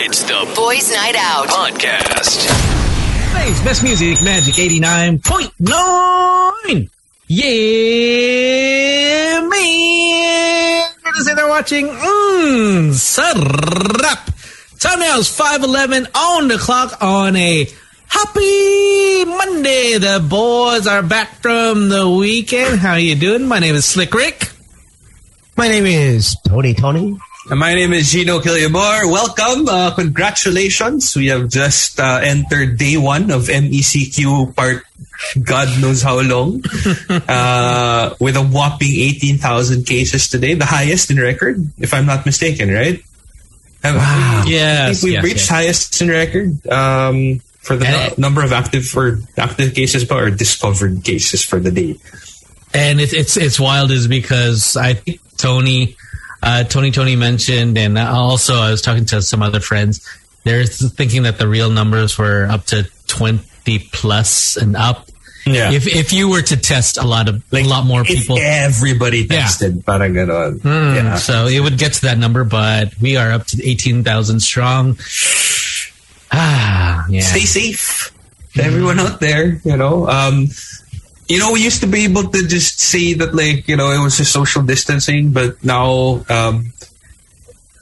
It's the Boys Night Out podcast. Thanks, best music, Magic 89.9. Yeah, man. Good to say they're watching. Mmm, sarap. Time now is 5.11 on the clock on a happy Monday. The boys are back from the weekend. How are you doing? My name is Slick Rick. My name is Tony Tony. And my name is Gino Killiamore. Welcome. Uh, congratulations. We have just uh, entered day one of MECQ part God knows how long uh, with a whopping 18,000 cases today, the highest in record, if I'm not mistaken, right? Wow. I Yes, think we've yes, reached yes. highest in record um, for the nu- number of active or active cases but or discovered cases for the day. And it, it's it's wild is because I think Tony, uh, Tony Tony mentioned, and also I was talking to some other friends. They're thinking that the real numbers were up to twenty plus and up. Yeah. If if you were to test a lot of a lot more people, everybody Yeah. tested, parang ganon. Mm, Yeah. so it would get to that number. But we are up to eighteen thousand strong. Ah, yeah. stay safe to everyone out there you know um you know we used to be able to just see that like you know it was just social distancing but now um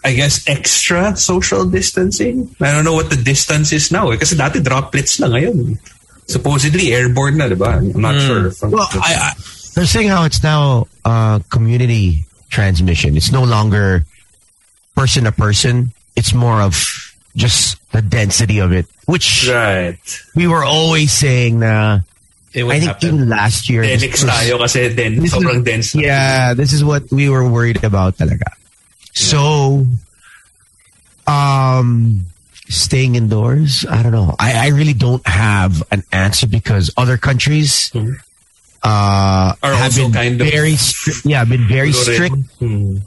I guess extra social distancing. I don't know what the distance is now. Eh. Kasi dati droplets na ngayon. Supposedly airborne na, di ba? I'm not sure. From, Well, I, I, they're saying how it's now uh, community transmission. It's no longer person to person. It's more of just the density of it, which right. we were always saying. Na, It would I think happen. even last year. Denix tayo kasi den, This is- sobrang dense. na. Yeah, this is what we were worried about talaga. So, um, staying indoors, I don't know. I, I really don't have an answer because other countries uh, Mm-hmm. Are have been kind of- very strict. Yeah, been very strict. Hmm.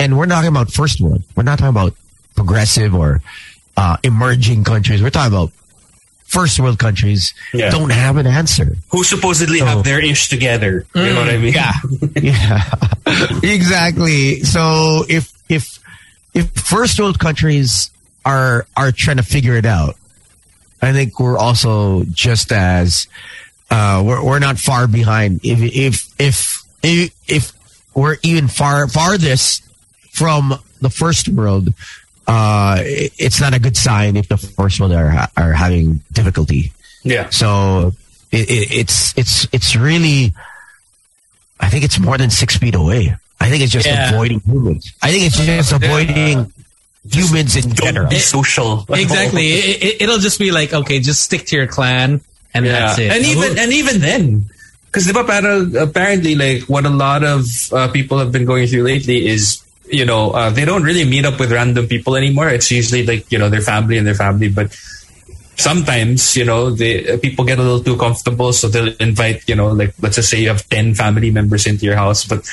And we're not talking about first world. We're not talking about progressive or uh, emerging countries. We're talking about first world countries Yeah. don't have an answer. Who supposedly So- have their ish together. You know what I mean? Yeah. yeah. exactly. So if if if first world countries are are trying to figure it out, I think we're also just as uh we're we're not far behind. If if if if, if we're even far farthest from the first world, uh it's not a good sign if the first world are are having difficulty. Yeah. So it, it, it's it's it's really. I think it's more than six feet away. I think it's just Yeah. avoiding humans. I think it's just avoiding humans in general. Don't be social. Exactly. It, it, it'll just be like, okay, just stick to your clan, and Yeah. that's it. And even and even then, because apparently, like what a lot of uh, people have been going through lately is, you know, uh, they don't really meet up with random people anymore. It's usually like you know their family and their family, but sometimes you know they uh, people get a little too comfortable, so they'll invite you know like let's just say you have ten family members into your house, but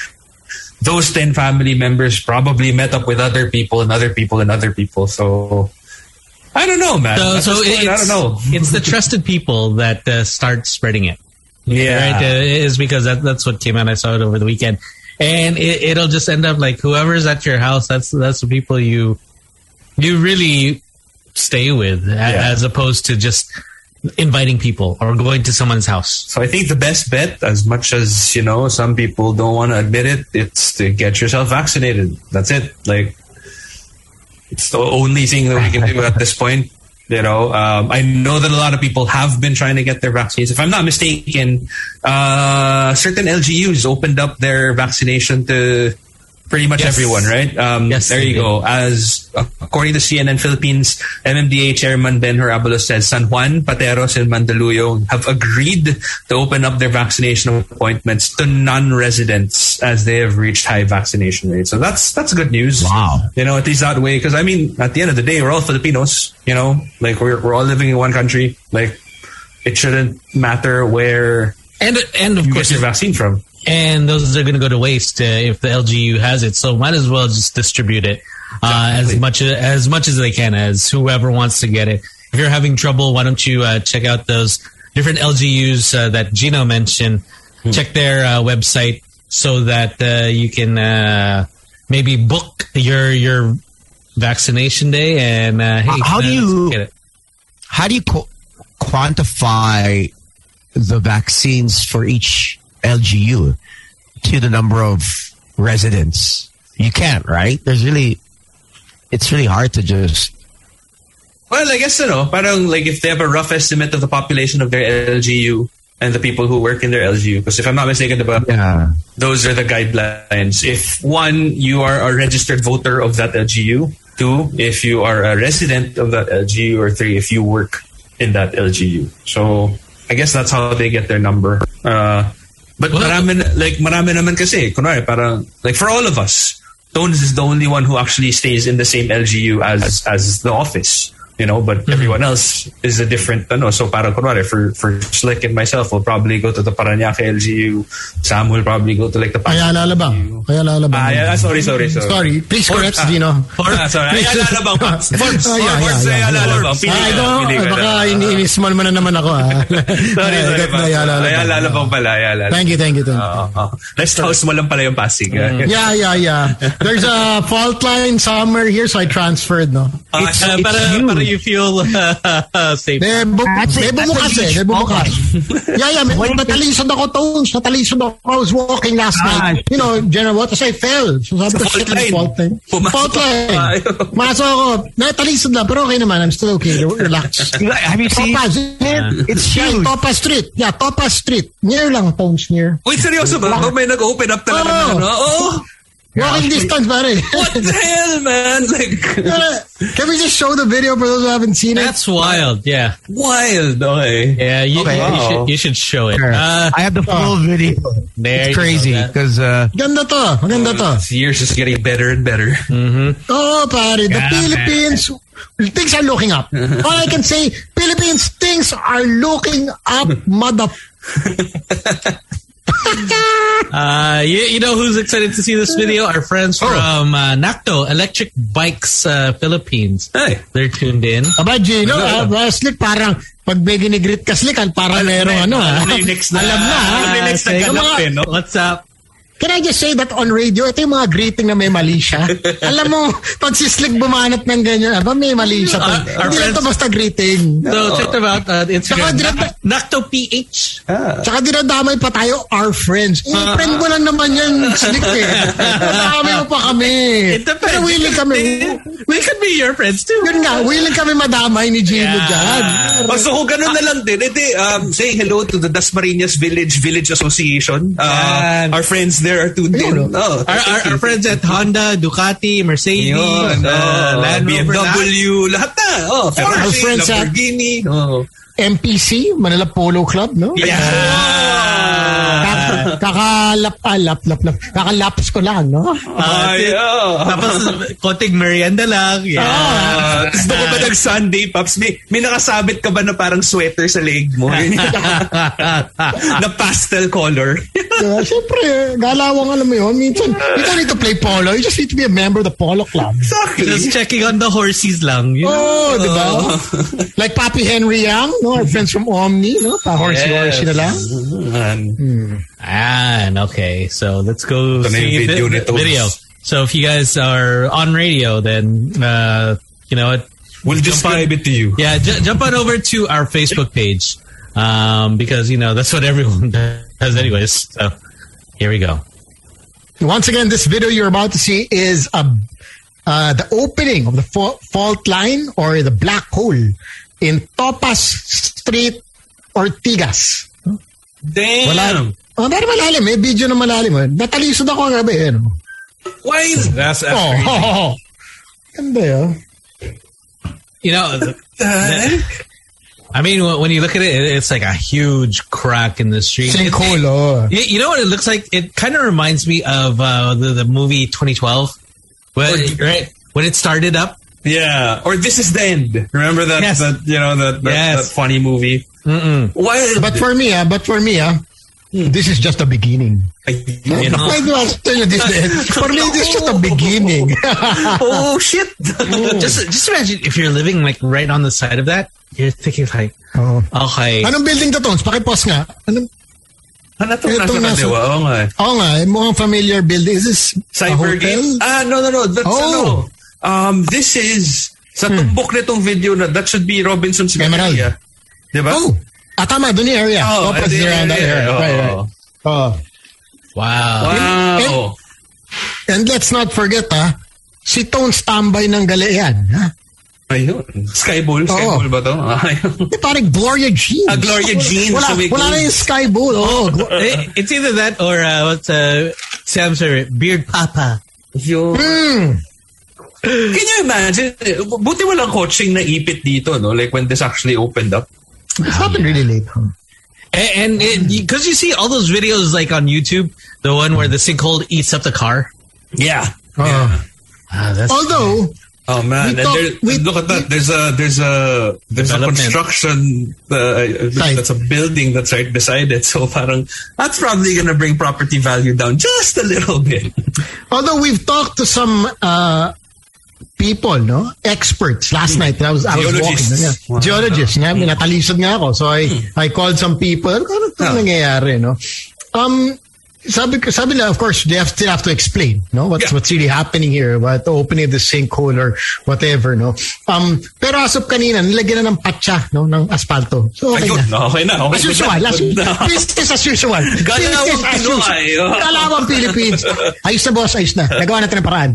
those 10 family members probably met up with other people and other people and other people. So I don't know, man. So, so point, I don't know. it's the trusted people that uh, start spreading it. Yeah. Right? Uh, is because that, that's what came out. I saw it over the weekend. And it, it'll just end up like whoever's at your house, that's that's the people you you really stay with, a- as opposed to just inviting people or going to someone's house. So I think the best bet, as much as you know, some people don't want to admit it, it's to get yourself vaccinated. That's it. Like it's the only thing that we can do at this point. You know, um, I know that a lot of people have been trying to get their vaccines. If I'm not mistaken, uh, certain LGUs opened up their vaccination to pretty much Yes. everyone, right? Um, Yes, there you go. As according to CNN Philippines, MMDA Chairman Ben Horabulos says San Juan, Pateros, and Mandaluyong have agreed to open up their vaccination appointments to non-residents as they have reached high vaccination rates. So that's that's good news. Wow. You know, at least that way, because I mean, at the end of the day, we're all Filipinos. You know, like we're we're all living in one country. Like it shouldn't matter where And and of you course get your vaccine from. And those are going to go to waste uh, if the LGU has it. So might as well just distribute it uh, as much as much as they can, as whoever wants to get it. If you're having trouble, why don't you uh, check out those different LGUs uh, that Gino mentioned? Check their uh, website so that uh, you can uh, maybe book your your vaccination day, and uh, hey, How do you- get it. How do you qu- quantify the vaccines for each LGU to the number of residents? You can't, right? There's really, it's really hard to just. Well, I guess, you know, parang like if they have a rough estimate of the population of their LGU and the people who work in their LGU, because if I'm not mistaken, diba, Yeah. those are the guidelines. If one, you are a registered voter of that LGU. Two, if you are a resident of that LGU. Or three, if you work in that LGU. So I guess that's how they get their number. Uh, but Well- marami, uh, like marami naman kasi, kunwari, parang, like for all of us, Tones is the only one who actually stays in the same LGU as as the office. You know, but everyone else is a different ano. So parang kunwari, for, for Slick and myself, we'll probably go to the Paranaque LGU. Sam will probably go to like the Kaya lalabang. Kaya lalabang. Ah, yeah, sorry, sorry, sorry. Sorry. Please correct, ah. Dino. Ah, sorry. Ay, alalabang pa. Forbes. Ah, yeah, Forbes, yeah, yeah. alalabang. Pili Ay, ka, no, pili ka baka na. ini-inismal mo na naman ako. ah. Sorry, sorry gat pa. na, alalabang. Ay, alalabang pala. Ay, alalabang. Thank you, thank you, thank you. Oo. Rest house mo lang pala yung Pasig. ah. Yeah, yeah, yeah. There's a fault line somewhere here, so I transferred, no? Ah, It's- Uh, it's para, para you feel uh, safe. That's bumukas a eh. huge May bumukas. yeah, yeah. May, natalisod ako, Tones. Natalisod ako. I was walking last Ah. night. You know, General Waters, I fell. So sabi ko, fault line. fault line. Pumasok Fault line. Masok ako. Natalisod na, pero okay naman. I'm still okay. Relax. Have you seen? Topaz. It's Yeah, huge. Topaz Street. Yeah, Topaz Street. Near lang, Tones, near. Wait, seryoso ba? Oh, may nag-open up talaga na, ano? Oo. Walking distance, pare. What the hell, man? Like, Can we just show the video for those who haven't seen it? That's wild. Yeah, wild. Okay. yeah. You, Okay. you, Wow. should, you should show it. Sure. Uh, I have the full video. there It's crazy because uh, Ganda to. Maganda to. This year's just getting better and better. Oh, pare, the Yeah, Philippines, things are looking up. All I can say, Philippines, things are looking up, mother. Uh, you, you know who's excited to see this video? Our friends Oh. from uh, Nakto Electric Bikes uh, Philippines. Hey. They're tuned in. Aba, Gino, uh, uh, Slick, parang, pag may ginigrit ka, Slick, ah, parang merong ano, ha? Ano next na? Alam na, ha? Ano next na ganap eh, no? What's up? Can I just say that on radio, ito yung mga greeting na may mali siya. Alam mo, pag si Slick bumanat ng ganyan, aba may mali siya. Our- our Hindi lang to friends- basta greeting. So check them out uh, Instagram. Saka Nakto PH. Tsaka dinadamay pa tayo, our friends. Eh, friend mo lang naman yan, Slick eh. Madami mo pa kami. Pero willing kami. We could be your friends too. Yun nga, willing kami madamay ni Gino Yeah. dyan. Oh, so kung ganun na lang din, edi, um, say hello to the Dasmariñas Village Village Association. Uh, Yan. our friends there are tuned in. Ayun, Oh, Our, our, our friends at Honda, Ducati, Mercedes, Yun, uh, oh, Land Rover, lahat. BMW, lahat na. Oh, Ferrari, our friends at- Lamborghini. Oh. MPC, Manila Polo Club, no? Yeah. Kaka- Kakalap, ah, lap, lap, lap. Kakalaps ko lang, no? Ay, oh. Tapos, konting merienda lang. Yeah. Ah, Tapos doon ka ba nag-Sunday, Pops? May, may nakasabit ka ba na parang sweater sa leg mo? na pastel color. Uh, Siyempre, galawang alam mo yun. Minsan, you don't need to play polo. You just need to be a member of the polo club. exactly. Just checking on the horses lang. You know? Oh, di ba? Like Papi Henry Yang, no? Our friends from Omni, no? Pa-horsey-horsey na lang. Man. And okay, so let's go Ito na yung see video the, nito. the video. So if you guys are on radio, then uh, you know what? We'll Jump on- it to you. Yeah, j- jump on over to our Facebook page um, because you know that's what everyone does, anyways. So here we go. Once again, this video you're about to see is a, uh, the opening of the fa- fault line or the black hole in Topas Street, Ortigas. Damn. Wala. Oh, pero malalim. May video na malalim. eh. Natalisod ako gabi. Eh, no? Why is that's, that's Oh, crazy. oh, oh. Ganda yun. You know, I mean, when you look at it, it- it's like a huge crack in the street. Sinkhole, oh. You, you know what it looks like? It kind of reminds me of uh, the the movie 2012, when, right when it started up. Yeah. Or This Is the End. Remember that, Yes. that you know, that, that, Yes. that funny movie? Mm-mm. Why? But for me, ah, but for me, ah, this is just the beginning. You know? I do tell you this. For me, this is just the beginning. oh, shit. just just imagine if you're living like right on the side of that. You're thinking like, oh. okay, Anong building to, Tones? Pakipos nga. Anong, ano to? Ito Nasa nasa-? Oo nga. eh. Oo nga, eh, mukhang familiar building. Is this a Cyber game? Ah, no, no, no. That's Oh. ano. Um, this is sa tumbok nitong video na that should be Robinson's Emerald. area. Diba? Oh, ah, tama, doon yung area. Oh, ito yung around that area. Oh. Right, right. Oh. Wow. Wow. And let's not forget, ah, si Tones tambay ng Galean. Ha? Ayun. Skybull. Skybull ba to? Ayun. Eh, parang Gloria Jeans. Ah, Gloria Jeans. Wala, So wala na yung Sky Bull. Oh, Eh, It's either that or uh, what's uh, Sam's favorite? Beard Papa. Yun. Hmm. Can you imagine? Buti walang coaching na ipit dito, no? Like when this actually opened up. It's happened really late. Huh? And because you see all those videos like on YouTube, the one where the sinkhole eats up the car. Yeah. Oh. Ah, that's Although, Oh man, We and talk- there, we- look at that. There's a there's a there's a construction uh, that's a building that's right beside it. So parang that's probably gonna bring property value down just a little bit. although we've talked to some uh, people, no, experts last night. I was I was walking, Geologists. yeah. Wow. geologists. Nga, natalisod nga ako. So I I called some people. Ano ito Ah. nangyayari, no? Um, sabi sabi nila, of course, they have, still have to explain, no, what's Yeah. what's really happening here, what the opening of the sinkhole or whatever, no. Um, pero as of kanina, nilagyan na ng patsa, no, ng asfalto. So okay Ayun, na. okay na. Okay As usual, as usual. Business as usual. Galawang as usual. Pinoy. Galawang Philippines. Ayos na boss, ayos na. Nagawa natin ng paraan.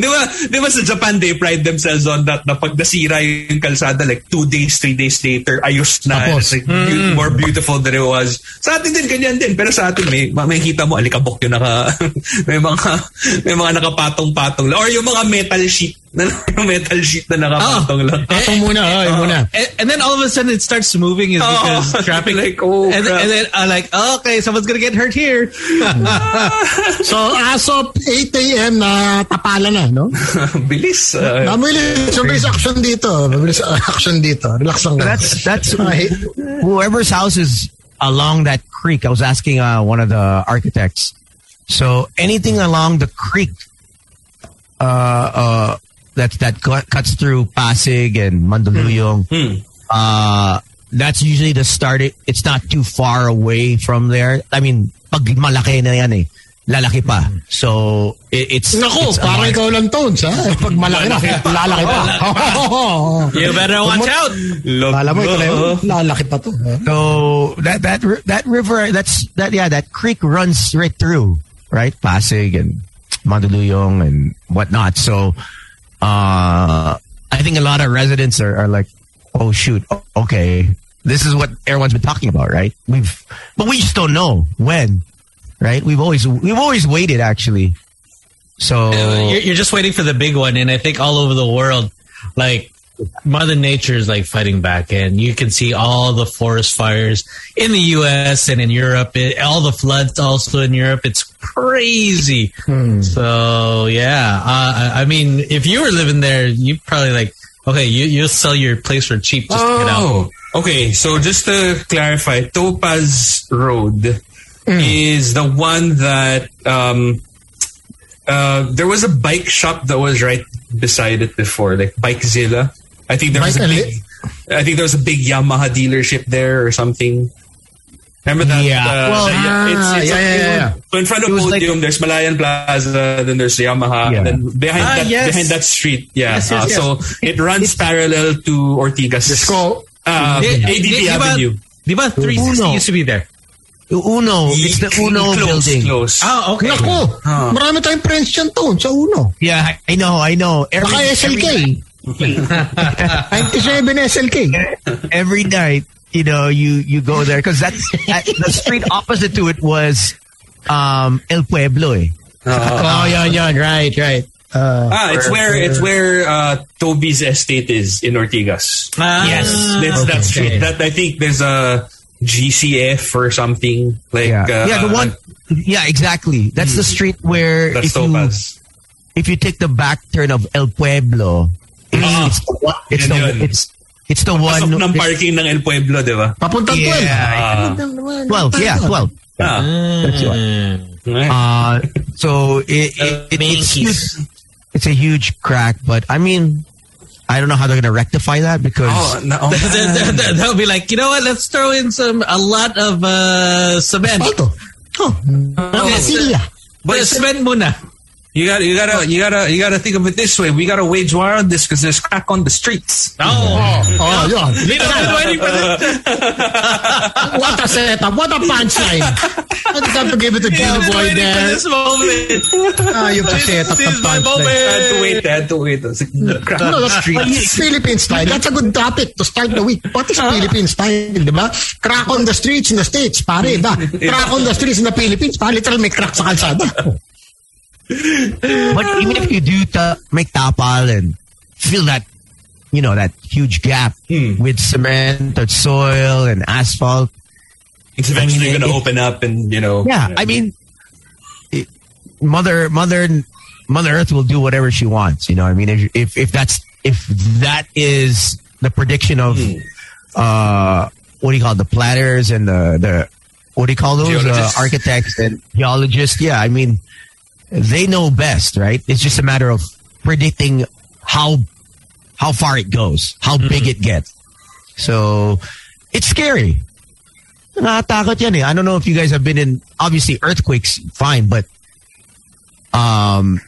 Di ba, di ba sa Japan, they pride themselves on that na pag nasira yung kalsada, like two days, three days later, ayos na. Tapos. It's like beau- more beautiful than it was. Sa atin din, ganyan din. Pero sa atin, may, may kita mo, alikabok yung naka, may mga, may mga nakapatong-patong lang. Or yung mga metal sheet, na yung metal sheet na nakapatong lang. Patong muna, oh, yun muna. And, and then all of a sudden it starts moving is Oh, because traffic. like, oh, and, crap. and then I'm like, oh, okay, someone's gonna get hurt here. So, as of 8 a.m. na tapala na, no? Bilis. Uh, Mabilis yung bilis action dito. Mabilis action dito. Relax lang. That's that's whoever's house is along that creek. I was asking uh, one of the architects. So anything along the creek, uh, uh, that that cuts through Pasig and Mandaluyong, Hmm. uh, that's usually the start. It, it's not too far away from there. I mean, pag malaki na yan eh, lalaki pa. So it, it's Naku, it's a parang lot. ikaw lang tones, ha? Pag malaki na, lalaki pa. you better watch out. Kala mo, ikaw na yun, lalaki pa to. ha? So that that that river that's that yeah that creek runs right through right Pasig and Mandaluyong and whatnot. So uh, I think a lot of residents are, are like, oh shoot, okay, this is what everyone's been talking about, right? We've but we just don't know when, right? We've always we've always waited actually. So You're, you're just waiting for the big one, and I think all over the world, like Mother Nature is like fighting back, and you can see all the forest fires in the U.S. and in Europe. It, all the floods also in Europe. It's crazy. So yeah, uh, I I mean, if you were living there, you probably like okay, you you'll sell your place for cheap just to get out. Oh, okay. So just to clarify, Topaz Road is the one that um, uh, there was a bike shop that was right beside it before, like Bikezilla. I think there was a big, I think there was a big Yamaha dealership there or something. Remember that? Yeah. uh, Well, ah, it's, it's yeah, a- yeah, yeah, yeah. So in front of was like- Podium, there's Malayan Plaza, then there's Yamaha, Yeah. and then behind Ah, that yes. behind that street, yeah. Yes, yes, uh. So it runs parallel to Ortigas. Disco. Uh, ADP di- di ba- Avenue. Di ba 360 Uno. used to be there? Uno, it's the Uno close, building. Close. Oh, okay. Naku, Ah. marami tayong friends dyan tones sa uno. Yeah, I, I know, I know. Every, Baka SLK. 97 SLK. every night, you know, you you go there because that's at, the street opposite to it was um, El Pueblo. Eh. Oh, yan, yan. Right, right. Uh, Ah, it's where it's where uh, Toby's estate is in Ortigas. Ah, Yes, that's that street. That I think there's a GCF or something like. Yeah, uh, yeah, the one. Yeah, exactly. That's the street where That's if you Topaz. if you take the back turn of El Pueblo, it's, Ah, it's the one. It's yun the yun. it's it's the Pasok one. ng parking ng El Pueblo, di ba? papuntang 12. Yeah, Ah. twelve. Yeah, twelve. Ah. That's what. Uh, so it, it, it, it's huge. It's a huge crack, but I mean, I don't know how they're gonna rectify that because Oh, no, oh, That- that- They'll be like, you know what? Let's throw in some a lot of uh, cement. Alto. Oh, Brasilia. But cement muna. You gotta, you gotta you gotta you gotta think of it this way. We gotta wage war on this because there's crack on the streets. No. Oh, yun. Hindi na ako ready for this. What a setup. What a punchline. I just have to give it to Gino I've been Boy waiting for there. this moment. Ah, yung setup This ng is my punchline. moment. I had to wait. I had to wait. Crack No, the that's streets. Philippine style. That's a good topic to start the week. What is Philippine style, di ba? Crack on the streets in the States, pare, ba? Crack on the streets in the Philippines, pare, literal may crack sa kalsada. But even if you do ta- make tapal and fill that, you know, that huge gap with cement or soil and asphalt, It's eventually I mean, gonna open up, and you know. yeah, I mean, it, mother, mother, mother Earth will do whatever she wants. You know, I mean, if if if that's if that is the prediction of, uh, what do you call it, the planners and the the what do you call those uh, architects and geologists? Yeah, I mean, they know best, right? It's just a matter of predicting how how far it goes, how big it gets. So it's scary. Yan eh. I don't know if you guys have been in, obviously earthquakes, fine, but um,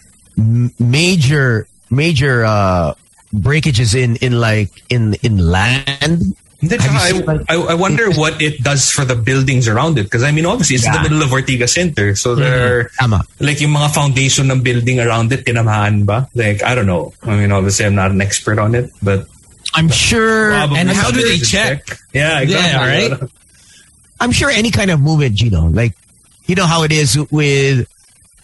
major, major uh, breakages in, in like, in, in land. Hindi, Have you tsaka seen, I, I, I wonder what it does for the buildings around it. Because I mean, obviously, it's in the middle of Ortiga Center. So mm-hmm. there, Tama. like yung mga foundation ng building around it, tinamaan ba? Like, I don't know. I mean, obviously, I'm not an expert on it, but I'm sure, And how do they should check? Yeah, exactly. Yeah, right? I'm sure any kind of movement, you know, like, you know how it is with,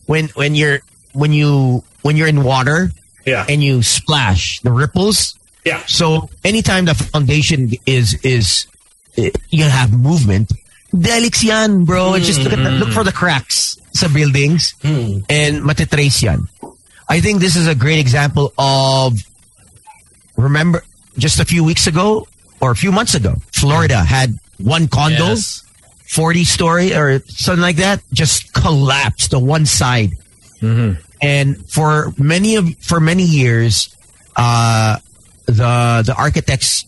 when, when you're, when you, when you're in water Yeah. and you splash, the ripples, yeah. So anytime the foundation is is eh, you have movement, delix yan, bro. Just look, at the, look for the cracks sa buildings and matitrace yan. I think this is a great example of remember just a few weeks ago or a few months ago, Florida had one condo, Yes. 40 story or something like that, just collapsed on one side. And for many of for many years, uh, the the architects,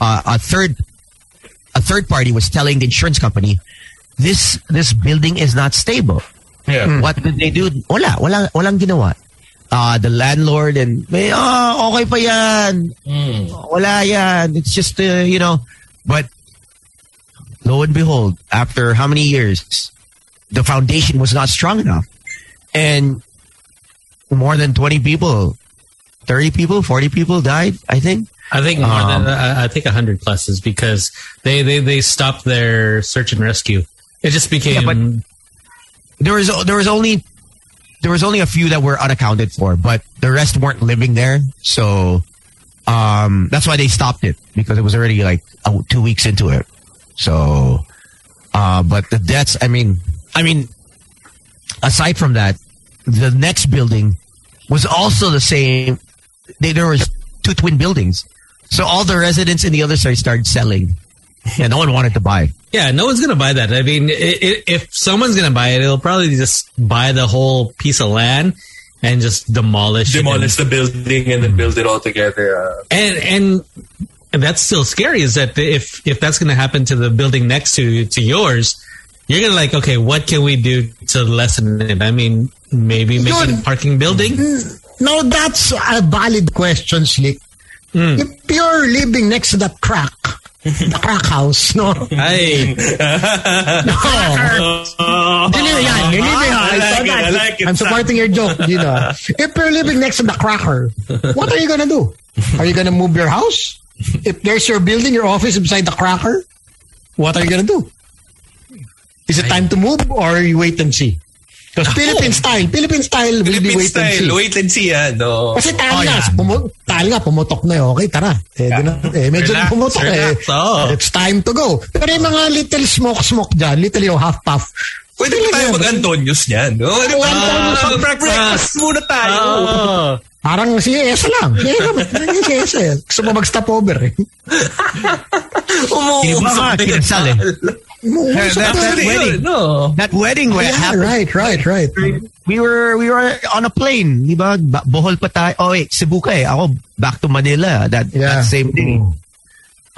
uh, a third a third party was telling the insurance company, this this building is not stable. Yeah. What did they do? Wala, wala, walang ginawa. Uh, the landlord and may oh, okay pa yan. Wala yan. It's just uh, you know, but lo and behold, after how many years, the foundation was not strong enough, and more than twenty people, thirty people, forty people died. I think. I think more Um, than I think hundred plus is because they, they they stopped their search and rescue. It just became Yeah, but- there was there was only there was only a few that were unaccounted for, but the rest weren't living there. So um, that's why they stopped it because it was already like two weeks into it. So, uh, but the deaths. I mean, I mean, aside from that, the next building was also the same. They, there was two twin buildings, so all the residents in the other side started selling, and no one wanted to buy. yeah. No one's gonna buy that. I mean, i i if someone's gonna buy it, it'll probably just buy the whole piece of land and just demolish it Demolish the building and then build it all together. Uh, and and and that's still scary is that if if that's going to happen to the building next to to yours you're gonna like okay what can we do to lessen it i mean maybe make it a parking building Now that's a valid question, Slick. Hmm. If you're living next to that crack, the crack house, no? ay No. Dili yan, dili yan. I like it, I like it, I'm supporting your joke, you know. If you're living next to the cracker, what are you gonna do? Are you gonna move your house? If there's your building, your office beside the cracker, what are you gonna do? Is it time to move or you wait and see? Philippine style, Philippine style, will be Philippine wait and see. style. Wait and see, ah. No. Kasi tali Oh, nga, yeah. pumu- tali nga, pumutok na eh. Okay, tara. Eh, di na, eh medyo Relax, pumutok relax, eh. oh. It's time to go. Pero yung mga little smoke-smoke dyan, little yung half-puff. Pwede ba tayo mag-Antonius niyan? No? Ano ba? Antonius Ah, breakfast muna tayo. oh Parang si ES lang. Si ES, si ES eh. Gusto mo mag-stop over eh. Iba nga, kinasal Umuusap that- that wedding. No. That wedding where Yeah, happened, right, right, right. we were we were on a plane, di ba? Ba- Bohol pa tayo. Oh wait, Cebu ka eh. Ako back to Manila that Yeah. that same day.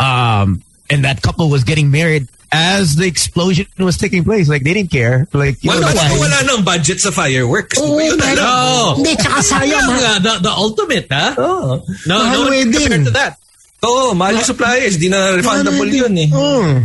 Um, and that couple was getting married as the explosion was taking place. Like they didn't care. Like you Well, know, wala, wala nang budget sa fireworks. Oo, Yun na pero- lang. Oh. Hindi, tsaka sayang. Yung, ha? the, the ultimate, ha? Oo. No, Mahal no wedding. compared to that. Oo, mahal yung suppliers. Di na refundable yun eh. Mm.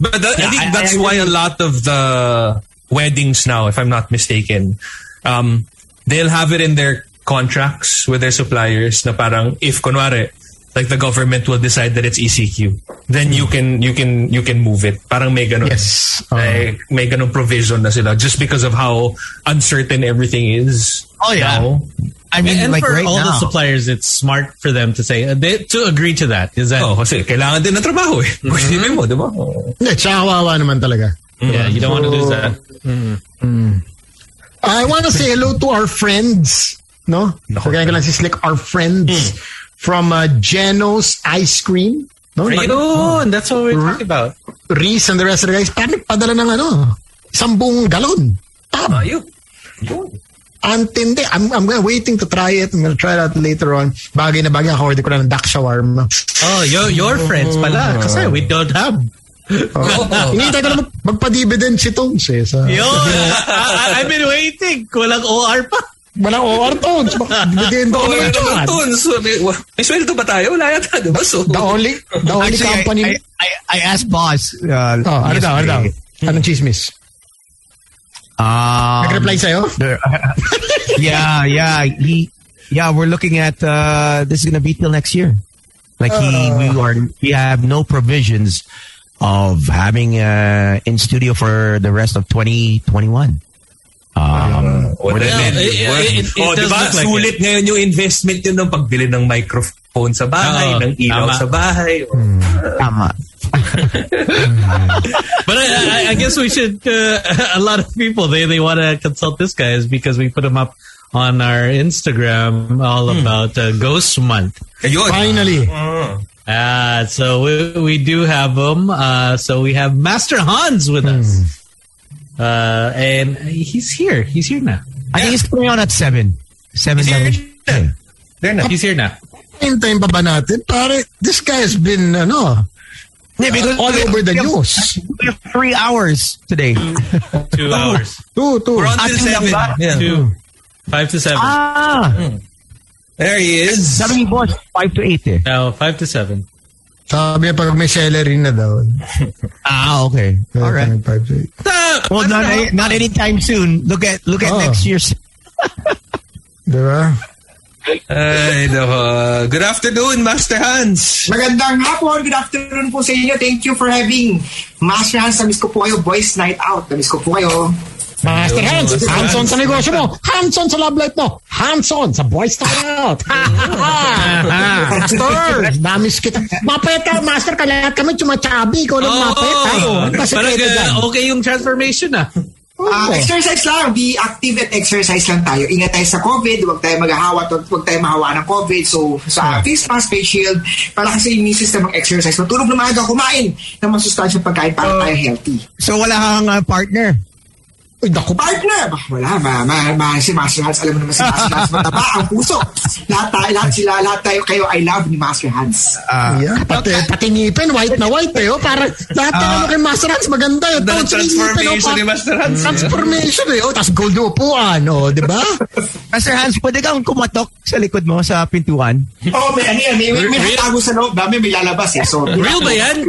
But that, I think I- that's I why a lot of the weddings now, if I'm not mistaken, um, they'll have it in their contracts with their suppliers na parang if kunwari like the government will decide that it's ECQ, then you can you can you can move it. Parang may ganun. Yes. Uh, Like, may ganun provision na sila just because of how uncertain everything is. Oh, yeah. now. I mean, and like for right all now. the suppliers, it's smart for them to say, uh, they, to agree to that. Is that, Oh, kasi kailangan din ng trabaho eh. Kung isipin mo, di ba? Oh. Hindi, tsaka kawawa naman talaga. yeah, you don't want to lose that. I want to say hello to our friends. No? Kagaya ko lang si Slick. Our friends from uh, Geno's Ice Cream. No? Ayun, that's what we're talking about. Reese and the rest of the guys. Parang nagpadala ng ano, isang buong galon. Tab. Ayun. Yun. Antindi. I'm, I'm waiting to try it. I'm gonna try it out later on. Bagay na bagay. Ako, order ko na ng duck shawarma. Oh, your, your friends pala. Kasi we don't have. Oh. Hinihintay ko na mag- magpa-dividend si Tones eh. Sa, Yo, I, I've been waiting. Walang OR pa. Walang OR Tones. Dividend ko Oh, naman yun yan. to. So, may, sweldo ba tayo? Wala yata, di ba? So, The only, the only Actually, company... I, I, I, I asked boss. Uh, oh, ano daw, ano daw? yesterday, Anong chismis? Um, Nag-reply sa'yo? there- yeah, yeah. He, yeah, we're looking at uh, this is gonna be till next year. Like he, we are, we have no provisions of having uh, in studio for the rest of 2021. Um, What we're the looking Yeah, at- it- it- it oh, di does ba? look like Sulit ngayon yung investment yun ng pagbili ng microphone sa bahay, Oo, ng ilaw tama. sa bahay. Tama. But I, I, I guess we should. Uh, a lot of people they they want to consult this guy is because we put him up on our Instagram all about uh, Ghost Month. Ayun. Finally. Uh, so we, we do have him. Uh, so we have Master Hans with us. Uh, and he's here. He's here now. I think it's going on at seven. Seven. Is seven. here? There na. He's here now. Hintayin pa ba natin? Pare, this guy has been, ano, Yeah, because all over the we news. We have three hours today. Two hours. Two, two. We're on till Ating seven. Yeah. Two. Five to seven. ah, There he is. sabi ni boss, five to eight eh. No, five to seven. Sabi niya pag may celery na daw. Ah, okay. All right. Five. Well, not, not anytime soon. Look at look at Oh. next year's. Diba? Ay, nako. Good afternoon, Master Hans. Magandang hapon. Good afternoon po sa inyo. Thank you for having Master Hans. Namiss ko po kayo. Boys Night Out. Namiss ko po kayo. Master Hans, hands-on sa negosyo mo. Hands-on sa love life mo. Hands-on sa boy style out. Master, namis kita. Mapeta, Master, kalahat kami chumachabi. Ikaw lang mapeta. Oh, Kasi Parang kaya dyan. uh, okay yung transformation ah. Ah, exercise lang. Be active at exercise lang tayo. Ingat tayo sa COVID. Huwag tayo maghahawa. Huwag tayo mahawa ng COVID. So, sa face mask, face shield, para kasi yung immune system mag-exercise. Matulog na maaga, kumain ng masustansyang pagkain para tayo healthy. So wala kang uh, partner. Uy, naku, Partner! Wala, ma, ma, ma, si Master Hans, alam mo naman si Master Hans, mataba ang puso. Lahat tayo, lahat sila, lahat tayo, kayo, I love ni Master Hans. Uh, Yeah, pati, pati ngipin, white na white eh. Oh, para lahat ng ano kay Master Hans, maganda yun. The sa ngipin, transformation oh, ni Master Hans. Transformation eh. Oh, tapos gold upuan, oh, di ba? Master Hans, pwede kang kumatok sa likod mo sa pintuan. Oo, oh, may ano yan, may, may, may hatago sa loob, dami may lalabas eh. So, Real ba yan?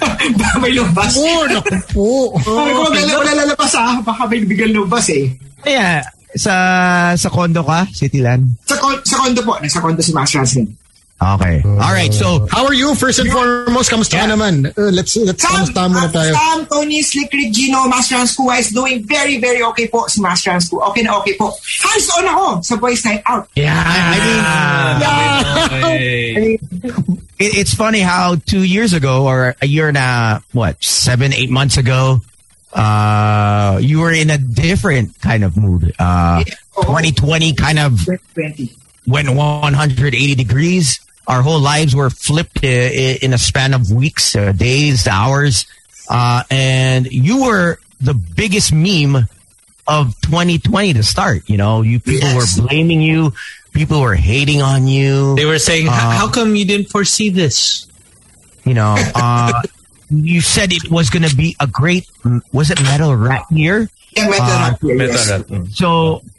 may lumabas. Oh, naku po. Sabi ko, wag wala lalabas ah, baka may biglang lumabas eh. Kaya, sa sa condo ka, Cityland? Sa, sa kondo po, nasa kondo si Master Hans din. Okay. All right. So, How are you? First and foremost, kamusta ka naman? Uh, let's, let's, kamusta muna tayo? Sam, Tony, Slick Rick, Gino, Master Hans Kuwa is doing very, very okay po si Master Hans Kuwa. Okay na okay po. Hands on ako sa Boys Night Out. Yeah. I mean, Hey. it, it's funny how two years ago, or a year and a, what, seven, eight months ago, uh, you were in a different kind of mood. Uh, Oh. 2020 kind of went 180 degrees. Our whole lives were flipped i- i- in a span of weeks, uh, days, hours. Uh, and you were the biggest meme of 2020 to start. You know, you people Yes. were blaming you. People were hating on you. They were saying, "How- Uh, how come you didn't foresee this? you know, uh, you said it was going to be a great, was it Metal Rat year? Yeah, metal Ah, rat year, Metal yes. Rat. So, w-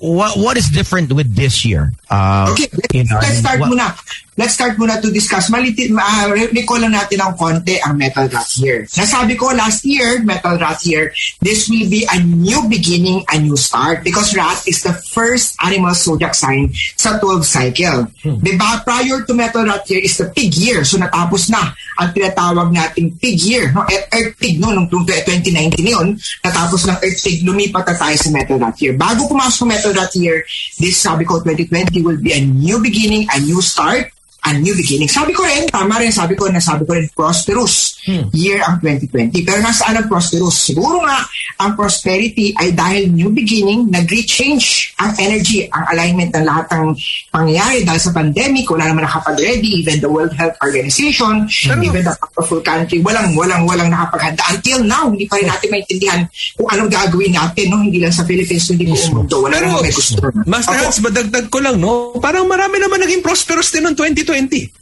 what what is different with this year? Uh, Okay, let's, you know, let's start what- muna. Let's start muna to discuss. Maliti, uh, recall lang natin ng konti ang Metal Rat Year. Nasabi ko last year, Metal Rat Year, this will be a new beginning, a new start because rat is the first animal zodiac sign sa 12 cycle. Diba? Prior to Metal Rat Year is the pig year. So natapos na ang tinatawag nating pig year. No? E- Earth pig, no? Nung 2019 yun, natapos ng Earth pig, lumipat na tayo sa Metal Rat Year. Bago pumasok ang Metal that Year, this sabi ko 2020 will be a new beginning, a new start, a new beginning. Sabi ko rin, tama rin, sabi ko na sabi ko rin, prosperous year ang 2020. Pero nasaan ang prosperous? Siguro nga, ang prosperity ay dahil new beginning, nag-rechange ang energy, ang alignment ng lahat ng pangyayari dahil sa pandemic, wala naman nakapag-ready, even the World Health Organization, even the powerful country, walang, walang, walang nakapaghanda. Until now, hindi pa rin natin maintindihan kung anong gagawin natin, no? hindi lang sa Philippines, hindi buong mundo. Wala Pero, namang may gusto. Master Hans, badagdag ko lang, no? Parang marami naman naging prosperous din noong 2020.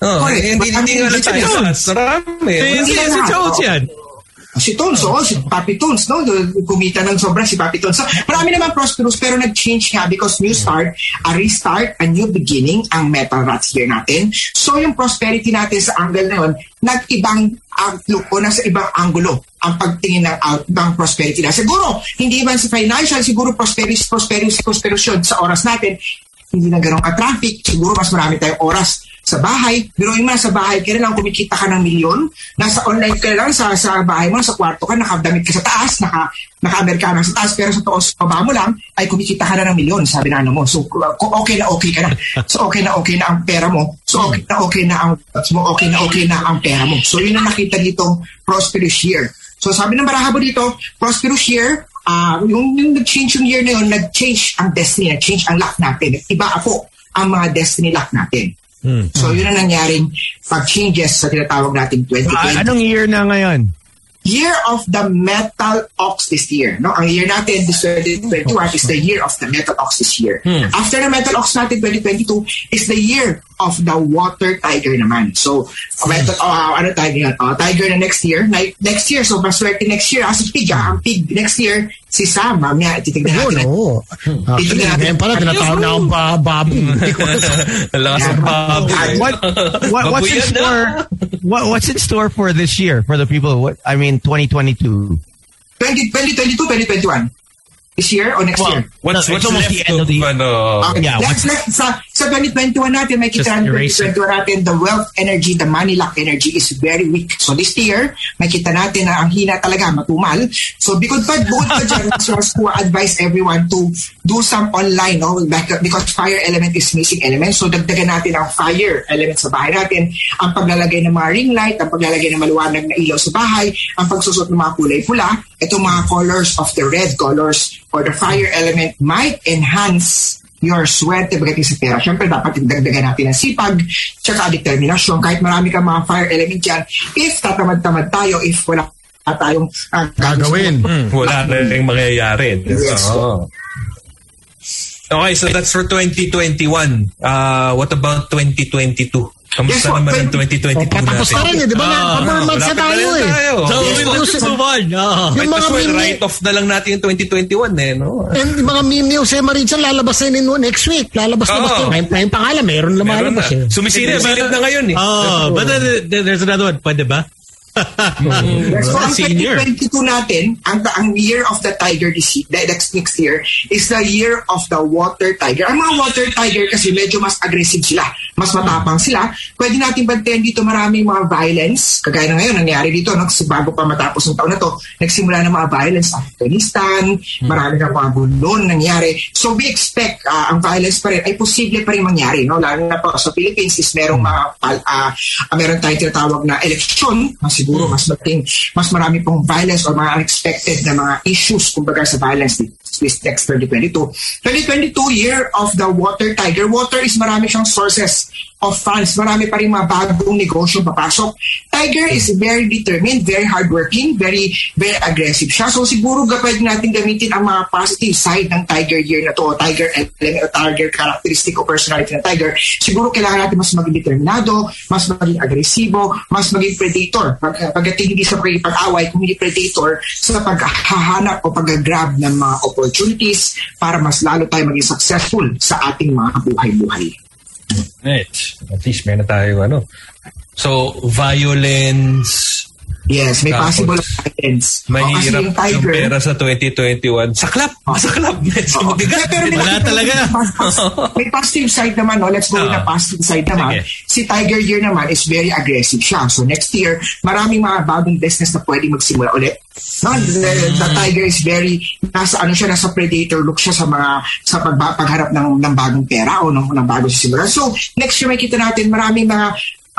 Oh, Correct. eh, hindi, hindi nga tayo Marami. Eh, si, si na. Jones yan. Si Tones, oo, si Papi Tones, no? Kumita ng sobra si Papi Tones. So, marami naman prosperous pero nag-change nga because new start, a restart, a new beginning ang Metal Rats year natin. So, yung prosperity natin sa angle na yun, nag-ibang outlook o nasa ibang angulo ang pagtingin ng out ng prosperity na. Siguro, hindi man sa financial, siguro prosperous, prosperous, prosperous yun sa oras natin. Hindi na ganun ka-traffic. Siguro mas marami tayong oras sa bahay. Biruin mo sa bahay ka lang kumikita ka ng milyon. Nasa online ka lang sa, sa bahay mo, sa kwarto ka, nakadamit ka sa taas, naka, naka-Amerikana sa taas, pero sa toos baba mo lang, ay kumikita ka na ng milyon, sabi na ano mo. So, uh, okay na okay ka na. So, okay na okay na ang pera mo. So, okay na okay na ang, so, okay na okay na ang pera mo. So, yun ang nakita dito, prosperous year. So, sabi ng Barahabo dito, prosperous year, ah yung, yung nag-change yung year na yun, nag-change ang destiny, nag-change ang luck natin. Iba ako ang mga destiny luck natin. So, yun ang nangyaring pag-changes sa tinatawag nating 2020 Ah, anong year na ngayon? year of the metal ox this year. No, ang year natin this 2021 is the year of the metal ox this year. After the metal ox natin 2022 is the year of the water tiger naman. So, uh, metal uh, ano tiger yan? Uh, tiger na next year. Na, next year, so maswerte next year. As pig, ah, ang pig next year, si Sam. Mamaya, titignan Yun, natin. oo. Actually, Tignan natin. ngayon pala, tinatawag na akong ba- baboy. Ang lakas ng baboy. What, what what's in store? What what's in store for this year for the people? What I mean, 2022. 20, 2022, 2021. This year or next Well, year? What's, No, it's what's almost the end of the year. ano, Okay. Yeah, Next, what's- next, sa, sa 2021 natin, may kita Just natin erase it. 2021 natin, the wealth energy, the money luck energy is very weak. So this year, may kita natin na ang hina talaga, matumal. So bukod pa, bukod pa dyan, so ko advise everyone to do some online, no? Because fire element is missing element. So dagdagan natin ang fire element sa bahay natin, ang paglalagay ng mga ring light, ang paglalagay ng maliwanag na ilaw sa bahay, ang pagsusot ng mga kulay pula, itong mga colors of the red colors or the fire element might enhance your swerte pagdating sa pera. Siyempre, dapat dagdagan natin ang sipag, tsaka determinasyon. Kahit marami kang mga fire element yan, if tatamad-tamad tayo, if wala tayong uh, Gagawin. wala na rin mangyayari. Yes. Oo. Okay, so that's for 2021. Uh, what about 2022? Kamusta naman ang 2022 Patapos na natin? rin eh, di ba? na, Ah, four months na Malapit tayo eh. tayo. So, Yes, we want to move on. Oh. Yung mga well meme- write off na lang natin yung 2021 eh, no? And yung mga meme ni Jose Maritza lalabas na yun next week. Lalabas na ba? Ngayon pa yung pangalan, meron lumalabas na. eh. Sumisilip-silip na ngayon eh. Oh, but there's another one. Pwede ba? Yes, so ang Senior. 2022 natin, ang, ang year of the tiger this year, the next, next year, is the year of the water tiger. Ang mga water tiger kasi medyo mas aggressive sila, mas matapang sila. Pwede natin bantayan dito maraming mga violence, kagaya na ngayon, nangyari dito, no, kasi bago pa matapos ng taon na to, nagsimula ng mga violence sa Afghanistan, marami na mga bulon nangyari. So we expect ah, ang violence pa rin, ay posible pa rin mangyari, no? lalo na po sa Philippines is merong mga, pal- ah, ah, meron tayong tinatawag na eleksyon, na siguro mas mating, mas marami pong violence or mga unexpected na mga issues kumbaga sa violence this next 2022. 2022 year of the water tiger. Water is marami siyang sources of funds. Marami pa rin mga bagong negosyo papasok. Tiger is very determined, very hardworking, very very aggressive siya. So siguro pwede natin gamitin ang mga positive side ng Tiger year na to, o Tiger element, o Tiger characteristic o personality ng Tiger. Siguro kailangan natin mas maging determinado, mas maging agresibo, mas maging predator. Pag, pagdating hindi sa pag-away, kung hindi predator, sa paghahanap o pag-grab ng mga opportunities para mas lalo tayo maging successful sa ating mga buhay-buhay. Right. At least meron tayo ano. So, violence, Yes, may Tapos, possible kasi mahirap yung yung Tiger, pera sa 2021. Saklap! Masaklap! Medyo Oo. mabigat. Pero may, Wala talaga. may positive side naman, no? let's go with the positive side naman. Sige. Si Tiger Year naman is very aggressive siya. So next year, maraming mga bagong business na pwede magsimula ulit. No? The, the Tiger is very, nasa ano siya, nasa predator look siya sa mga, sa pagba, pagharap ng, ng bagong pera o ng, ng bagong sisimula. So next year, makita natin maraming mga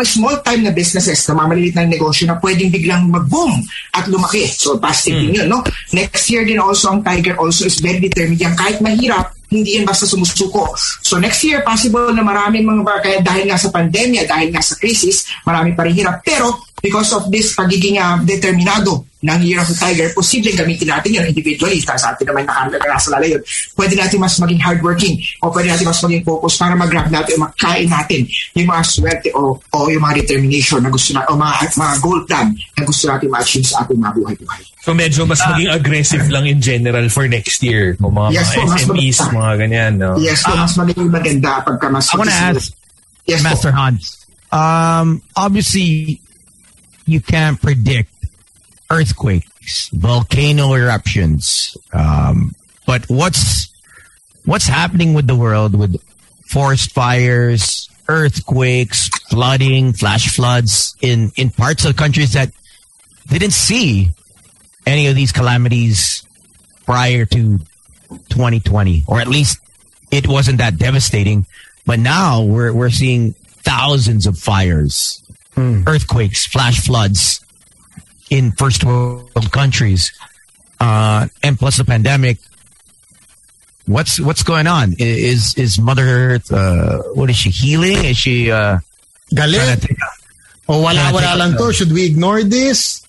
small time na businesses na mamaliit na negosyo na pwedeng biglang mag-boom at lumaki. So positive din yun, no? Next year din also, ang Tiger also is very determined yan. Kahit mahirap, hindi yan basta sumusuko. So next year, possible na maraming mga, kaya dahil nga sa pandemya, dahil nga sa crisis, marami pa rin hirap. Pero because of this pagiging uh, determinado ng Year of the Tiger, posibleng gamitin natin yun individually. Sa sa atin naman nakahanda na nasa lala yun. Pwede natin mas maging hardworking o pwede natin mas maging focus para mag-grab natin o makain natin yung mga swerte o, o yung mga determination na gusto na, o mga, mga goal plan na gusto natin ma-achieve sa ating mga buhay-buhay. So medyo mas maging aggressive lang in general for next year. Kung mga, Yes mga po, SMEs, maganda. mga ganyan. No? Yes, so mas magiging maganda pagka mas I want to ask yes, po. Master Hans. Um, obviously, you can't predict earthquakes, volcano eruptions. Um, but what's what's happening with the world with forest fires, earthquakes, flooding, flash floods in in parts of countries that didn't see any of these calamities prior to 2020, or at least it wasn't that devastating. But now we're we're seeing thousands of fires, earthquakes, flash floods in first world countries, uh, and plus the pandemic. What's what's going on? Is is Mother Earth? Uh, what is she healing? Is she uh, trying Galit. to take O wala, wala lang to. Should we ignore this?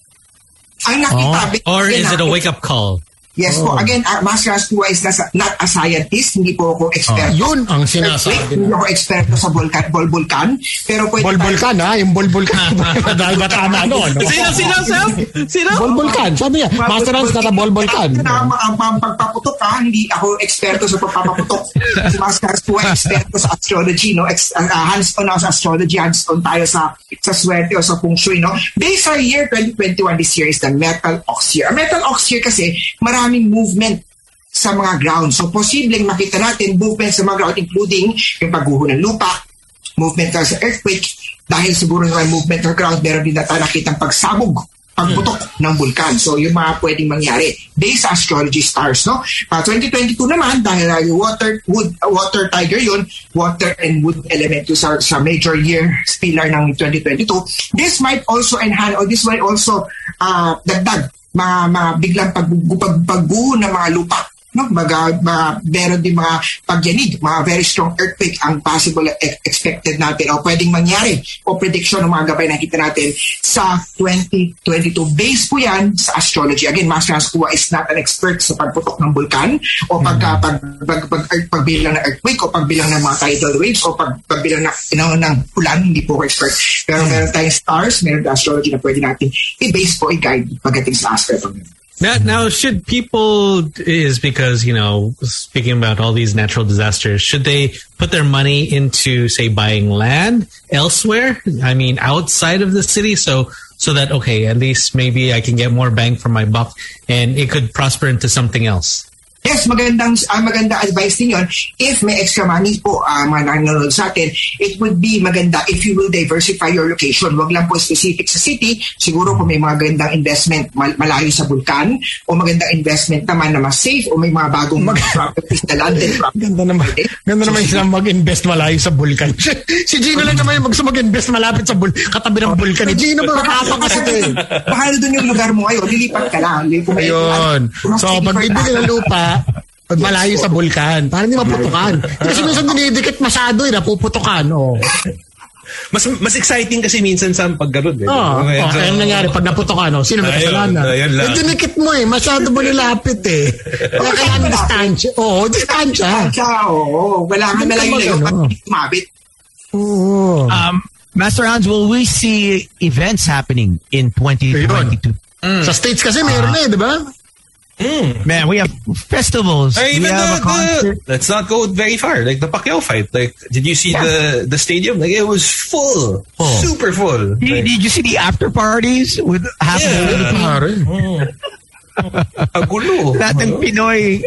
Ang nakita, Or is it a ah, wake-up call? Yes po. Again, uh, Master Astua is not a scientist. Hindi po ako expert. Yun ang Wait, sinasabi. hindi ako eksperto sa vulkan, bol vulkan. Pero pwede Bolbolkan ha? Yung bolbolkan. Dahil bata na ano. no? Sino, sino, Sam? Sino? Bolbolkan. Sabi niya, Master Hans na bolbolkan. Ang ang- ang pagpaputok ha, hindi ako eksperto sa pagpapaputok. si Master Astua eksperto sa astrology, no? Ex, uh, hands-on ako sa astrology, hands-on tayo sa sa swerte o sa feng shui, no? Based sa year 2021, this year is the metal ox year. Ang metal ox year kasi, maraming movement sa mga ground. So, posibleng makita natin movement sa mga ground, including yung pagguho ng lupa, movement sa earthquake, dahil siguro yung movement ng ground, meron din na tayo nakitang pagsabog, pagputok ng vulkan. So, yung mga pwedeng mangyari based sa astrology stars, no? Uh, 2022 naman, dahil uh, water, wood, uh, water tiger yun, water and wood element yun sa, sa major year pillar ng 2022, this might also enhance, or this might also uh, dagdag mga, mga biglang pag, pag, pagguho ng mga lupa no? Mga, mga meron din mga pagyanig mga very strong earthquake ang possible e- expected natin o pwedeng mangyari o prediction ng mga gabay na nakita natin sa 2022 based po yan sa astrology. Again Master Haskua is not an expert sa pagputok ng bulkan o pagka pag, pag, pag, pag- pagbilang ng earthquake o pagbilang ng mga tidal waves o pag, pagbilang ng, ng, ng ulan hindi po expert. Pero meron tayong stars meron tayong astrology na pwede natin i-base po i-guide pagdating sa aspect of. Now, now, should people is because you know speaking about all these natural disasters, should they put their money into say buying land elsewhere? I mean, outside of the city, so so that okay, at least maybe I can get more bang for my buck, and it could prosper into something else. Yes, magandang uh, maganda advice din yun. If may extra money po uh, mga nanonood sa atin, it would be maganda if you will diversify your location. Wag lang po specific sa city. Siguro kung may mga gandang investment mal- malayo sa bulkan o magandang investment naman na mas safe o may mga bagong mga properties na landed properties. Ganda naman. Ganda naman yung sila mag-invest malayo sa bulkan. si Gino lang naman yung mag- mag-invest malapit sa bul katabi ng bulkan. ni Gino ba nakapa kasi ito eh. Mahal doon yung lugar mo ngayon. Lilipat ka lang. Ayun. So, pag bibili ng lupa, Malayo sa bulkan. Para hindi maputukan. Kasi minsan dinidikit masyado eh, napuputukan. Oh. Mas mas exciting kasi minsan sa paggarod. Eh. Oo. Oh, okay, ang nangyari pag naputukan, oh, sino may Ayun, kasalanan? ayun lang. Yung dinikit mo eh, masyado mo nilapit eh. Kaya kailangan distansya. Oo, distansya. Siya, oo. Wala Hindi na ka lang yun. Umabit. Oo. Um, Master Hans, will we see events happening in 2022? Sa States kasi meron na eh, di ba? Man, we have festivals. Or we even have a the, concert. the, let's not go very far. Like the Pacquiao fight. Like, did you see the the stadium? Like, it was full, Full. super full. Did, Like, did you see the after parties with half Yeah. of the Pare. kagulo. lahat ng Pinoy?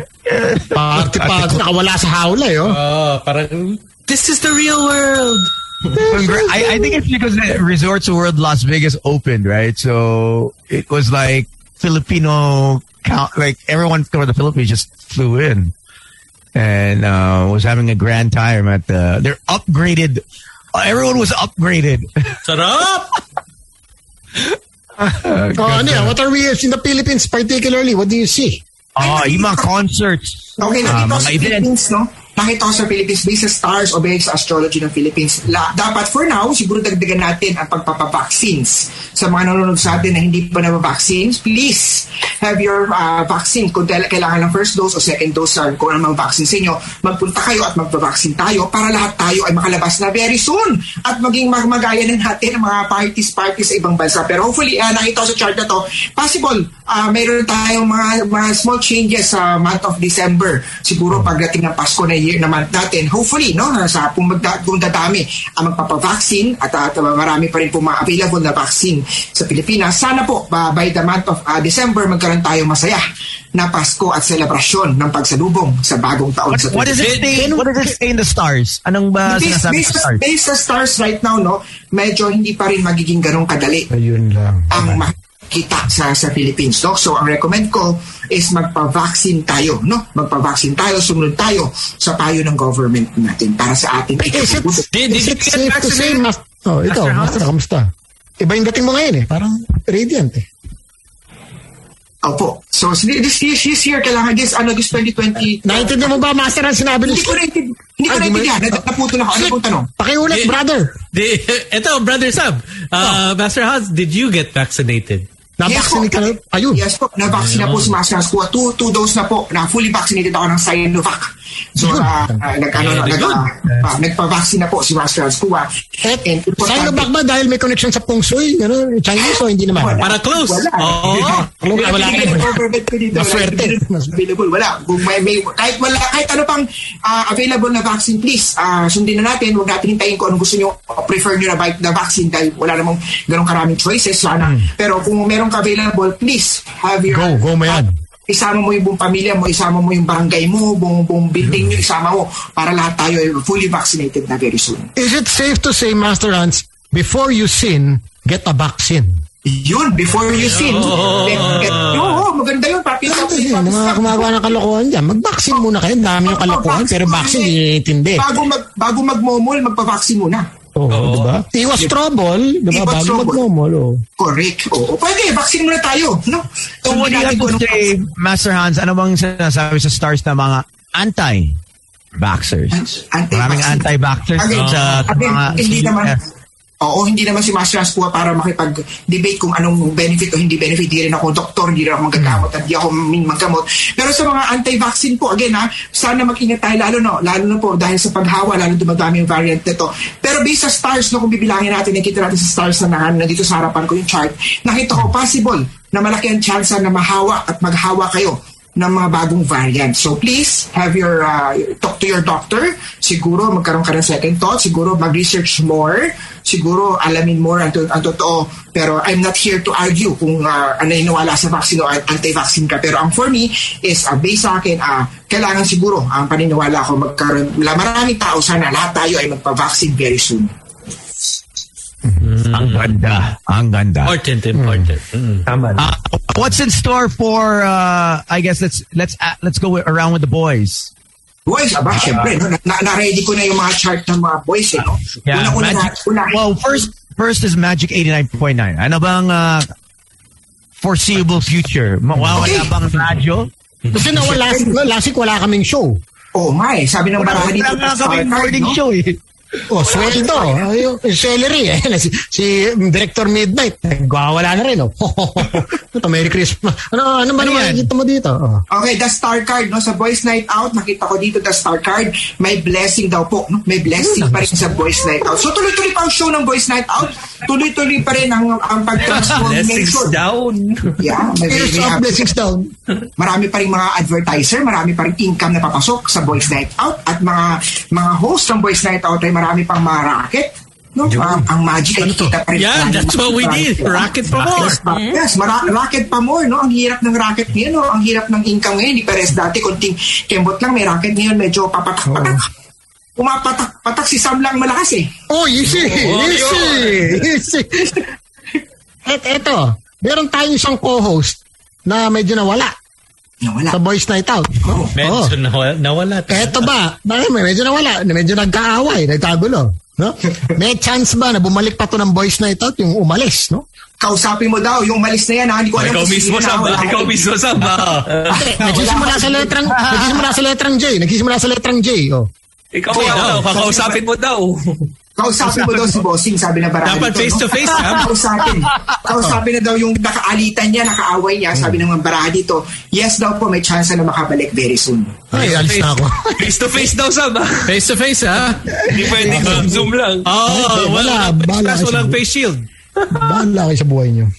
Party pa, nakawala sa hawla eh. Oh. Parang, this is the real world. I, I think it's because the Resorts World Las Vegas opened, right? So it was like Filipino, count, like everyone from the Philippines just flew in and uh, was having a grand time at the. They're upgraded. Everyone was upgraded. Sarap! Oh, ano? What are we in the Philippines particularly? What do you see? Oh, yung mga concerts. Okay, Ah, nakita ko mga sa. Philippines, no? Nakita ko sa Philippines based sa stars o based sa astrology ng Philippines. La, dapat for now, siguro dagdagan natin ang pagpapavaccines. Sa mga nanonood sa atin na hindi pa nabavaccines, please have your uh, vaccine. Kung kailangan ng first dose o second dose or kung ano mga vaccine sa inyo, magpunta kayo at magpavaccine tayo para lahat tayo ay makalabas na very soon at maging mag magaya na natin ang mga parties-parties sa ibang bansa. Pero hopefully, uh, nakita ko sa chart na to, possible, uh, mayroon tayong mga, mga small changes sa month of December. Siguro pagdating ng Pasko na year na month natin, hopefully, no, sa kung, magda, kung dadami ang magpapavaccine at, at marami pa rin po mga available na vaccine sa Pilipinas. Sana po, uh, by the month of uh, December, magkaroon tayo masaya na Pasko at selebrasyon ng pagsalubong sa bagong taon sa What does it say? What does it say in the stars? Anong ba based, sinasabi based, sa stars? based sa stars right now, no, medyo hindi pa rin magiging ganong kadali Ayun lang. ang makita sa sa Philippines no so ang recommend ko is magpa-vaccine tayo no magpa-vaccine tayo sumunod tayo sa payo ng government natin para sa ating Is it, ikabubuti. Did- did is you it get safe to say, vaccinated? oh, ito, Master kamusta? Iba yung dating mo ngayon eh. Parang radiant eh. Opo. So this this, this year kailangan this ano this 2020 Naintindihan mo ba, Master, ang sinabi ni hindi ko naintindihan. Hindi ko naintindihan. Nat- Naputo na ako. Ano pong tanong? Pakiulit, brother. Di, eto, Brother Sab, uh, Master Hans, did you get vaccinated? Nabaksin po. ka na. Ayun. Yes po, na-vaccine na po si Master Kuha. Two, two dose na po. Na fully vaccinated ako ng Sinovac. So, uh, uh, nag, ano, Very nag, good. uh, nagpa-vaccine na po si Master Kuha. Importante- Sinovac ba dahil may connection sa Feng Shui? Gano'n, Chinese o hindi naman? Wala. Para close. Wala. Oo. Wala, wala, wala. Dito. Maswerte. Wala, Available. Wala. Kung may, may, kahit wala, kahit ano pang ah, available na vaccine, please, ah, sundin na natin. Huwag natin hintayin kung anong gusto nyo, prefer nyo na, na vaccine dahil wala namang ganong karaming choices. Sana. Pero kung meron ka available, please, have your... Go, go mo yan. isama mo yung buong pamilya mo, isama mo yung barangay mo, buong, buong building nyo, isama mo para lahat tayo ay fully vaccinated na very soon. Is it safe to say, Master Hans, before you sin, get a vaccine? Yun, before you sin. Oh. Get, get, oo, maganda yun. Papi, Ito yun, mga gumagawa ng kalokohan dyan. Mag-vaccine muna kayo. Dami yung kalokohan, pero vaccine, hindi nitindi. Bago, mag, bago magmomol, magpa-vaccine muna. Oo, di ba? Iwas trouble, di ba? Iwas Bago trouble. magmomol, oh. Correct. Oo. Pwede, vaccine muna tayo. No? So what do you have to kung say, Master Hans? Ano bang sinasabi sa stars na mga anti-vaxxers? Anti-vaxxer. Maraming anti-vaxxers Again, sa, mga hindi naman. Oo, hindi naman si Master Ascua para makipag-debate kung anong benefit o hindi benefit. Hindi rin ako doktor, hindi rin ako magagamot, at hindi ako maggamot. Pero sa mga anti-vaccine po, again ha, sana mag-ingat tayo lalo no, lalo na po dahil sa paghawa, lalo dumadami yung variant nito. Pero based sa stars, no, kung bibilangin natin, nakita natin sa stars na nahan, nandito sa harapan ko yung chart, nakita ko possible na malaki ang chance na mahawa at maghawa kayo ng mga bagong variant. So please have your uh, talk to your doctor. Siguro magkaroon ka ng second thought. Siguro mag-research more. Siguro alamin more ang, to- ang totoo. Pero I'm not here to argue kung uh, ano yung sa vaccine o anti-vaccine ka. Pero ang for me is uh, based sa akin, uh, kailangan siguro ang paniniwala ko magkaroon. Maraming tao sana lahat tayo ay magpa-vaccine very soon. Ang ganda. Ang ganda. Important, important. Mm. Tama na. Uh, what's in store for? Uh, I guess let's let's uh, let's go around with the boys. Boys, aba, syempre, no, na, na, na-ready ko na yung mga chart ng mga boys, eh, no? Yeah, Una-una Magic, una, well, first first is Magic 89.9. Ano bang uh, foreseeable future? Mawawala Okay. bang radyo? Kasi nawa last, last week wala kaming show. Oo nga eh. Sabi ng baraha dito. Wala kaming morning no? show eh. Oh, sweldo. Ayun, yung salary. Eh. Si, si Director Midnight, nagwawala na rin. Oh. Ito, Merry Christmas. Ano, ano ba Ano naman nakikita mo dito? Oh. Okay, the star card, no? Sa Boys Night Out, nakita ko dito the star card. May blessing daw po, no? May blessing pa rin sa Boys Night Out. So, tuloy-tuloy pa ang show ng Boys Night Out. Tuloy-tuloy pa rin ang, ang Blessings pag-transformation. down. Yeah, may, may, Tears may, blessings down. marami pa rin mga advertiser, marami pa rin income na papasok sa Boys Night Out at mga mga host ng Boys Night Out ay marami pang mga racket. No? Ang, ang magic ay kita pa rin. Yeah, that's what we did. Racket pa more. Yes, pa, yes mara- racket pa more, no? Ang hirap ng racket ngayon, no? Ang hirap ng income ngayon. Hindi pares dati, konting kembot lang. May racket ngayon, medyo papatak-patak. Pumapatak-patak si Sam lang malakas eh. Oh, easy. easy. Easy. Et, eto, meron tayong isang co-host na medyo nawala Nawala. sa Boys Night Out. Oh. Medyo nawala. nawala. Eto ba? Bakit may medyo nawala? Medyo nagkaaway, nagkagulo. No? May chance ba na bumalik pa to ng Boys Night Out yung umalis, no? Kausapin mo daw, yung malis na yan, ha? Hindi ko alam Ikaw kung mismo sa wala Ikaw mismo sa Nagsisimula sa letrang nagsisimula sa letrang J, nagsisimula sa letrang J, oh. Ikaw daw. Kakausapin mo daw. Kausapin mo daw si Bossing, sabi na barangay. Dapat face to face, ha? Kausapin. Kausapin na daw yung nakaalitan niya, nakaaway niya, sabi ng mga baraha dito, yes daw po, may chance na makabalik very soon. Ay, alis na ako. Face to face daw, Sam. ah. Face to face, ha? Hindi pwedeng zoom lang. Oh, Hindi, wala. ka walang face shield. Bahala kayo sa buhay niyo.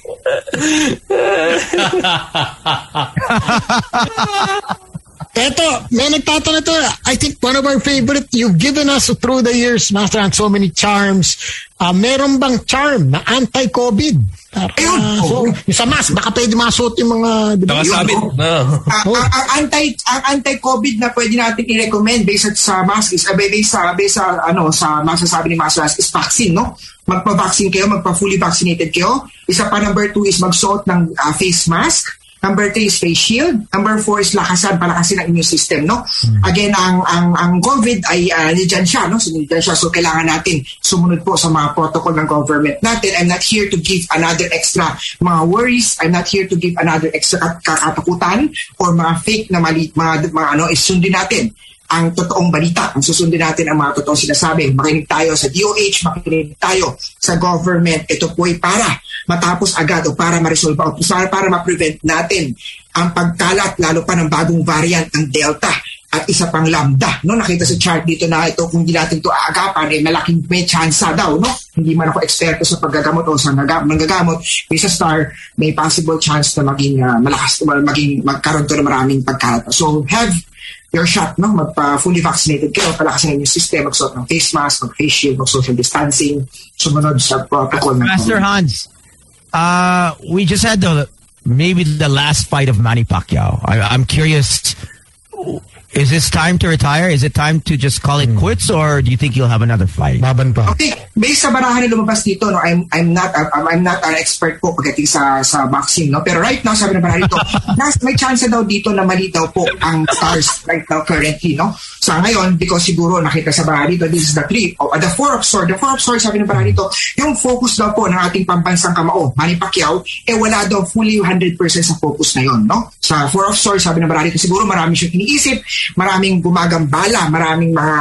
Eto, may nagtatanong to. I think one of our favorite, you've given us through the years, Master, and so many charms. Ah, meron bang charm na anti-COVID? Para, Ayun. so, yung sa mask, baka pwede masuot yung mga... di ba? Nakasabit. No. Ang Oh. ang- ang anti ang anti-COVID na pwede natin i-recommend based sa mask is uh, based sa based sa ano sa masasabi ni Master is vaccine no magpa-vaccine kayo magpa-fully vaccinated kayo isa pa number two is magsuot ng uh, face mask Number three is face shield. Number four is lakasan, palakasin ang immune system, no? Again, ang ang ang COVID ay uh, nandiyan siya, no? So, nandiyan siya. So, kailangan natin sumunod po sa mga protocol ng government natin. I'm not here to give another extra mga worries. I'm not here to give another extra kat- kakatakutan or mga fake na mali, mga, mga ano, is sundin natin ang totoong balita. Ang susundin natin ang mga totoong sinasabi. Makinig tayo sa DOH, makinig tayo sa government. Ito po ay para matapos agad o para ma-resolve o para, ma-prevent natin ang pagkalat lalo pa ng bagong variant ng Delta at isa pang lambda. No? Nakita sa chart dito na ito kung hindi natin ito aagapan, eh, malaking may chance daw. No? Hindi man ako eksperto sa paggagamot o sa nagam- manggagamot. May sa star, may possible chance na maging ah, malakas, maging magkaroon to ng maraming pagkalat. So have your shot, no? Magpa fully vaccinated kayo, palakasin yung system, magsuot ng face mask, mag face shield, mag social distancing, sumunod sa protocol ng Master Hans, uh, we just had the maybe the last fight of Manny Pacquiao. I, I'm curious. Is this time to retire? Is it time to just call it quits, or do you think you'll have another fight? Laban pa. Okay, based sa barahan na lumabas dito, no, I'm I'm not I'm, I'm not an expert po pagdating sa sa boxing, no. Pero right now sabi ng barahan dito, nas, may chance daw dito na mali daw po ang stars right now currently, no. Sa ngayon, because siguro nakita sa barahan dito, this is the three, oh, the four of swords, the four of swords sabi ng barahan dito, yung focus daw po ng ating pambansang kamao, Manny Pacquiao, eh wala daw fully 100% sa focus na yon, no. Sa four of swords sabi ng barahan dito, siguro marami siyang iniisip, maraming gumagambala, maraming mga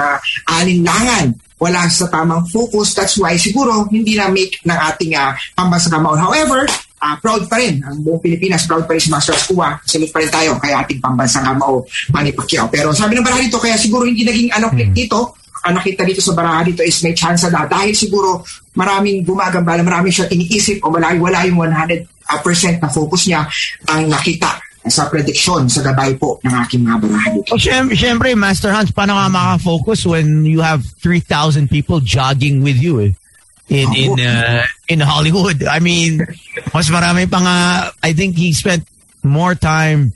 alinlangan wala sa tamang focus. That's why siguro hindi na make ng ating uh, pambansang kamao. However, ah, proud pa rin ang buong Pilipinas, proud pa rin si Master Escua. Salute pa rin tayo kay ating pambansang kamao, Manny Pacquiao. Pero sabi ng baraha dito, kaya siguro hindi naging ano click dito, ang nakita dito sa baraha dito is may chance na dahil siguro maraming gumagambala, maraming siya iniisip o wala, wala yung 100% na focus niya ang nakita sa prediction sa gabay po ng aking mga baraha dito. Well, syem- syempre, Master Hans, paano ka makafocus when you have 3,000 people jogging with you eh? in in uh, in Hollywood? I mean, mas marami pa nga, I think he spent more time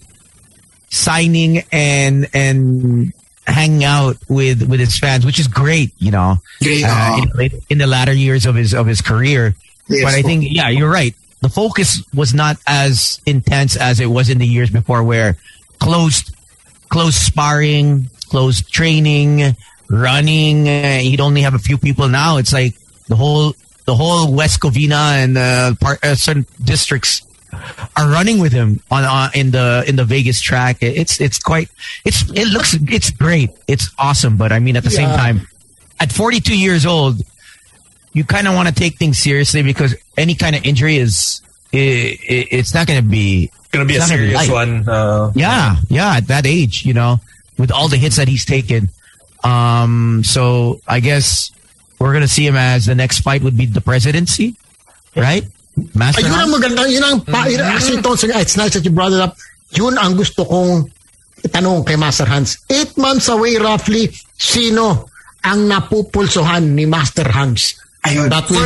signing and and hanging out with with his fans, which is great, you know. Great, uh, oo. in, in the latter years of his of his career. Yes, but I think, yeah, you're right. The focus was not as intense as it was in the years before, where closed, close sparring, close training, running. Uh, he'd only have a few people now. It's like the whole the whole West Covina and uh, part, uh, certain districts are running with him on, on in the in the Vegas track. It's it's quite it's it looks it's great. It's awesome, but I mean at the same time, at 42 years old, you kind of want to take things seriously because any kind of injury is i i it's not going to be Gonna be a it's not gonna serious light. one. Uh, Yeah, yeah, at that age, you know, with all the hits that he's taken. Um, so I guess we're gonna see him as the next fight would be the presidency, right? Master Ayun ang Hans? maganda. Yun ang, pa, yun, actually, Tonson, it's nice that you brought it up. Yun ang gusto kong itanong kay Master Hans. Eight months away roughly, sino ang napupulsuhan ni Master Hans? I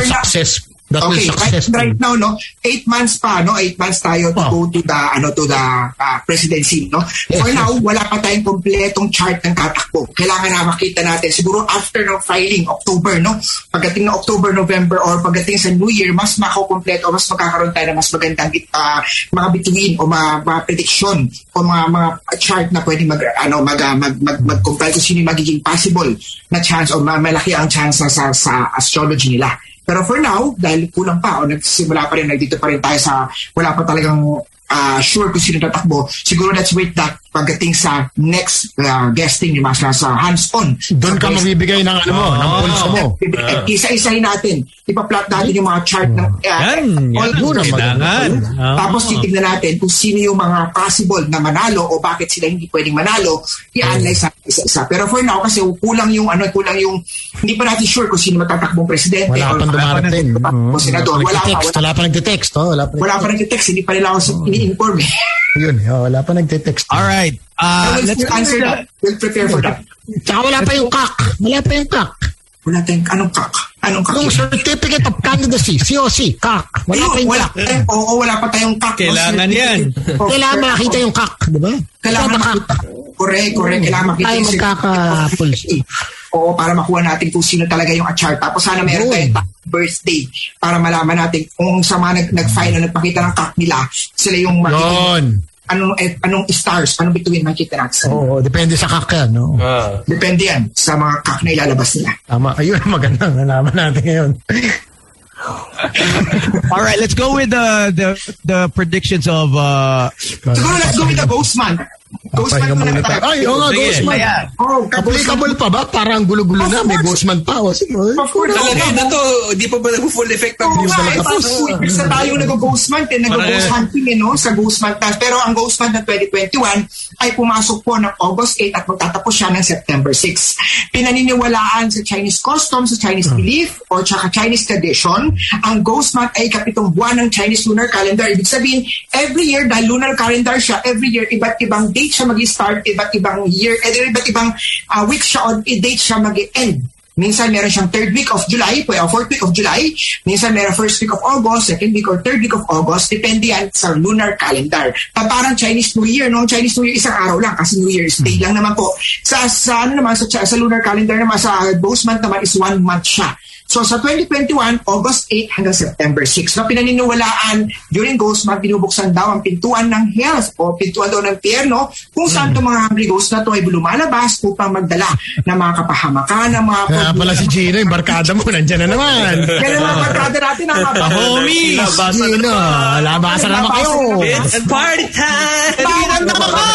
Not. That Okay, right, right now, no, eight months pa, no, eight months tayo to Oh. go to the, ano, to the uh, presidency, no. For Yes, now, wala pa tayong kompletong chart ng tatakbo. Kailangan na makita natin, siguro after ng filing, October, no, pagdating ng October, November, or pagdating sa New Year, mas makukompleto, o mas magkakaroon tayo ng mas magandang uh, mga bituin o mga, mga prediction o mga, mga chart na pwede mag, ano, mag, uh, mag, mag, mag-compile kung sino magiging possible na chance o ma- malaki ang chance na sa, sa astrology nila. Pero for now, dahil kulang pa o nagsimula pa rin, nagdito pa rin tayo sa wala pa talagang ah, sure kung sino tatakbo, siguro let's wait that pagdating sa next ah, guesting ni Masla sa hands-on. Doon ka Sa mabibigay ng ano mo, ng pulso mo. Uh, isa-isahin natin. Ipa-plot natin yung mga chart ng uh, Yan, all yan first kailangan. Oo. Tapos titignan natin kung sino yung mga possible na manalo o bakit sila hindi pwedeng manalo. I-analyze natin isa-isa. Pero for now, kasi kulang yung ano, kulang yung hindi pa natin sure kung sino matatakbong presidente. Wala or pang dumarating. O senador. Wala pa. nagtitext. Wala pa nagtitext. Oh, wala pa Wala pa nag-text. Hindi pa nila ako ini-inform eh. Yun, oh, wala pa nagtitext. All right. Uh, we'll let's answer that. We'll prepare for that. Tsaka wala pa yung kak. Wala pa yung kak. Wala tayong anong kak? Anong kak? Yung certificate of candidacy, COC, kak. Wala pa Ayun, yung wala kak. pa tayong, oo, wala pa tayong kak. Kailangan yan. Kailangan makita yung kak, di ba? Kailangan makita. Correct, correct. Kailangan makita Tayo yung magkaka-pulse. Oo, para makuha natin kung sino talaga yung chart. Tapos sana meron Yun. tayong birthday para malaman natin kung sa mga nag, nag-file na nagpakita ng kak nila, sila yung makikita. Anong, eh, anong stars, anong bituin makikita natin. Oo, depende sa kak yan. No? ah. Depende yan sa mga kak na ilalabas nila. Tama. Ayun ang magandang nalaman natin ngayon. all right. Let's go with the the the predictions of uh, Siguro let's go with the Ghost Month. Ghost Pahinga Month muna tayo. tayo. Ay, oo nga. Ghostman. Oh, Applicable pa ba? Parang gulo-gulo na. May Ghostman pa. O, sige. Of course, Talaga na to, di pa ba nag-full effect ang Oo news nga, na eh, years na tayo nag-ghost month eh, nag-ghost Parang- hunting eh, no, sa ghost month. Pero ang ghost month ng 2021 ay pumasok po ng August 8 at magtatapos siya ng September 6. Pinaniniwalaan sa Chinese customs, sa Chinese belief, o tsaka Chinese tradition, ang ghost month ay kapitong buwan ng Chinese lunar calendar. Ibig sabihin, every year, dahil lunar calendar siya, every year, iba't ibang date siya mag-start, iba't ibang year, eh, iba't ibang uh, week siya o date siya mag-end. Minsan meron siyang third week of July, o fourth week of July. Minsan meron first week of August, second week or third week of August. Depende yan sa lunar calendar. Pa parang Chinese New Year, no? Chinese New Year isang araw lang kasi New Year's Day lang naman po. Sa, sa ano naman, sa, sa lunar calendar naman, sa month naman is one month siya. So sa 2021, August 8 hanggang September 6. No, pinaniniwalaan during Ghost Month, binubuksan daw ang pintuan ng health o pintuan daw ng pierno kung saan itong mga hungry ghost na to ay lumalabas upang magdala ng mga kapahamakan, ng mga Kaya pala si Gino, yung barkada mo, nandyan na naman. Kaya mga barkada natin ang mga Homies! Gino, labasan na naman kayo. It's party time! Parang na ako!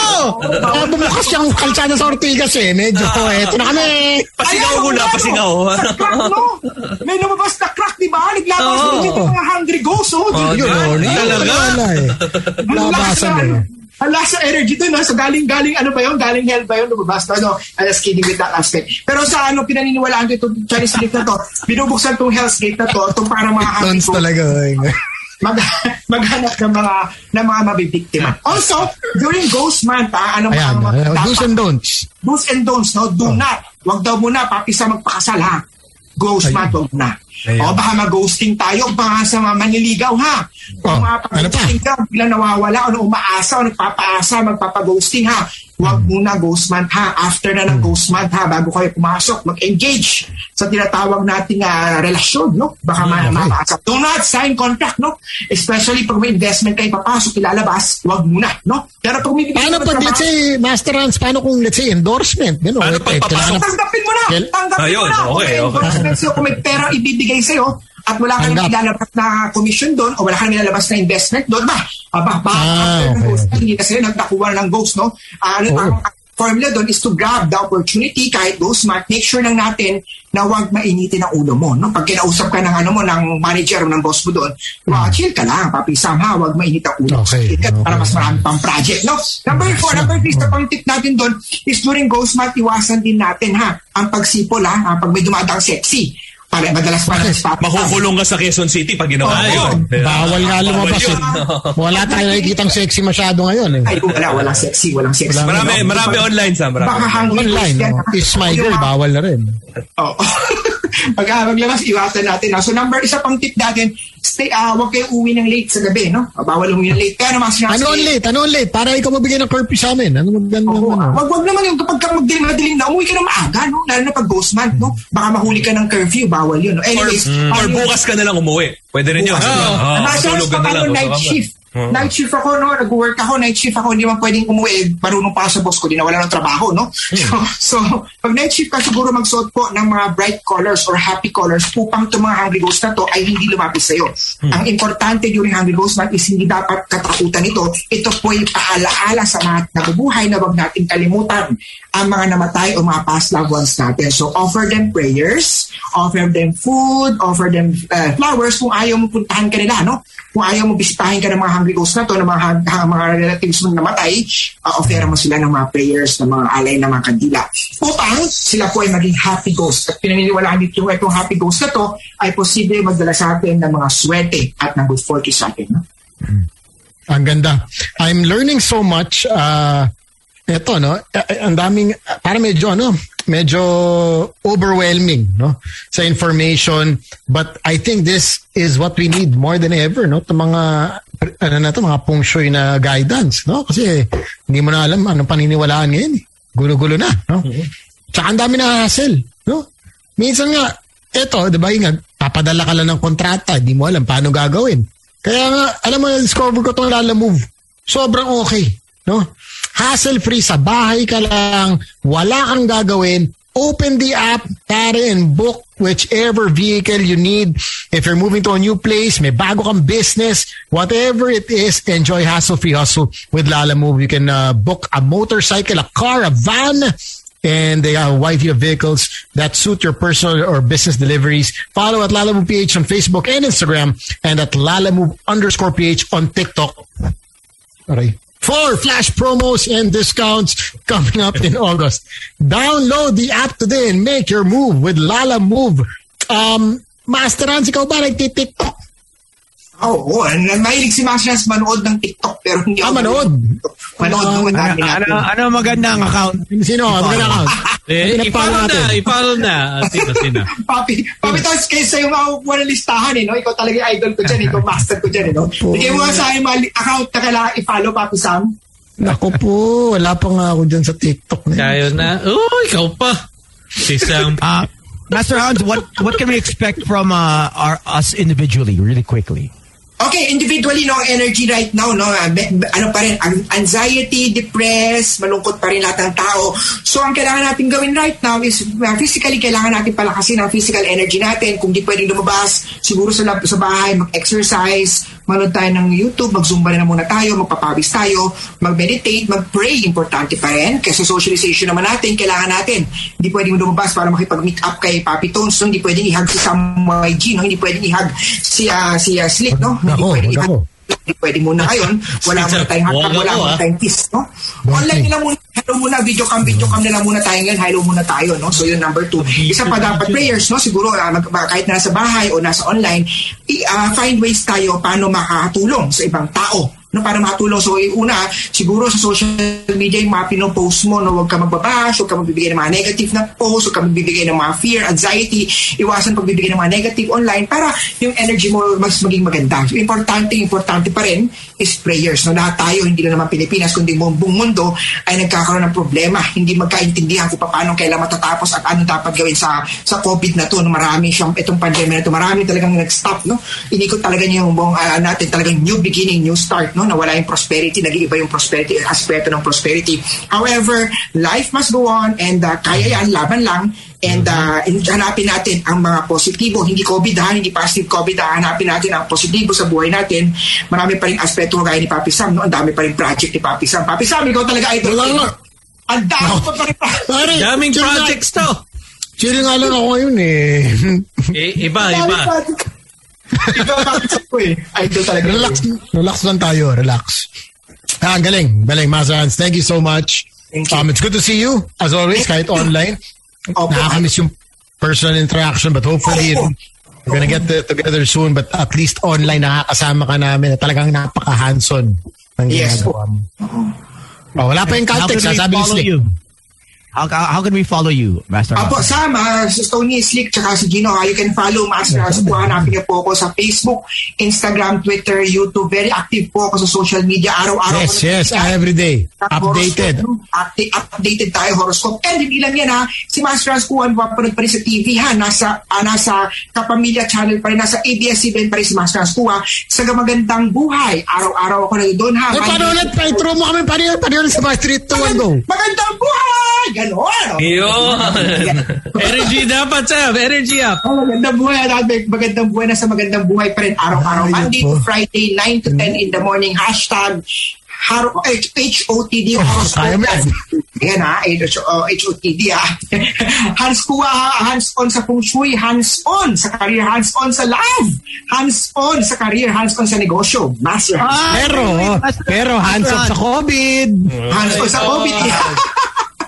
Kaya bumukas yung kalsada sa Ortigas eh. Medyo, eto na kami. Pasigaw muna, pasigaw. Sa? May lumabas na crack, di ba? Naglabas Oo. din yung mga hungry ghosts, oh. Di- Yun, oh, yun, Talaga? wala eh. Labasan eh. Ang lasa energy dun, no? So galing, galing, ano ba yun? Galing hell ba yun? Lumabas na, no? I'm just kidding with that aspect. Pero sa ano, pinaniniwalaan ko itong Chinese gate na to, binubuksan itong Hell's Gate na to, itong para mga hungry ghosts talaga. eh. mag maghanap ng mga ng mga mabibiktima. Also, during Ghost Month, ah, ano Ayan, mga uh, do's and don'ts. do's and don'ts, no? Do not. Wag daw muna papisa magpakasal, ha? go smart but una na. Ayun. O baka mag-ghosting tayo, baka sa mga manliligaw, ha? Oh, Kung mga ano pa? pag-ghosting ka, biglang nawawala, o umaasa, o nagpapaasa, magpapag-ghosting, ha? Wag Hmm. muna ghost month, ha? After na ng ghost month, ha? Bago kayo pumasok, mag-engage sa tinatawag nating ah, relasyon, no? Baka ma- Hmm, okay. mapaasa. Do not sign contract, no? Especially pag may investment kayo papasok, ilalabas, wag muna, no? Pero pag may Paano pag, let's say, Master Hans, paano kung, let's say, endorsement? Gano'n. Paano eh, pag papasok? Tanggapin mo na! Tanggapin Ayun, mo na! Okay, okay. endorsement kung may pera ibibigay sa'yo, at wala ka Tanggap. nang ilalabas na commission doon o wala ka nang ilalabas na investment doon, ba, aba, ba, Ah, okay. hindi kasi nagtakuha ng ghost, no? Ano, Oo. ang formula doon is to grab the opportunity kahit ghost month, make sure lang natin na huwag mainitin ang ulo mo, no? Pag kinausap ka ng ano mo, ng manager o ng boss mo doon, wow, chill ka lang, papi, somehow, huwag mainit ang ulo. Okay, ka Para okay. mas marami pang project, no? Number four, number three, sa pang tip natin doon is during ghost month, iwasan din natin, ha? Ang pagsipol, ha? Ah, Pag may dumadang sexy. Para madalas pa ng spot. Makukulong ka sa Quezon City pag ginawa mo yun. Bawal nga lumabas yun. eh. Wala tayong nakikitang sexy masyado ngayon eh. Ay, wala, walang sexy, walang sexy. Wala. Marami, No? marami online sa marami. Baka hungry Online, ha? Is my girl, bawal na rin. Oo. Pag ah, maglabas, iwasan natin. No? So number, isa pang tip natin, stay, ah, huwag kayo uwi ng late sa gabi, no? Ah, Bawal umuwi ng late. Naman sinasabi, Ano ang late? Ano ang late? Para ikaw mabigyan ng curfew sa amin. Ano maganda Oo, ano? wag wag naman yung kapag ka magdilim madilim na umuwi ka ng maaga no lalo na pag ghost month no baka mahuli ka ng curfew bawal yun no Or, anyways or ano- bukas ka na lang umuwi. Pwede rin yun. Oo, Ah, matulog ka na lang. night shift. Oo. Night shift ako, no? Nag-work ako, night shift ako, hindi man pwedeng umuwi. Marunong pa ako sa boss ko, di nawala ng trabaho, no? So, so, pag night shift ka, siguro magsuot po ng mga bright colors or happy colors upang itong mga hungry ghost na to ay hindi lumapit sa'yo. Ang importante during hungry ghost month is hindi dapat katakutan ito. Ito po ay paalaala sa mga nabubuhay na wag natin kalimutan ang mga namatay o mga past loved ones natin. So, offer them prayers, offer them food, offer them uh, flowers kung ayaw mo puntahan ka nila, no? Kung ayaw mo bisitahin ka ng mga ghosts na to, ng mga, hang- mga relatives mo namatay, uh, offer mo sila ng mga prayers, ng mga alay, ng mga kandila. Upang sila po ay maging happy ghost. At pinaniniwalaan dito itong happy ghost na to ay posible magdala sa atin ng mga swerte at ng good fortune sa atin. No? Ang ganda. I'm learning so much. Uh, ito, no? Eh, eh, Ang daming, para medyo, ano, medyo overwhelming, no? Sa information. But I think this is what we need more than ever, no? Ito mga, ano na to, mga shui na guidance, no? Kasi hindi mo na alam anong paniniwalaan ngayon. eh. Gulo-gulo na, no? Tsaka ang dami na hassle, no? Minsan nga, eto, di ba, yung papadala ka lang ng kontrata, di mo alam paano gagawin. Kaya nga, alam mo, discover ko itong Lala Move. Sobrang okay, no? Hassle-free sa bahay ka lang, wala kang gagawin, open the app, pare, and book whichever vehicle you need. If you're moving to a new place, may bago kang business, whatever it is, enjoy hassle-free hustle with Lala Move. You can uh, book a motorcycle, a car, a van, and they have a wide view of vehicles that suit your personal or business deliveries. Follow at Lala Move PH on Facebook and Instagram and at Lala Move underscore PH on TikTok. Okay. For flash promos and discounts coming up in August. Download the app today and make your move with Lala Move. Um, Master Hans, ikaw ba nagtitiktok? Oo, oh, mahilig si Master Hans manood ng TikTok pero hindi Ah, ako manood? Manood mo, Ano, madami ano, natin. ano magandang account? Sino? Maganda account. Eh, i-follow na, natin. i-follow na. Ah, Sino, sino? Papi, papi, tapos kayo sa'yo nga walang listahan eh, no? Ikaw talaga yung idol ko dyan, ikaw master ko dyan, eh, no? Bigay mo sa akin mga account na kailangan i-follow, Papi Sam. Naku po, wala pa nga ako dyan sa TikTok. na. Tayo na. Oh, ikaw pa. Si Sam. Uh, Master Hans, what what can we expect from uh, our us individually, really quickly? Okay, individually, no, energy right now, no, ah, ano pa rin, anxiety, depressed, malungkot pa rin lahat ng tao. So, ang kailangan natin gawin right now is, uh, physically, kailangan natin palakasin ang physical energy natin. Kung di pwedeng lumabas, siguro sa, sa bahay, mag-exercise, manood tayo ng YouTube, mag-zumba na muna tayo, magpapawis tayo, mag-meditate, mag-pray, importante pa rin. Kasi socialization naman natin, kailangan natin. Hindi pwedeng lumabas para makipag-meet up kay Papi Tones, no? hindi pwedeng ihag si Sam YG, no? hindi pwedeng ihag si, ah, si ah, Slick, no? hindi Nako, pwedeng ihag nako. Hindi pwede muna ngayon. Wala muna tayong hatag, wala ah. tayong kiss, no? Online nila muna, hello muna, video cam, video cam nila muna tayo ngayon, hello muna tayo, no? So yun, number two. Isa pa dapat prayers, no? Siguro, ah, mag, kahit nasa bahay o nasa online, i, ah, find ways tayo paano makakatulong sa ibang tao no para makatulong. So yung una siguro sa social media yung mga pinopost mo no wag ka magbabash wag ka magbibigay ng mga negative na post wag ka magbibigay ng mga fear anxiety. Iwasan pagbibigay ng mga negative online para yung energy mo mas maging maganda. So, importante importante pa rin is prayers. No lahat tayo hindi lang naman Pilipinas kundi buong, mundo ay nagkakaroon ng problema. Hindi magkaintindihan kung paano kailan matatapos at ano dapat gawin sa sa COVID na to. No marami siyang itong pandemya na to marami talagang nag-stop no. Inikot talaga niya yung buong ah, natin talagang new beginning new start no no? Nawala yung prosperity, nag-iiba yung prosperity, aspeto ng prosperity. However, life must go on and uh, kaya yan, laban lang. And uh, hanapin natin ang mga positibo, hindi COVID ha, hindi positive COVID ha, hanapin natin ang positibo sa buhay natin. Marami pa rin aspeto gaya ni Papi Sam, no? Ang dami pa rin project ni Papi Sam. Papi Sam, ikaw talaga idol. Wala nga. Ang dami pa pa rin Pare, Daming projects to. Chill nga lang ako ngayon eh. Eh, iba, iba. Iba Sam ko eh. Idol talaga. relax, relax lang tayo, relax. Ah, galing, galing, Mazans. Thank you so much. Thank you. Um, it's good to see you, as always, kahit online. Opo. Nakakamiss yung personal interaction, but hopefully, Opo. we're gonna get the- together soon, but at least online, nakakasama ka namin na talagang napaka-hands-on ng Yes. ginagawa mo. Oh, wala pa yung context, sasabi ni Slick. How, how, can we follow you, Master? Apo, Hans? Sam, uh, si Tony Slick, tsaka si Gino, ha, you can follow Master House po. Hanapin niyo po ako sa Facebook, Instagram, Twitter, YouTube. Very active po ako sa social media. Araw-araw. Yes, yes, every day. Updated. update, updated tayo horoscope. And hindi lang yan ha, si Master Hans Kuan, mapapanood pa rin sa TV ha, nasa, ah, nasa Kapamilya Channel pa rin, nasa ABS-CBN pa rin si Master Hans Kuan. Sa magandang buhay, araw-araw ako na doon ha. Eh, paano ulit? Pa-intro mo kami, paano yun? Paano yun sa mga street to one go? Magandang buhay! Ganon! Yun. Energy dapat, Sam. Energy up. Oh, magandang buhay. Magandang buhay na sa magandang buhay pa rin araw-araw. Monday to Friday, 9 to 10 in the morning. Hashtag Haro, H- HOTD horoscope. Ayan ha, H- oh, HOTD ha. hands kuha ha, hands-on sa feng shui, hands-on sa career, hands-on sa love, hands-on sa career, hands-on sa negosyo. Master. Pero, pero hands up sa COVID. hands-on sa COVID.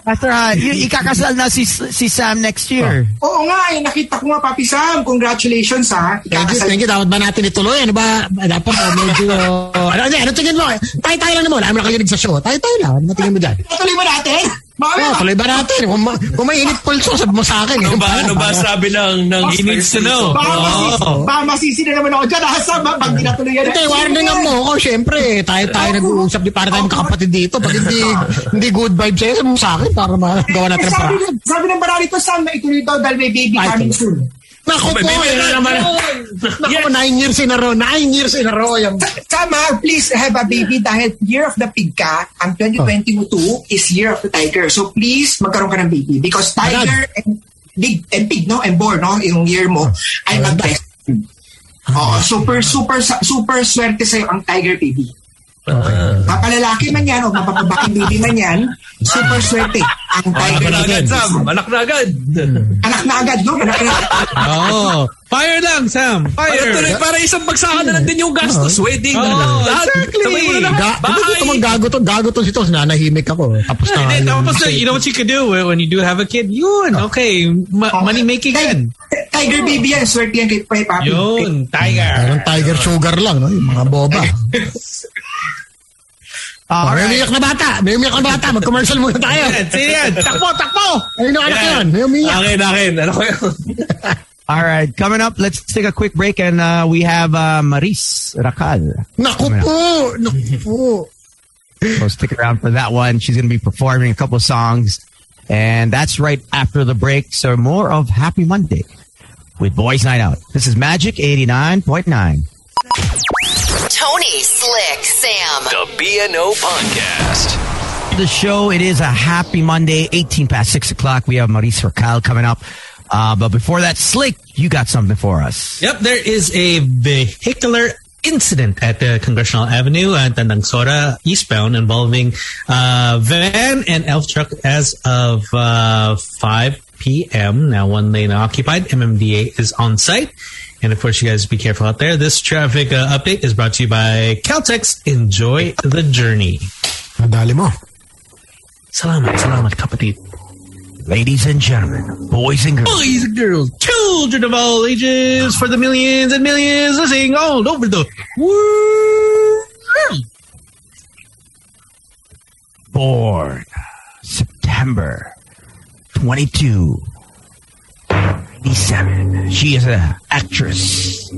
Master Han, y- ikakasal na si, si Sam next year. Oo nga, eh, nakita ko nga, Papi Sam. Congratulations ha. Thank you, Ikakasal thank you. Dapat ba natin ituloy? Ano ba? Dapat uh, medyo... ano, ano, ano tingin mo? Tayo-tayo lang naman. Wala mo nakikinig sa show. Tayo-tayo lang. Ano tingin mo dyan? Tuloy ba natin? Mami, Oh, tuloy ba natin? Kung, ma- kung may init pulso, sabi mo sa akin. Ano ba, ano ba sabi ng, ng He needs to know. Baka masisi, Oh. baka masisi na naman ako dyan. Ha, Sam, ha? Pag di natuloy yan. Hindi, warningan mo ako. Siyempre, tayo-tayo nag-uusap. Di para tayo magkakapatid dito. Pag hindi, hindi good vibes sa'yo, sabi mo sa akin para magawa natin ang Sabi, ng barali to, Sam, na ituloy daw dahil may baby coming soon. Naku po, yun na naman. Naku, nine years in a row. Nine years in a row. Yung... Ha, please have a baby dahil year of the pig ka. Ang 2022 is year of the tiger. So please, magkaroon ka ng baby. Because tiger and big and pig, no? And boar, no? Yung year mo ay Maganda. mag-best. Oo, super, super, super swerte sa'yo ang tiger baby. Mapalalaki man yan o mapapabaking baby man yan, super swerte ang tiger Anak na agad. Sam. Anak na agad. Anak na agad, no? Anak na Oh. Fire lang, Sam. Para, Fire. tuloy, para isang bagsakan na lang din yung gastos. Wedding, Oh, lahat. exactly. Mo na lahat. Ga, Bahay. mang gago to. Gago to si Tos. Nanahimik ako. Tapos na. Then, tapos, uh, you know what you could do uh, when you do have a kid? Yun, okay. Ma- money making yan. Tiger baby yan, swerte yan kay Papi. Yun, tiger. Meron tiger sugar lang, no? Yung mga boba. Oh, may umiyak na bata. May umiyak na bata. Mag-commercial muna tayo. Sino yan? Takbo, takbo! Ayun yung anak yun. May umiyak. Akin, akin. Ano ko yun? All right, coming up, let's take a quick break and uh, we have uh, Maris Racal. Naku po. Naku po. So stick around for that one. She's going to be performing a couple songs. And that's right after the break. So more of Happy Monday with Boys Night Out. This is Magic 89.9. Tony, Slick, Sam. The BNO Podcast. The show, it is a happy Monday, 18 past 6 o'clock. We have Maris Racal coming up. Uh, but before that, Slick, you got something for us. Yep, there is a vehicular incident at the Congressional Avenue at Tandangsora eastbound involving uh, van and elf truck as of uh, 5 p.m. Now, one lane occupied. MMDA is on site. And of course, you guys be careful out there. This traffic uh, update is brought to you by Caltex. Enjoy the journey. Nadali mo. Salamat, salamat, kapatid. Ladies and gentlemen, boys and girls, boys and girls, children of all ages, for the millions and millions listening all over the world. born September 22, 87. She is an actress,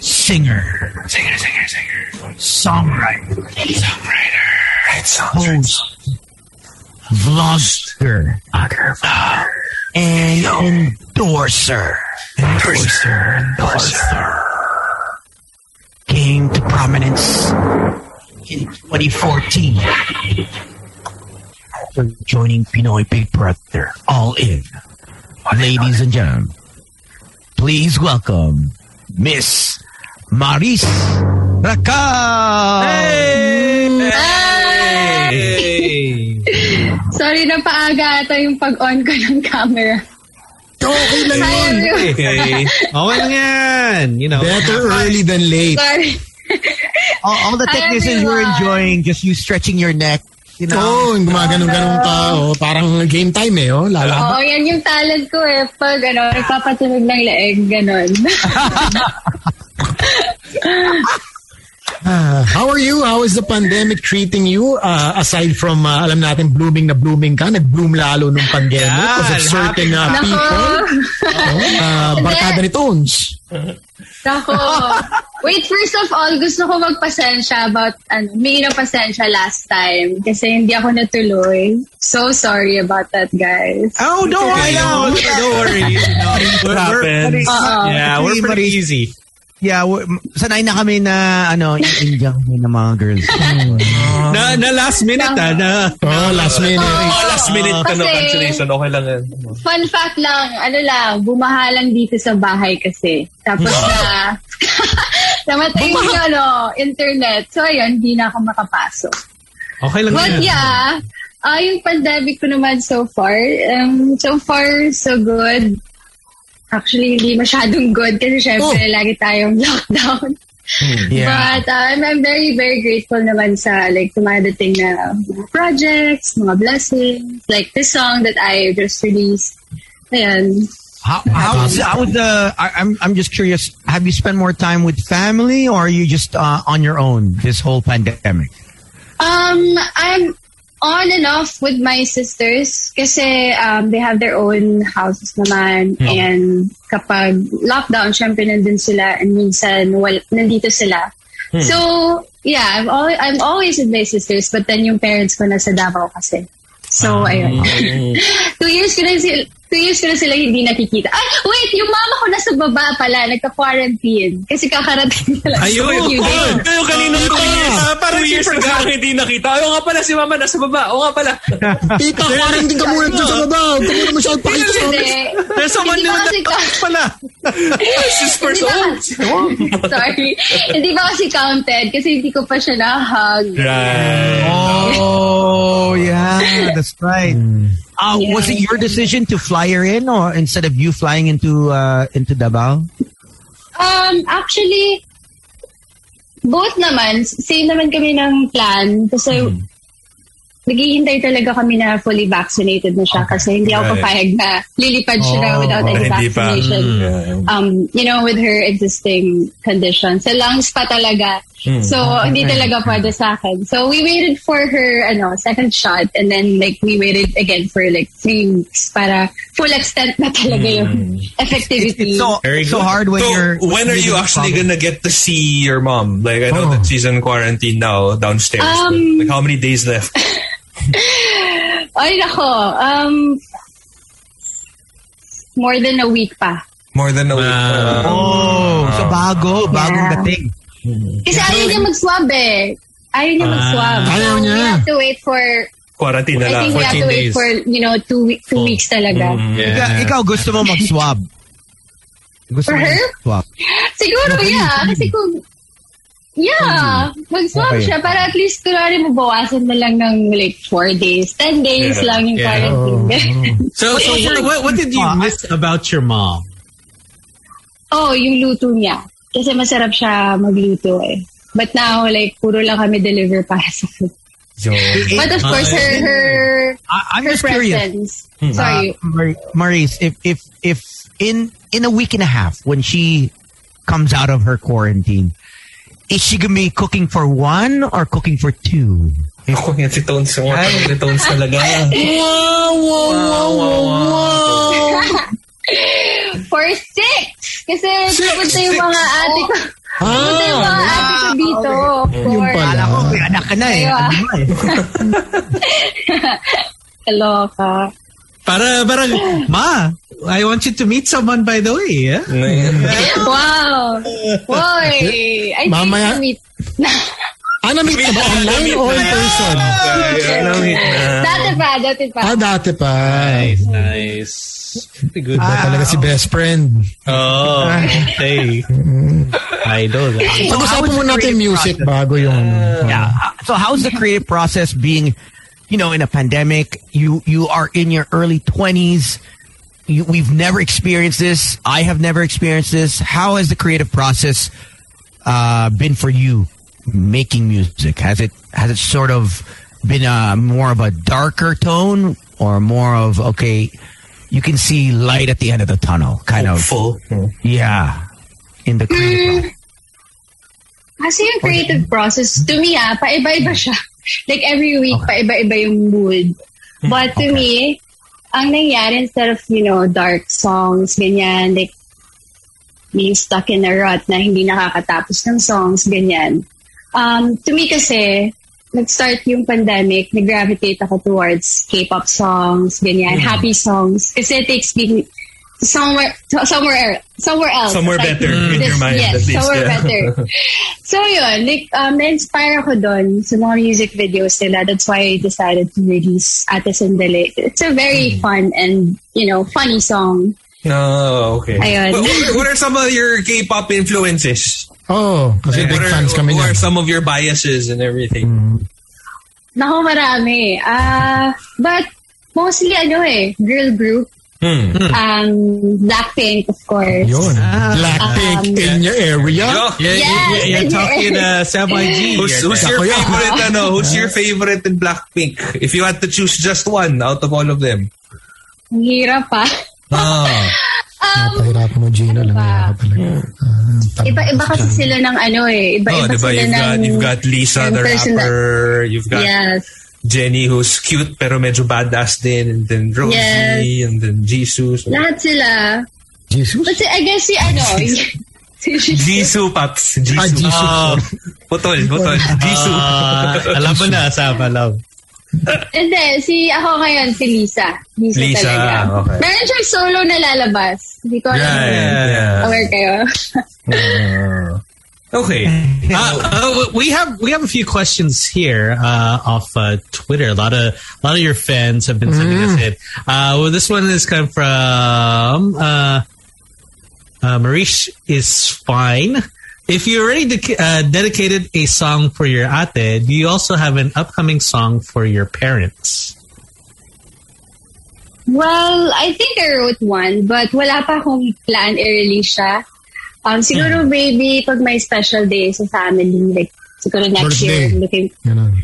singer, singer, singer, singer, songwriter, songwriter, right host, vlogger, vlogger, and endorser, endorser, endorser. Came to prominence in 2014. We're joining Pinoy Big Brother all in. Ladies and gentlemen, please welcome Miss Maris Raka. Hey! Sorry na paaga ata yung pag-on ko ng camera. Okay lang yun. Sayang yun. Okay. Okay lang yan. You know. Better early than late. Sorry. All, all the Hi, technicians were everyone. enjoying just you stretching your neck. You know, Oo, oh, gumaganong-ganong ka. Oh, parang game time eh. Oh, lala. Oo, yan yung talent ko eh. Pag ano, nagpapatunog ng leeg, ganon. Ah, how are you? How is the pandemic treating you? Uh, aside from, uh, alam natin, blooming na blooming ka. Nag-bloom lalo nung pandemic Yeah, because of certain uh, Nako. people. Oh, uh, barkada ni Tones. Nako. Wait, first of all, gusto ko magpasensya about, ano, may ng pasensya last time kasi hindi ako natuloy. So sorry about that, guys. Oh, don't worry. No, don't worry. You know, we're, we're, happens. Oo. yeah, we're pretty easy. Yeah, w- sanay na kami na ano, yung Indian kami ng mga girls. Na, na last minute, ah, na, Oh, last minute. Oh, last minute ka no Kasi- cancellation. Okay lang yan. Fun fact lang, ano lang, bumaha lang dito sa bahay kasi. Tapos na, namatay yung ano, internet. So ayun, hindi na ako makapasok. okay lang But yan. yeah, ah yung pandemic ko naman so far, um, so far, so good. Actually, hindi masyadong good kasi syempre Oh. lagi tayong lockdown. Yeah. But uh, I'm, I'm very, very grateful naman sa like dumadating na mga projects, mga blessings, like this song that I just released. Ayan. How how was how was the? I, I'm I'm just curious. Have you spent more time with family, or are you just uh, on your own this whole pandemic? Um, I'm on and off with my sisters kasi um, they have their own houses naman and kapag lockdown, syempre nandun sila and minsan wal- nandito sila. So, yeah, I'm, al- I'm always with my sisters but then yung parents ko nasa Davao kasi. So, ayun. two years ko na sila, two years ko na sila hindi nakikita. Ay, wait, yung mama ko nasa baba pala, nagka-quarantine. Kasi kakarating nila. Ayun, few yun. days. Kayo kanina years. years. Ah, parang Two years si parang hindi nakita. Ayaw nga pala si mama nasa baba. Oo nga pala. Tita, quarantine ka muna dyan sa baba. Huwag ka muna masyadong pakita sa amin. Hindi. There's someone in the house pala. Hindi ba, sorry. Hindi ba kasi counted kasi hindi ko pa siya na-hug. Right. Oh yeah, that's right. Uh, Yeah. Was it your decision to fly her in, or instead of you flying into uh, into Davao? Um, actually, both naman, same naman kami ng plan. Kasi naghihintay talaga kami na fully vaccinated na siya kasi hindi ako Right. papayag na lilipad siya na without Oh, any hindi pa. vaccination. Yeah. Um, you know, with her existing condition. Sa lungs pa talaga. So, hindi talaga pwede sa akin. So, we waited for her, ano, second shot and then, like, we waited again for, like, three weeks para full extent na talaga yung effectivity. It's so Very so hard when so you're. when are you actually problem. gonna get to see your mom? Like I know Oh. that she's in quarantine now downstairs. but, Um, like how many days left? Ay, nako. Um, more than a week pa. More than a week. Wow. Oh, so bago, bagong Yeah. dating. Kasi ayaw niya mag-swab eh. Ayaw niya mag-swab. Ayaw so, niya. we have to wait for, quarantine na I lang. think we have 14 to wait days. for, you know, two, week, two weeks talaga. Ikaw, ikaw gusto mo mag-swab. Gusto For mo her? mag-swab. Siguro, yeah. Kasi kung, yeah, mag-swab Okay. siya para at least kunwari mabawasan na lang ng like four days, 10 days Yeah. lang yung Yeah. quarantine. So, so what, what, what did you miss about your mom? oh, yung luto niya. Kasi masarap siya magluto eh. But now, like, puro lang kami deliver para sa food. But of course, her, her, I, I'm her just curious. presence. Sorry. Uh, Maurice, if if if in in a week and a half when she comes out of her quarantine, is she gonna be cooking for one or cooking for two? Ako yan si Tones. Yung mga si Tones talaga. Wow, wow, wow, wow, wow. For six! Kasi pupunta yung mga ate ko. Pupunta yung mga Ah, ate ko dito. Yung For, pala. Kala ko may anak ka na eh? Kaloka. Para, parang, ma, I want you to meet someone by the way, yeah? Wow! Boy! I Mamaya- think meet. Ah, na-meet ka ba online or in person? Na-meet na. Dati pa, dati pa. Ah, dati pa. Nice, nice. Pretty good. Ba talaga si best friend. Oh, hey. Idol. Pag-usapan mo natin music bago yung... ano. Yeah. So how's the creative process being, you know, in a pandemic? You you are in your early twenties. You, we've never experienced this. I have never experienced this. How has the creative process uh, been for you making music? Has it has it sort of been a more of a darker tone or more of okay, you can see light at the end of the tunnel, kind Hopeful. of yeah, in the creative process. Kasi yung creative process, to me ah, paiba-iba siya. Like every week, paiba-iba yung mood. But to me, ang nangyari instead of, you know, dark songs, ganyan, like being stuck in a rut na hindi nakakatapos ng songs, ganyan. Um, to me kasi, nag-start yung pandemic, nag-gravitate ako towards K-pop songs, ganyan, happy songs. Kasi it takes me somewhere, somewhere, somewhere else. Somewhere Like, better in your mind, Yes, at least, somewhere yeah. better. So yun, like, um, na-inspire ako doon sa mga music videos nila. That's why I decided to release Ate Sandali. It's a very Hmm. fun and, you know, funny song. Oh, okay. Ayun. But what, are, what are some of your K-pop influences? Oh, kasi Like, big are, fans kami Who are some of your biases and everything? Naku, marami. Ah, but mostly ano eh, girl group. Hmm. Um, Blackpink, of course. Yun. Blackpink Um, in your area. Yo, Yeah, Yes, yeah, you're talking you're- uh, Sam IG. Who's, who's your favorite? Ano? Who's your favorite in Blackpink? If you had to choose just one out of all of them. Ang hirap pa. Ah. Napahirapan mo, Gino. Lang Ano ba? yan talaga. Ah, Iba-iba kasi sila ng ano eh. Iba-iba Oh, diba? sila You've ng... got, you've got Lisa, ng the personal- rapper. You've got Yes. Jenny, who's cute pero medyo badass din. And then Rosie, Yes. and then Jisoo. So, Lahat sila. Jesus? But I guess si ano... si Jisoo. Paps. Jisoo. Ah, Jisoo. Ah, putol, putol. Jisoo. Ah, alam mo na, Sam, alam. Hindi, si ako ngayon, si Lisa. Lisa, Lisa, talaga. okay. Meron siyang solo na lalabas. Hindi ko alam Yeah, yeah, yeah. aware kayo. Okay. Uh, uh, we have we have a few questions here uh, off uh, Twitter. A lot of a lot of your fans have been sending us in. Uh, well, this one is coming from uh, uh, Marish is fine. If you already de- uh, dedicated a song for your ate, do you also have an upcoming song for your parents? Well, I think I wrote one, but wala pa akong plan i-release siya. Um, siguro Hmm. maybe pag may special day sa family, like siguro next Birthday. year, looking, Ganun.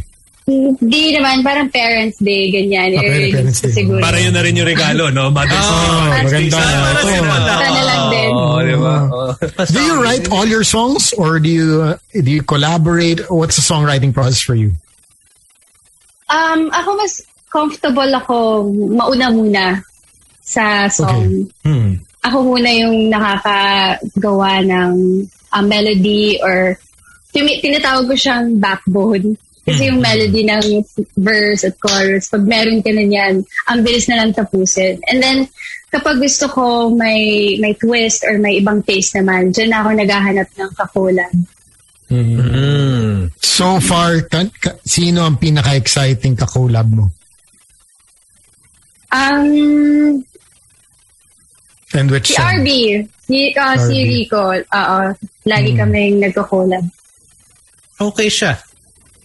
hindi naman, parang parents day, ganyan, Ah, parents day. siguro. Para yun na rin yung regalo, no? Mother's Oh, Day. maganda. Sana rin wala. Sana lang din. Oo, di ba? Oo. Do you write all your songs or do you uh, do you collaborate? What's the songwriting process for you? Um, ako mas comfortable ako mauna muna sa song. Hmm. Ako muna yung nakakagawa ng uh, melody or tumi- tinatawag ko siyang backbone. Kasi yung melody ng verse at chorus, pag meron ka na yan, ang bilis na lang tapusin. And then, kapag gusto ko may may twist or may ibang taste naman, dyan ako naghahanap ng kakulan. Mm. So far, ka, ka- sino ang pinaka-exciting ka-collab mo? Um, And which Si song? RB. Si, uh, si RB. Rico. Oo. Lagi kaming nagko-collab. Okay siya.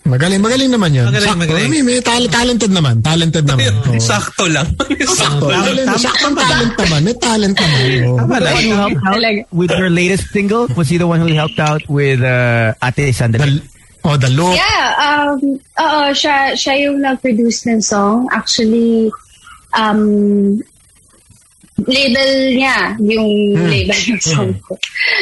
Magaling, magaling naman yun. Magaling, Sakto. magaling. May, may tal- talented naman. Talented naman. Oo. Sakto lang. Sakto. Talent, saktong talent naman. May talent naman. Oo. The one who helped out Talaga. with your latest single was he the one who helped out with uh, Ate Sandali? The, oh, the look. Yeah. Um, oo, siya, siya yung nag-produce ng song. Actually, um, label niya yung label ng song ko.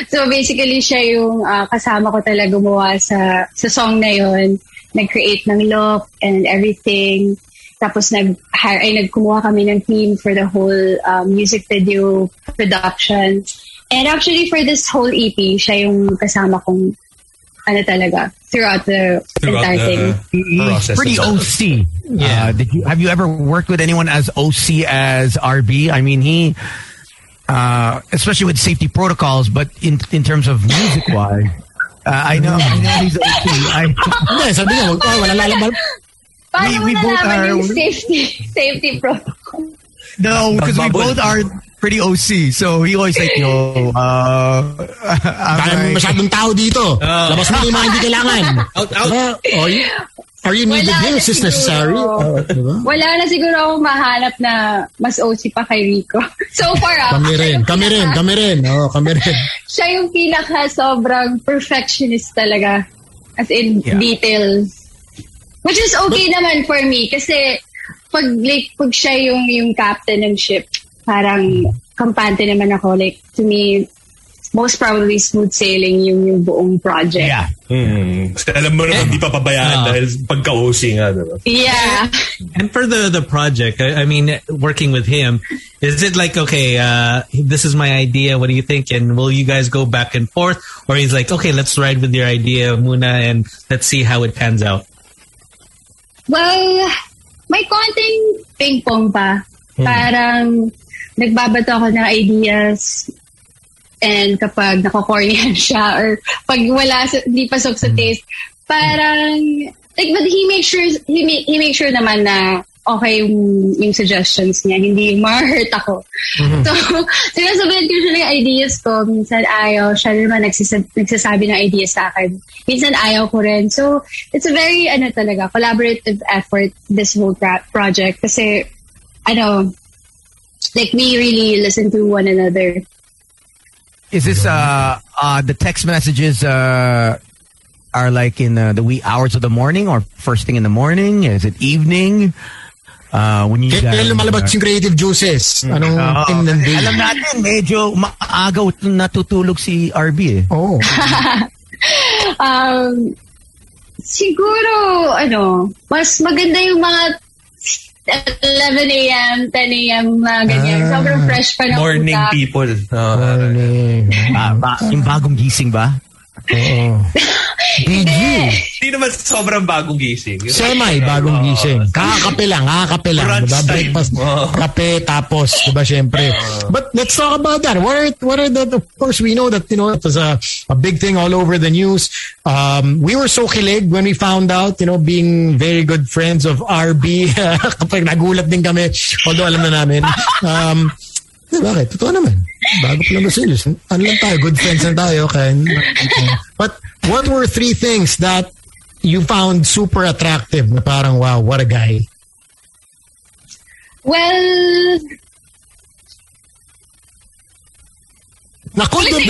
So basically siya yung ah, kasama ko talaga gumawa sa sa song na yon nag-create ng look and everything. Tapos nag ay nagkumuha kami ng team for the whole um, music video production. And actually for this whole EP, siya yung kasama kong ano talaga throughout the Throughout entire thing. the He's process. pretty of- OC. Yeah. Uh, did you have you ever worked with anyone as OC as RB? I mean, he, uh, especially with safety protocols, but in in terms of music wise, Uh, I know, I know he's OC. I, Hindi, sabi niya, wag, wala lalabas. Paano We- we both are- safety, safety protocol? no, because we both are pretty OC. So he always like, yo, uh, like- masyadong tao dito. Labas mo yung mga hindi kailangan. Out, out. Or you, are you needed Wala here? Is this siguro. necessary? Uh, diba? Wala na siguro akong mahanap na mas OC pa kay Rico. So far, ah, Kami rin, kami rin, kami rin. Oo, kami rin. Siya yung pinaka sobrang perfectionist talaga. As in, Yeah. details. Which is okay naman for me kasi pag, like, pag siya yung, yung captain ng ship, parang kampante naman ako. Like, to me, most probably smooth sailing yung, yung buong project. yeah. Hmm. Kasi alam mo na hindi pa pabayaan Ah. dahil pagka-OC nga. Diba? Yeah. And for the the project, I, I mean, working with him, is it like okay? Uh, this is my idea. What do you think? And will you guys go back and forth, or he's like, okay, let's ride with your idea, Muna, and let's see how it pans out. Well, may konting ping-pong pa. Parang nagbabato ako ng ideas and kapag nakokornihan siya or pag wala, hindi pasok sa taste, parang, like, but he makes sure, he, make, he makes sure naman na okay yung, yung suggestions niya, hindi yung ma-hurt ako. So, sinasabihan ko siya ng ideas ko. Minsan ayaw. Siya naman nagsisab- nagsasabi ng ideas sa akin. Minsan ayaw ko rin. So, it's a very, ano talaga, collaborative effort, this whole pra- project. Kasi, ano, like, we really listen to one another. Is this uh uh the text messages uh are like in uh, the wee hours of the morning or first thing in the morning? Is it evening? Uh, when you Kaya guys, lumalabas yung creative juices. Anong Oo. time ng day? Alam natin, medyo maaga natutulog si RB eh. Oo. Um, siguro, ano, mas maganda yung mga 11 a.m., 10 a.m., mga ganyan. Ah. Sobrang fresh pa ng Morning utak. people. Ah, Morning. Ba, ba- yung bagong gising ba? Oo. BG. Hindi naman sobrang bagong gising. Semi, bagong gising. Kakakape lang, kakakape lang. Brunch Diba? time. Breakfast, Oo. kape, tapos, diba, syempre. But let's talk about that. What are, what are the, of course, we know that, you know, it was a, a big thing all over the news. Um, we were so kilig when we found out, you know, being very good friends of RB. Kapag nagulat din kami, although alam na namin. Um, bakit? Totoo naman. Bago pa lang ba serious? Ano lang tayo? Good friends lang tayo. Okay. But what were three things that you found super attractive na parang, wow, what a guy? Well, Naku, doon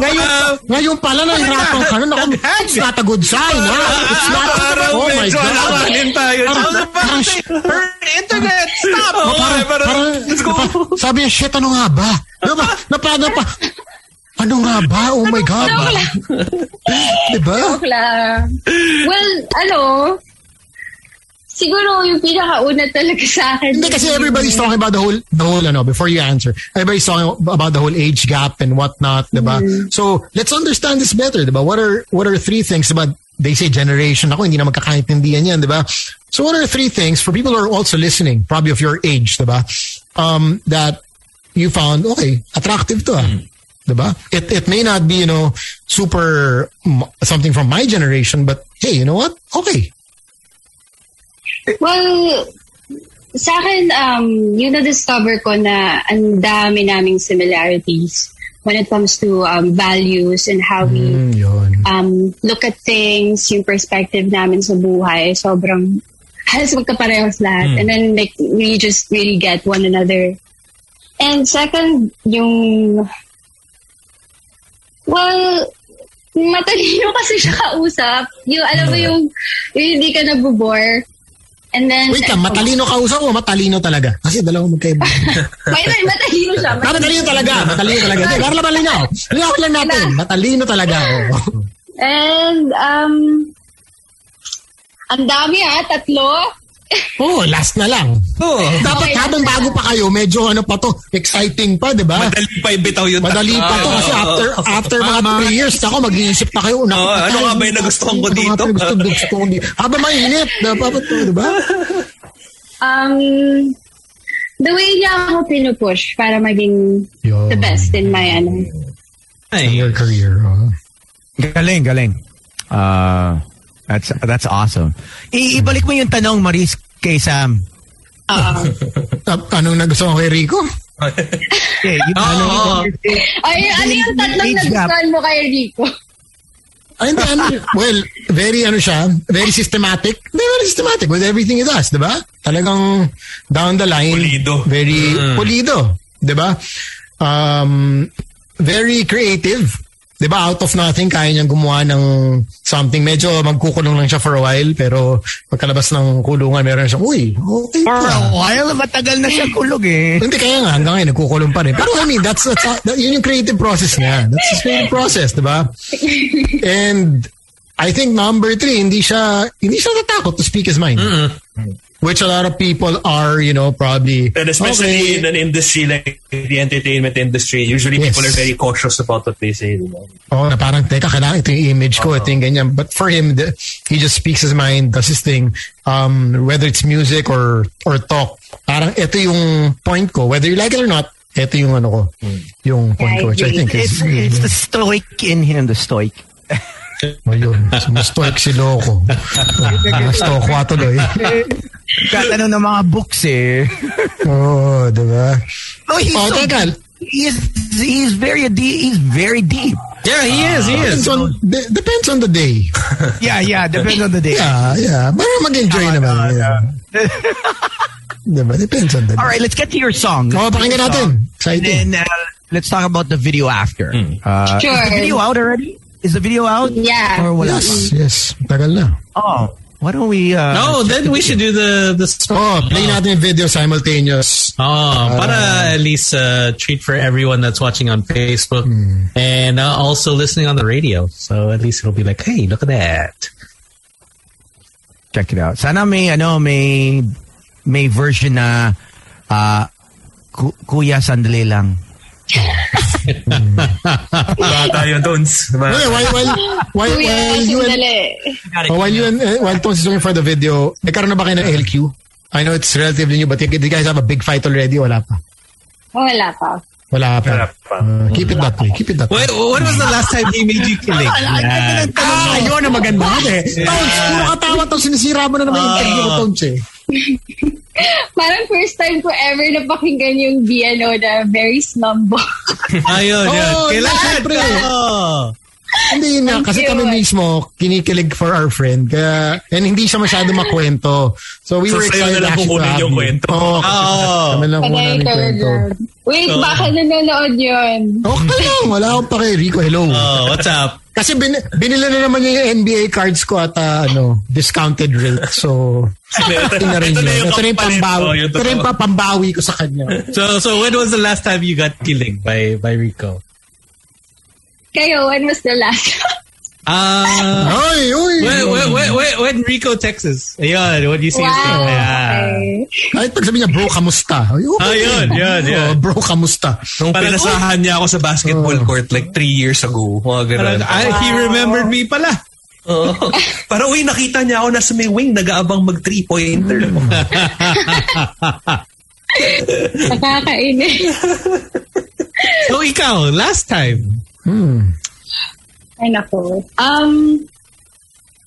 Ngayon, ngayon pala nahihirapan ka na. Naku, it's not a good sign, ha? It's not, oh my medyo God. alanganin tayo. Parang- Her internet, stop! Eh, parang, parang, let's go. sabi niya, shit, ano nga ba? Diba? Napa, napa, ano nga ba? Oh my God. joke lang. Diba? Joke lang. Well, ano, siguro yung pinakauna talaga sa akin. Hindi kasi everybody's talking about the whole, the whole, ano, before you answer, everybody's talking about the whole age gap and whatnot, diba? So, let's understand this better, diba? What are, what are three things, diba? They say generation ako, hindi na magkakaintindihan yan, diba? So, what are three things for people who are also listening, probably of your age, diba? Um, that you found, okay, attractive to, ah. Diba? It, it may not be, you know, super, mm, something from my generation, but hey, you know what? Okay. Well, sa akin, um, yung na-discover ko na ang dami naming similarities when it comes to um, values and how we Mm, yun. um, look at things, yung perspective namin sa buhay, sobrang halos magkaparehas lahat. And then like we just really get one another. And second, yung well, matalino kasi siya kausap. Yung, alam mo yung, yung hindi ka nabubore. And then, Wait lang, matalino ka usap o matalino talaga? Kasi dalawang magkaiba. May, may matalino siya. Ah, matalino talaga, matalino talaga. Hindi, para lang malinaw. Linaw lang natin, matalino talaga. And, um, ang dami ha, tatlo. Oh, last na lang. Oh, Dapat Okay, habang bago pa kayo, medyo ano pa to, exciting pa, di ba? madali pa ibitaw yun. Madali pa to kasi after after mga 3 years, ako mag-iisip na kayo. Oo, ano nga ba yung nagustuhan ko ano nga dito? ba yung gusto, gusto ko dito? Habang mainit, dapat to, di ba? Um, the way niya ako pinupush para maging Yun. the best in my ano. in your career. Oh. Galing, galing. Uh, that's that's awesome. I- ibalik mo yung tanong, Maris, kay Sam. Ah, anong nagustuhan ko kay Rico? Okay, yung ano, Ay, ano yung tatlong nagustuhan mo kay Rico? Ay, hindi, ano, well, very ano siya, very systematic. Very systematic with everything he does, di ba? Talagang down the line. Pulido. Very pulido, di ba? Um, very creative. Di ba? Out of nothing, kaya niyang gumawa ng something. Medyo magkukulong lang siya for a while, pero pagkalabas ng kulungan, meron siyang, uy, okay for pa." a while, matagal na siya kulog eh. Hindi kaya nga hanggang ngayon nagkukulong pa rin. Pero I mean, that's, that's that, yun yung creative process niya. That's his creative process, 'di ba? And I think number three, hindi siya hindi siya natakot to speak his mind. Mm-hmm. Which a lot of people are, you know, probably And especially okay. in an industry like the entertainment industry, usually Yes. people are very cautious about what they say. you know. Oh, na parang, teka, kailangan ito yung image ko, ito yung uh-huh. ganyan. But for him, the, he just speaks his mind, does his thing. Um, whether it's music or or talk, parang ito yung point ko. Whether you like it or not, ito yung ano ko, hmm. yung point I ko, which I agree. think is... It's, it's the stoic in him, the stoic. Oh, yun. Stoic si Loco. Stoko tuloy. Katanong ng mga books eh. Oo, oh, diba? Oh, he's Oh, so, teka. he's, he's very deep. He's very deep. Yeah, he is. He is. Depends on, de- depends on the day. Yeah, yeah. Depends on the day. Yeah, yeah. Para mag-enjoy naman. yeah. Diba? Depends on the day. All right, let's get to your song. Oh, pakinggan natin. And then uh, let's talk about the video after. Uh, Sure. Is the video out already? Is the video out? Yeah. Or wala Yes, yes. Tagal na. Oh, why don't we... Uh, No, then the we should do the the. Oh, play natin yung video simultaneous. Oh, para at least uh, treat for everyone that's watching on Facebook and uh, also listening on the radio. So at least it'll be like, hey, look at that. Check it out. Sana may, ano, may, may version na uh, ku- Kuya, sandali lang. Bata yun, Tones. Wait, while, while, while, while you and, oh, while you and, uh, while Tones is looking for the video, nagkaroon na ba kayo ng LQ? I know it's relatively new, but you, you guys have a big fight already? Wala pa. Wala pa. Wala pa. Wala pa. Uh, keep it that way. Keep it that way. Wait, when was the last time he made you killing? Yeah. Ah, yun ang maganda eh. Tones, puro katawa to. Sinisira mo na naman yung interview ko, Tones eh. Parang first time ko ever napakinggan yung BNO na very slumbo. Ayun, yun. Oh, Kailan yeah, siya? pre. Oh. Hindi na, kasi you. kami mismo kinikilig for our friend. Kaya, and hindi siya masyado makwento. So we So, were excited na lang kukunin have yung kwento. Oo. Oh. Kami lang kukunin yung kwento. Wait, baka nanonood yun. Okay lang, wala akong pake. Rico, hello. Oh, what's up? Kasi bin, binili na naman niya yung NBA cards ko at ah, ano, discounted rate. So, ito na rin Ito yun. Ito na yung pambawi. Ito na yung pambawi ko sa kanya. So, so when was the last time you got killing by by Rico? Kayo, when was the last? Uh, Ay, uy. when, when, when, when, Rico, Texas. Ayun, when you see wow. Yeah. Okay. Kahit pag sabi niya, bro, kamusta? Ay, okay. Ah, yun, yun. Oh, bro, kamusta? Nung Parang- pinasahan niya ako sa basketball court like three years ago. Mga ganun. Parang, I, he remembered me pala. Oo. Parang, uy, nakita niya ako nasa may wing, nag-aabang mag three-pointer. Nakakainis. So ikaw, last time. Ay, nako. Um,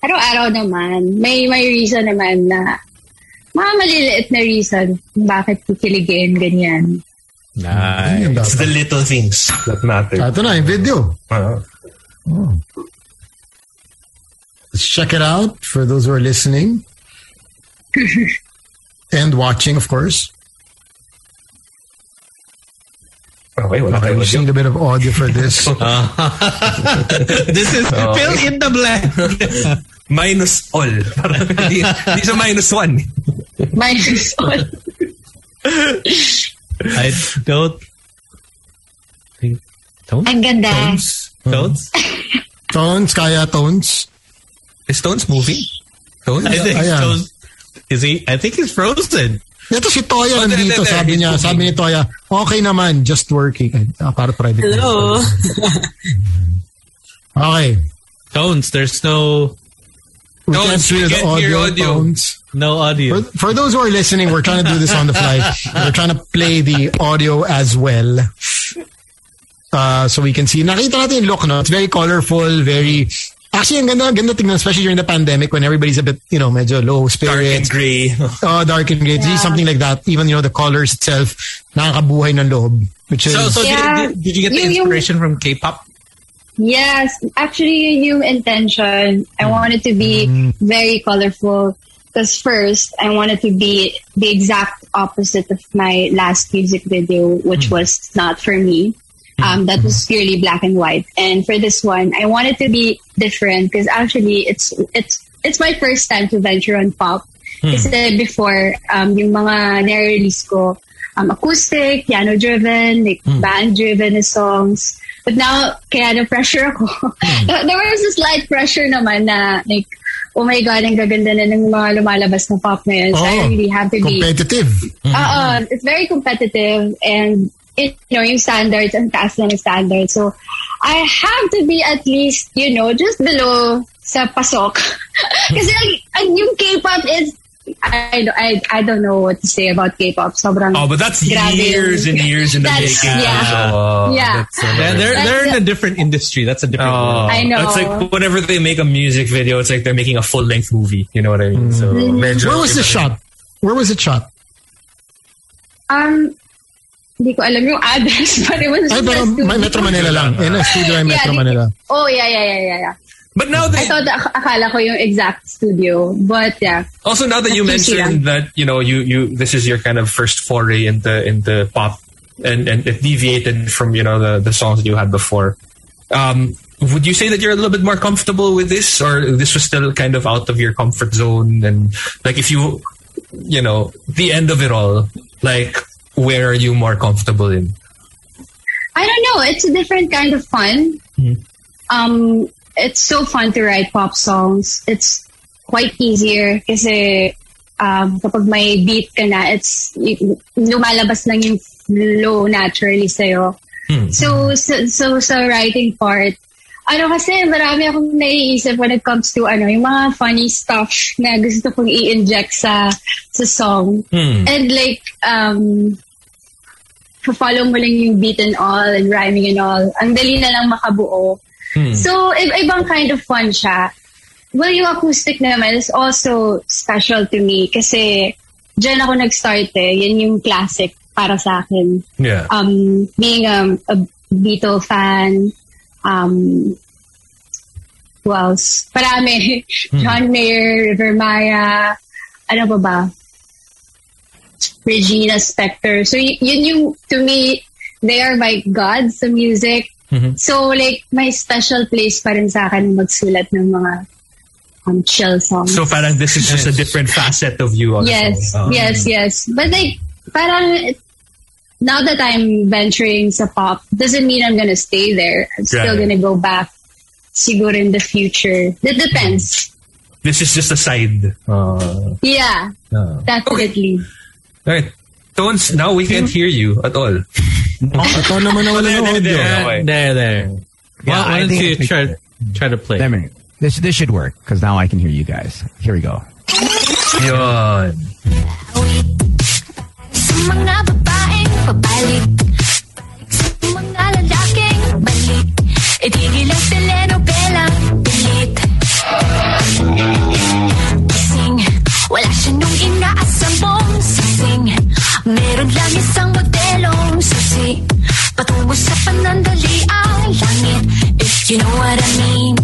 araw-araw naman, may may reason naman na mga maliliit na reason kung bakit kikiligin, ganyan. Nice. It's the little things that matter. Ah, Ito na, yung video. Oo. Let's check it out for those who are listening and watching, of course. Oh, okay, wala Okay, kayo we just need a bit of audio for this. Uh-huh. This is oh. fill in the blank. Minus all. Parang hindi, hindi siya minus one. Minus all. I don't think don't Ang ganda. don't. Tones, kaya tones. Is Stones moving? Stones? I think Ayan. so. Is he? I think he's frozen. Ito si Toya Oh, nandito, there, there. sabi niya, sabi ni Toya, okay naman, just working. Ah, para private. Hello. Okay. Tones. There's no We Tones, can't hear the can't hear audio, audio. Tones. no audio. For, for those who are listening, we're trying to do this on the fly. We're trying to play the audio as well. uh, so we can see. Nakita natin yung look, no? It's very colorful, very... Actually, ang ganda, ganda tingnan, especially during the pandemic when everybody's a bit, you know, medyo low spirits. Dark and gray. Oh, dark and gray. Yeah. something like that, even, you know, the colors itself, nakakabuhay ng loob. Which is... So, so Yeah. did, did you get the Yung- yung- inspiration from K-pop? Yes, actually, yun yung intention. I mm. wanted to be mm. very colorful. Because first, I wanted to be the exact opposite of my last music video, which mm. was not for me. Um, that was purely black and white. And for this one, I wanted to be different because actually, it's it's it's my first time to venture on pop. Kasi before, um, yung mga nare-release ko, um, acoustic, piano-driven, like band-driven songs. But now, kaya na-pressure ako. there was a slight pressure naman na like, oh my God, ang gaganda na ng mga lumalabas na pop ngayon. So I Oh, really have to be... competitive. Oo, it's very competitive and you know, yung standards, and taas na ng standards. So, I have to be at least, you know, just below sa pasok. Kasi ang, ang yung K-pop is, I, I, I don't know what to say about K-pop. Sobrang Oh, but that's grabe years and years in the That's- making. yeah. So, uh, Yeah. that's Yeah, they're they're in a different industry. That's a different. Oh, world. I know. It's like whenever they make a music video, it's like they're making a full length movie. You know what I mean? So, Mm-hmm. medyo- Where was the shot? Where was it shot? Um, hindi ko alam yung address, but it was Ay, just pero studio. may Metro Manila lang. Na studio ay Metro Yeah, Manila. Oh, yeah, yeah, yeah, yeah, yeah. But now I that thought, ak- akala ko yung exact studio. But yeah. also now that you mentioned that you know you you this is your kind of first foray into into pop and and it deviated from you know the the songs that you had before. Um, would you say that you're a little bit more comfortable with this, or this was still kind of out of your comfort zone? And like if you you know the end of it all, like where are you more comfortable in? I don't know. It's a different kind of fun. Um, it's so fun to write pop songs. It's quite easier kasi um, kapag may beat ka na, it's lumalabas lang yung flow naturally sa'yo. So, so, so sa writing part, ano kasi marami akong naiisip when it comes to ano, yung mga funny stuff na gusto kong i-inject sa sa song. And like, um, follow mo lang yung beat and all and rhyming and all. Ang dali na lang makabuo. So, i- ibang kind of fun siya. Well, yung acoustic naman is also special to me kasi dyan ako nag-start eh. Yan yung classic para sa akin. Yeah. Um, being um, a Beatle fan, um, who else? Parami. John Mayer, River Maya, ano ba ba? Regina Spektor. So y- yun yung, to me, they are my gods sa music. So like, my special place pa rin sa akin magsulat ng mga um, chill songs. So parang this is just a different facet of you. On yes, the. Oh. yes, yes. But like, parang, now that I'm venturing sa pop, doesn't mean I'm gonna stay there. I'm still Right. gonna go back siguro in the future. It depends. This is just a side. Uh, Yeah, uh. definitely. All right. Tones, now we can't hear you at all. Ito naman na wala ng audio. there. There, there. Yeah, Well, I why don't think you try picked try to play? Wait a minute. This this should work because now I can hear you guys. Here we go. Yun. Pabalik. Balik sa mga lalaking balik. Itigil ang telenovela. Pilit. Gising. Wala siya nung inaasam mong sising Meron lang isang modelong susi. Patungo sa panandaliang langit. If you know what I mean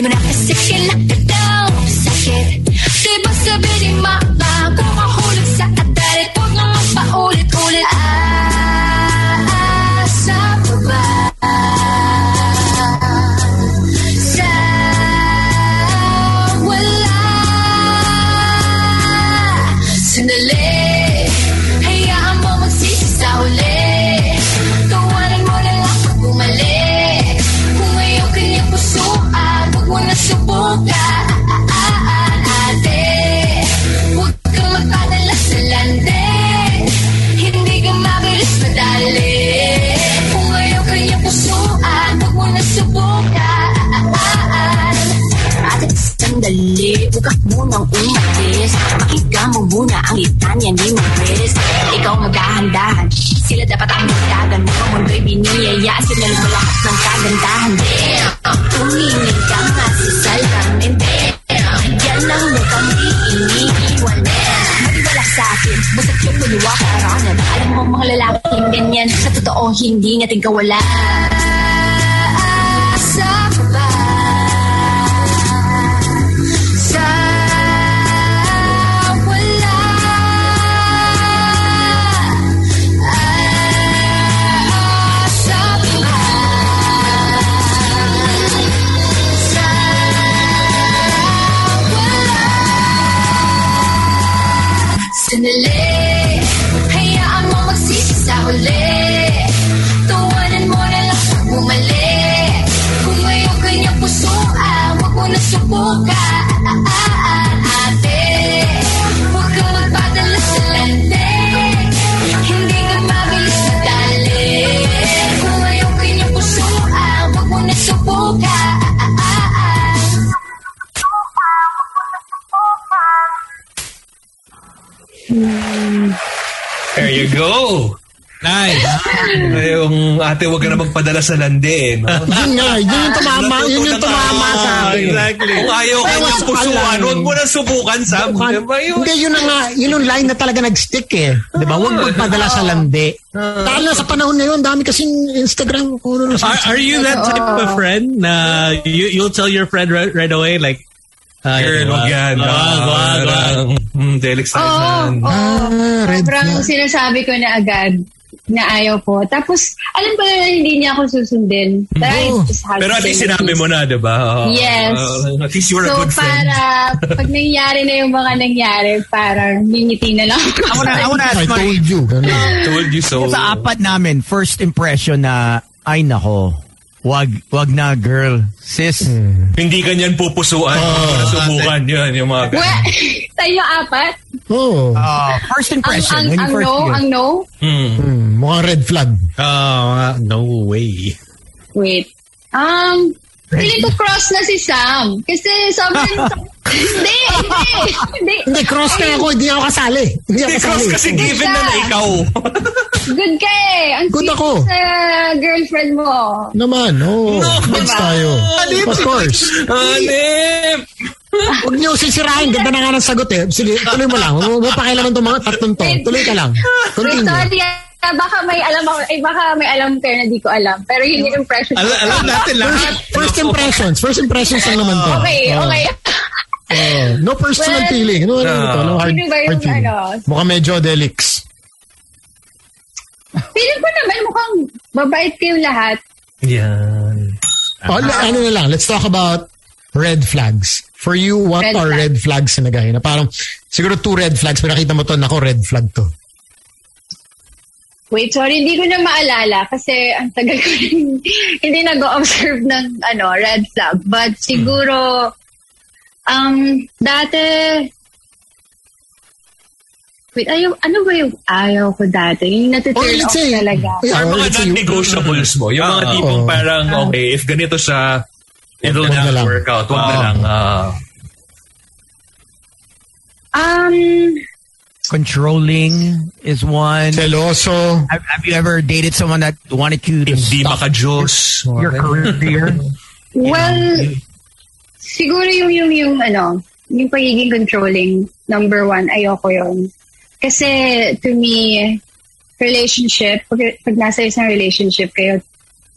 Giving out a section like the dough second. They my it. I munang umalis Makita mo muna ang litanya ni Mabes Ikaw maghahandahan. Sila dapat ang magdagan. Mo Ang mundo'y biniyaya Sila lumalakas ng kagandahan. Damn Tumingin ka nga sa salamin Damn Yan ang mukhang di iniiwan Maniwala sa akin. Basta yung maniwa karanan Alam mo mga lalaking ganyan. Sa totoo hindi natin kawala ate, wag ka na magpadala sa lande. No? Yun nga, yun yung tumama, yun yung tumama sa akin. Exactly. Kung ayaw ka niyang pusuan, huwag mo na subukan, Sam. Diba yun? Hindi, yun na nga, yun yung line na talaga nag-stick eh. Di ba? Huwag magpadala sa landi. Lalo na sa panahon na yun, dami kasing Instagram. Na Are, are you that type of friend na you, you'll tell your friend right, right away like Girl, wag yan. Wag, wag, wag. Hmm, Delix tayo Oo. Ah, Sobrang sinasabi ko na agad na ayaw ko. Tapos, alam ko na hindi niya ako susundin. But I Oh. just have Pero at least sinabi yes. mo na, di ba? Oo. Yes. Uh, at least you were a So, good friend. para pag nangyari na yung mga nangyari, parang ngingiti na lang ako. I wanna, I wanna I told you. Told you so. sa apat namin, first impression na, ay nako, wag, wag na girl, sis. Hindi ka niyan pupusuan. Oh, nasubukan yun. Yung mga ganun. Well, sa inyo apat? Oh, Uh, first Ang, impression, ang, you ang first no, hear. ang no? Hmm. hmm, mukhang red flag. Oh, uh, no way. Wait. Um, feeling ko cross na si Sam. Kasi sobrang... hindi, hindi, hindi. Hindi, cross na ako. Hindi ako kasali. Hindi ako kasali. kasi given na na ikaw. Good ka eh. Ang Good ako. sa girlfriend mo. Naman, oh. Gets tayo. Of course. Alip! Huwag niyo sisirain. Ganda na nga ng sagot eh. Sige, tuloy mo lang. Huwag mo pakialaman itong mga tatlong to. Tuloy ka lang. Continue. sorry. Ah, Baka may alam ako, eh, baka may alam kayo na di ko alam. Pero yun yung impression ko. Alam, alam natin lahat. First impressions. First impressions lang naman to. Okay, Oh. okay. Oh, no personal Well, feeling. No, no, no, no hard, ba yung hard feeling. ano? Mukhang medyo delix. Feeling ko naman mukhang babait kayong lahat. Yan. Oh, Ah. ano na lang, let's talk about red flags. For you, what Red are flag. red flags na nagay? Na parang, siguro two red flags, pero nakita mo to, nako, red flag to. Wait, sorry, hindi ko na maalala kasi ang tagal ko rin hindi nag-observe ng ano, red flag. But siguro, um, dati, wait, ayaw, ano ba yung ayaw ko dati? Yung Or natiturn let's off say, talaga. yeah, Or mga non-negotiables mo. Yung mga Ah, tipong parang, okay, if ganito siya, it'll not lang. work out. Wag na Ah. lang. Um, Controlling is one. Celoso. Have, have you ever dated someone that wanted you to hindi stop maka-Diyos. your career? well, siguro yung, yung, yung, ano, yung pagiging controlling, number one, ayoko yun. Kasi, to me, relationship, pag, pag nasa isang relationship kayo,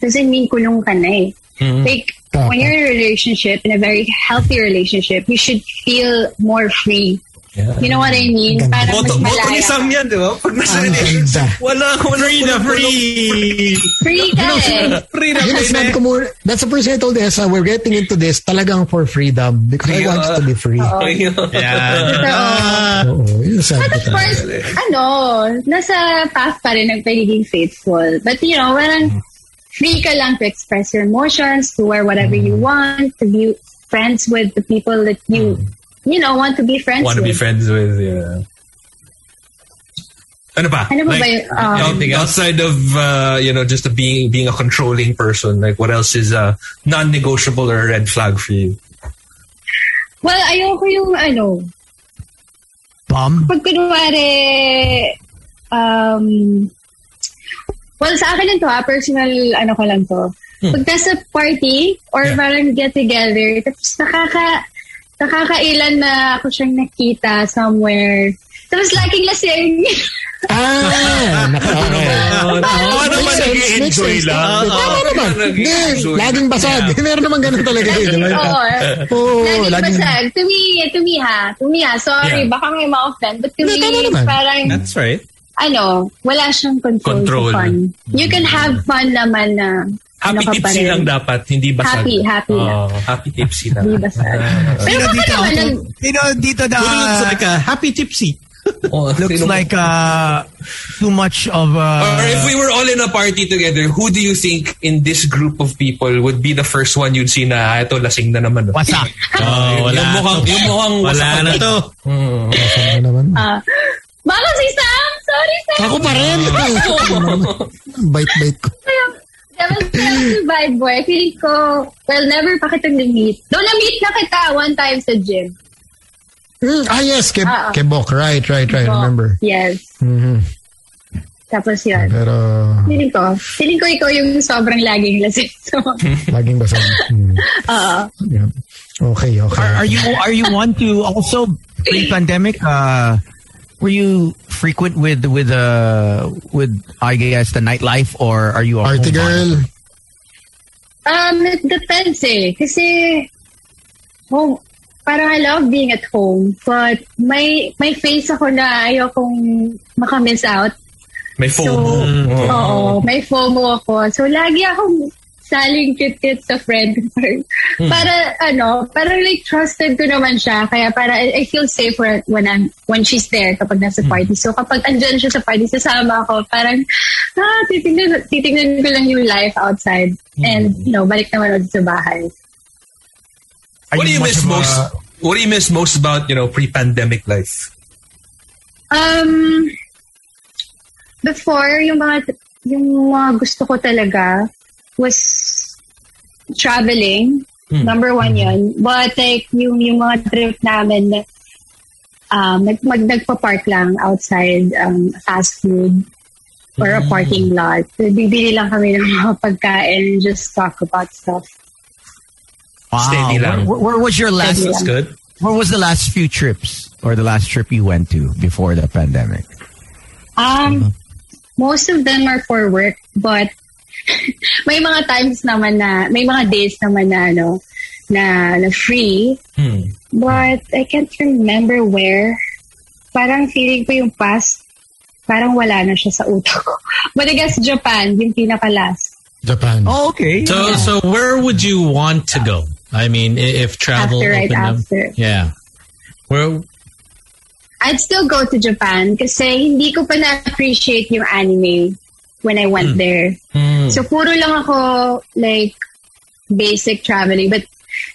doesn't mean kulong ka na eh. Like, when you're in a relationship, in a very healthy relationship, you should feel more free. You know what I mean? Ganda. Para Boto, mas boto ni malaya. Sam yan, di ba? Pag nasa Ang relationship, wala, wala. Free na free. Free ka eh. Free na free sinabi na. ko muna, that's the first thing I told Esa, we're getting into this talagang for freedom because I want to be free. Ayun. Yeah. So, Oo, yun sabi But of course, ano, nasa path pa rin ng pagiging faithful. But you know, parang free ka lang to express your emotions, to wear whatever you want, to be friends with the people that you, you know, want to be friends Want to be friends with, yeah. Ano pa? Ano ba ba yun? Um, out- outside of uh, you know just a being being a controlling person, like what else is uh, non-negotiable or a red flag for you? Well, ayoko yung ano, Bum? pag kunwari, um, well, sa akin lang to ha, personal, ano ko lang to. Pag nasa party, or parang get together, tapos nakaka, nakakailan na ako siyang nakita somewhere. Tapos laging lasing. Ah, naka, okay. Oo naman Makes sense, makes nag-enjoy lang. Tama naman. Hindi, Nag-i-enjoy. laging basag. Meron naman ganun talaga eh. di ba? Oo. Laging laging- basag. To me, to me ha. To me ha. Sorry, Yeah. baka may ma-offend. But to me, naman. parang, That's right. ano, wala siyang control, Control. fun. You can have fun naman na Happy ano tipsy rin. lang dapat, hindi basag. Happy, happy lang. Oo, happy tipsy lang. Hindi basag. Pero Sino baka dito, naman, ang, sino dito na looks like a happy tipsy? Oo, looks sino- like uh, too much of uh, Or if we were all in a party together, who do you think in this group of people would be the first one you'd see na ah, ito lasing na naman? oh." wasak. Oh, wala Yung mukhang, to. yung mukhang Wala wasak na to. Mm. Ano naman? ah, baka si Sam! Sorry, Sam! Ako pa rin. Bite-bite ko. Devil si bad boy. Feeling ko, well, never pa kitang na-meet. Though na-meet na kita one time sa gym. Mm, ah, yes. Ke, Ah, ah. Kebok. Right, right, right. So, Remember. Yes. Mhm. Tapos yun. Pero, Feeling ko, feeling ko ikaw yung sobrang laging lasing. So, laging basag. Mm. oo. Yeah. Okay, okay. Are, are you are you one to also pre-pandemic? Uh, were you frequent with with uh with I guess the nightlife, or are you a Party girl? Um, it depends eh. Kasi, oh, parang I love being at home. But may, may face ako na ayokong makamiss out. May So, FOMO. Oo. oo, may FOMO ako. So, lagi akong saling kit-kit sa friend. para, ano, parang like trusted ko naman siya. Kaya para I, I feel safer when I'm, when she's there kapag nasa party. So, kapag andyan siya sa party, sasama ako. Parang, ah, titignan, titignan ko lang yung life outside. And, you know, balik naman ulit sa bahay. What do you miss of a- most? What do you miss most about you know pre-pandemic life? Um, before, yung mga, yung mga gusto ko talaga was traveling. Number one yun. But like, yung, yung mga trip namin, um, nag, mag, nagpa-park lang outside um, fast food or a parking lot. So, bibili lang kami ng mga pagkain and just talk about stuff. Wow. Steady lang. Where, where was your last? Steady That's good. Where was the last few trips or the last trip you went to before the pandemic? Um, most of them are for work, but may mga times naman na, may mga days naman na, ano, na, na free. Hmm. But I can't remember where. Parang feeling ko yung past, parang wala na siya sa utak ko. But I guess Japan, yung pinaka-last. Japan. Oh, okay. So, so where would you want to go? I mean, if travel After, right opened up, after. yeah. Where? I'd still go to Japan kasi hindi ko pa na-appreciate yung anime when I went there. Hmm. So, puro lang ako, like, basic traveling. But,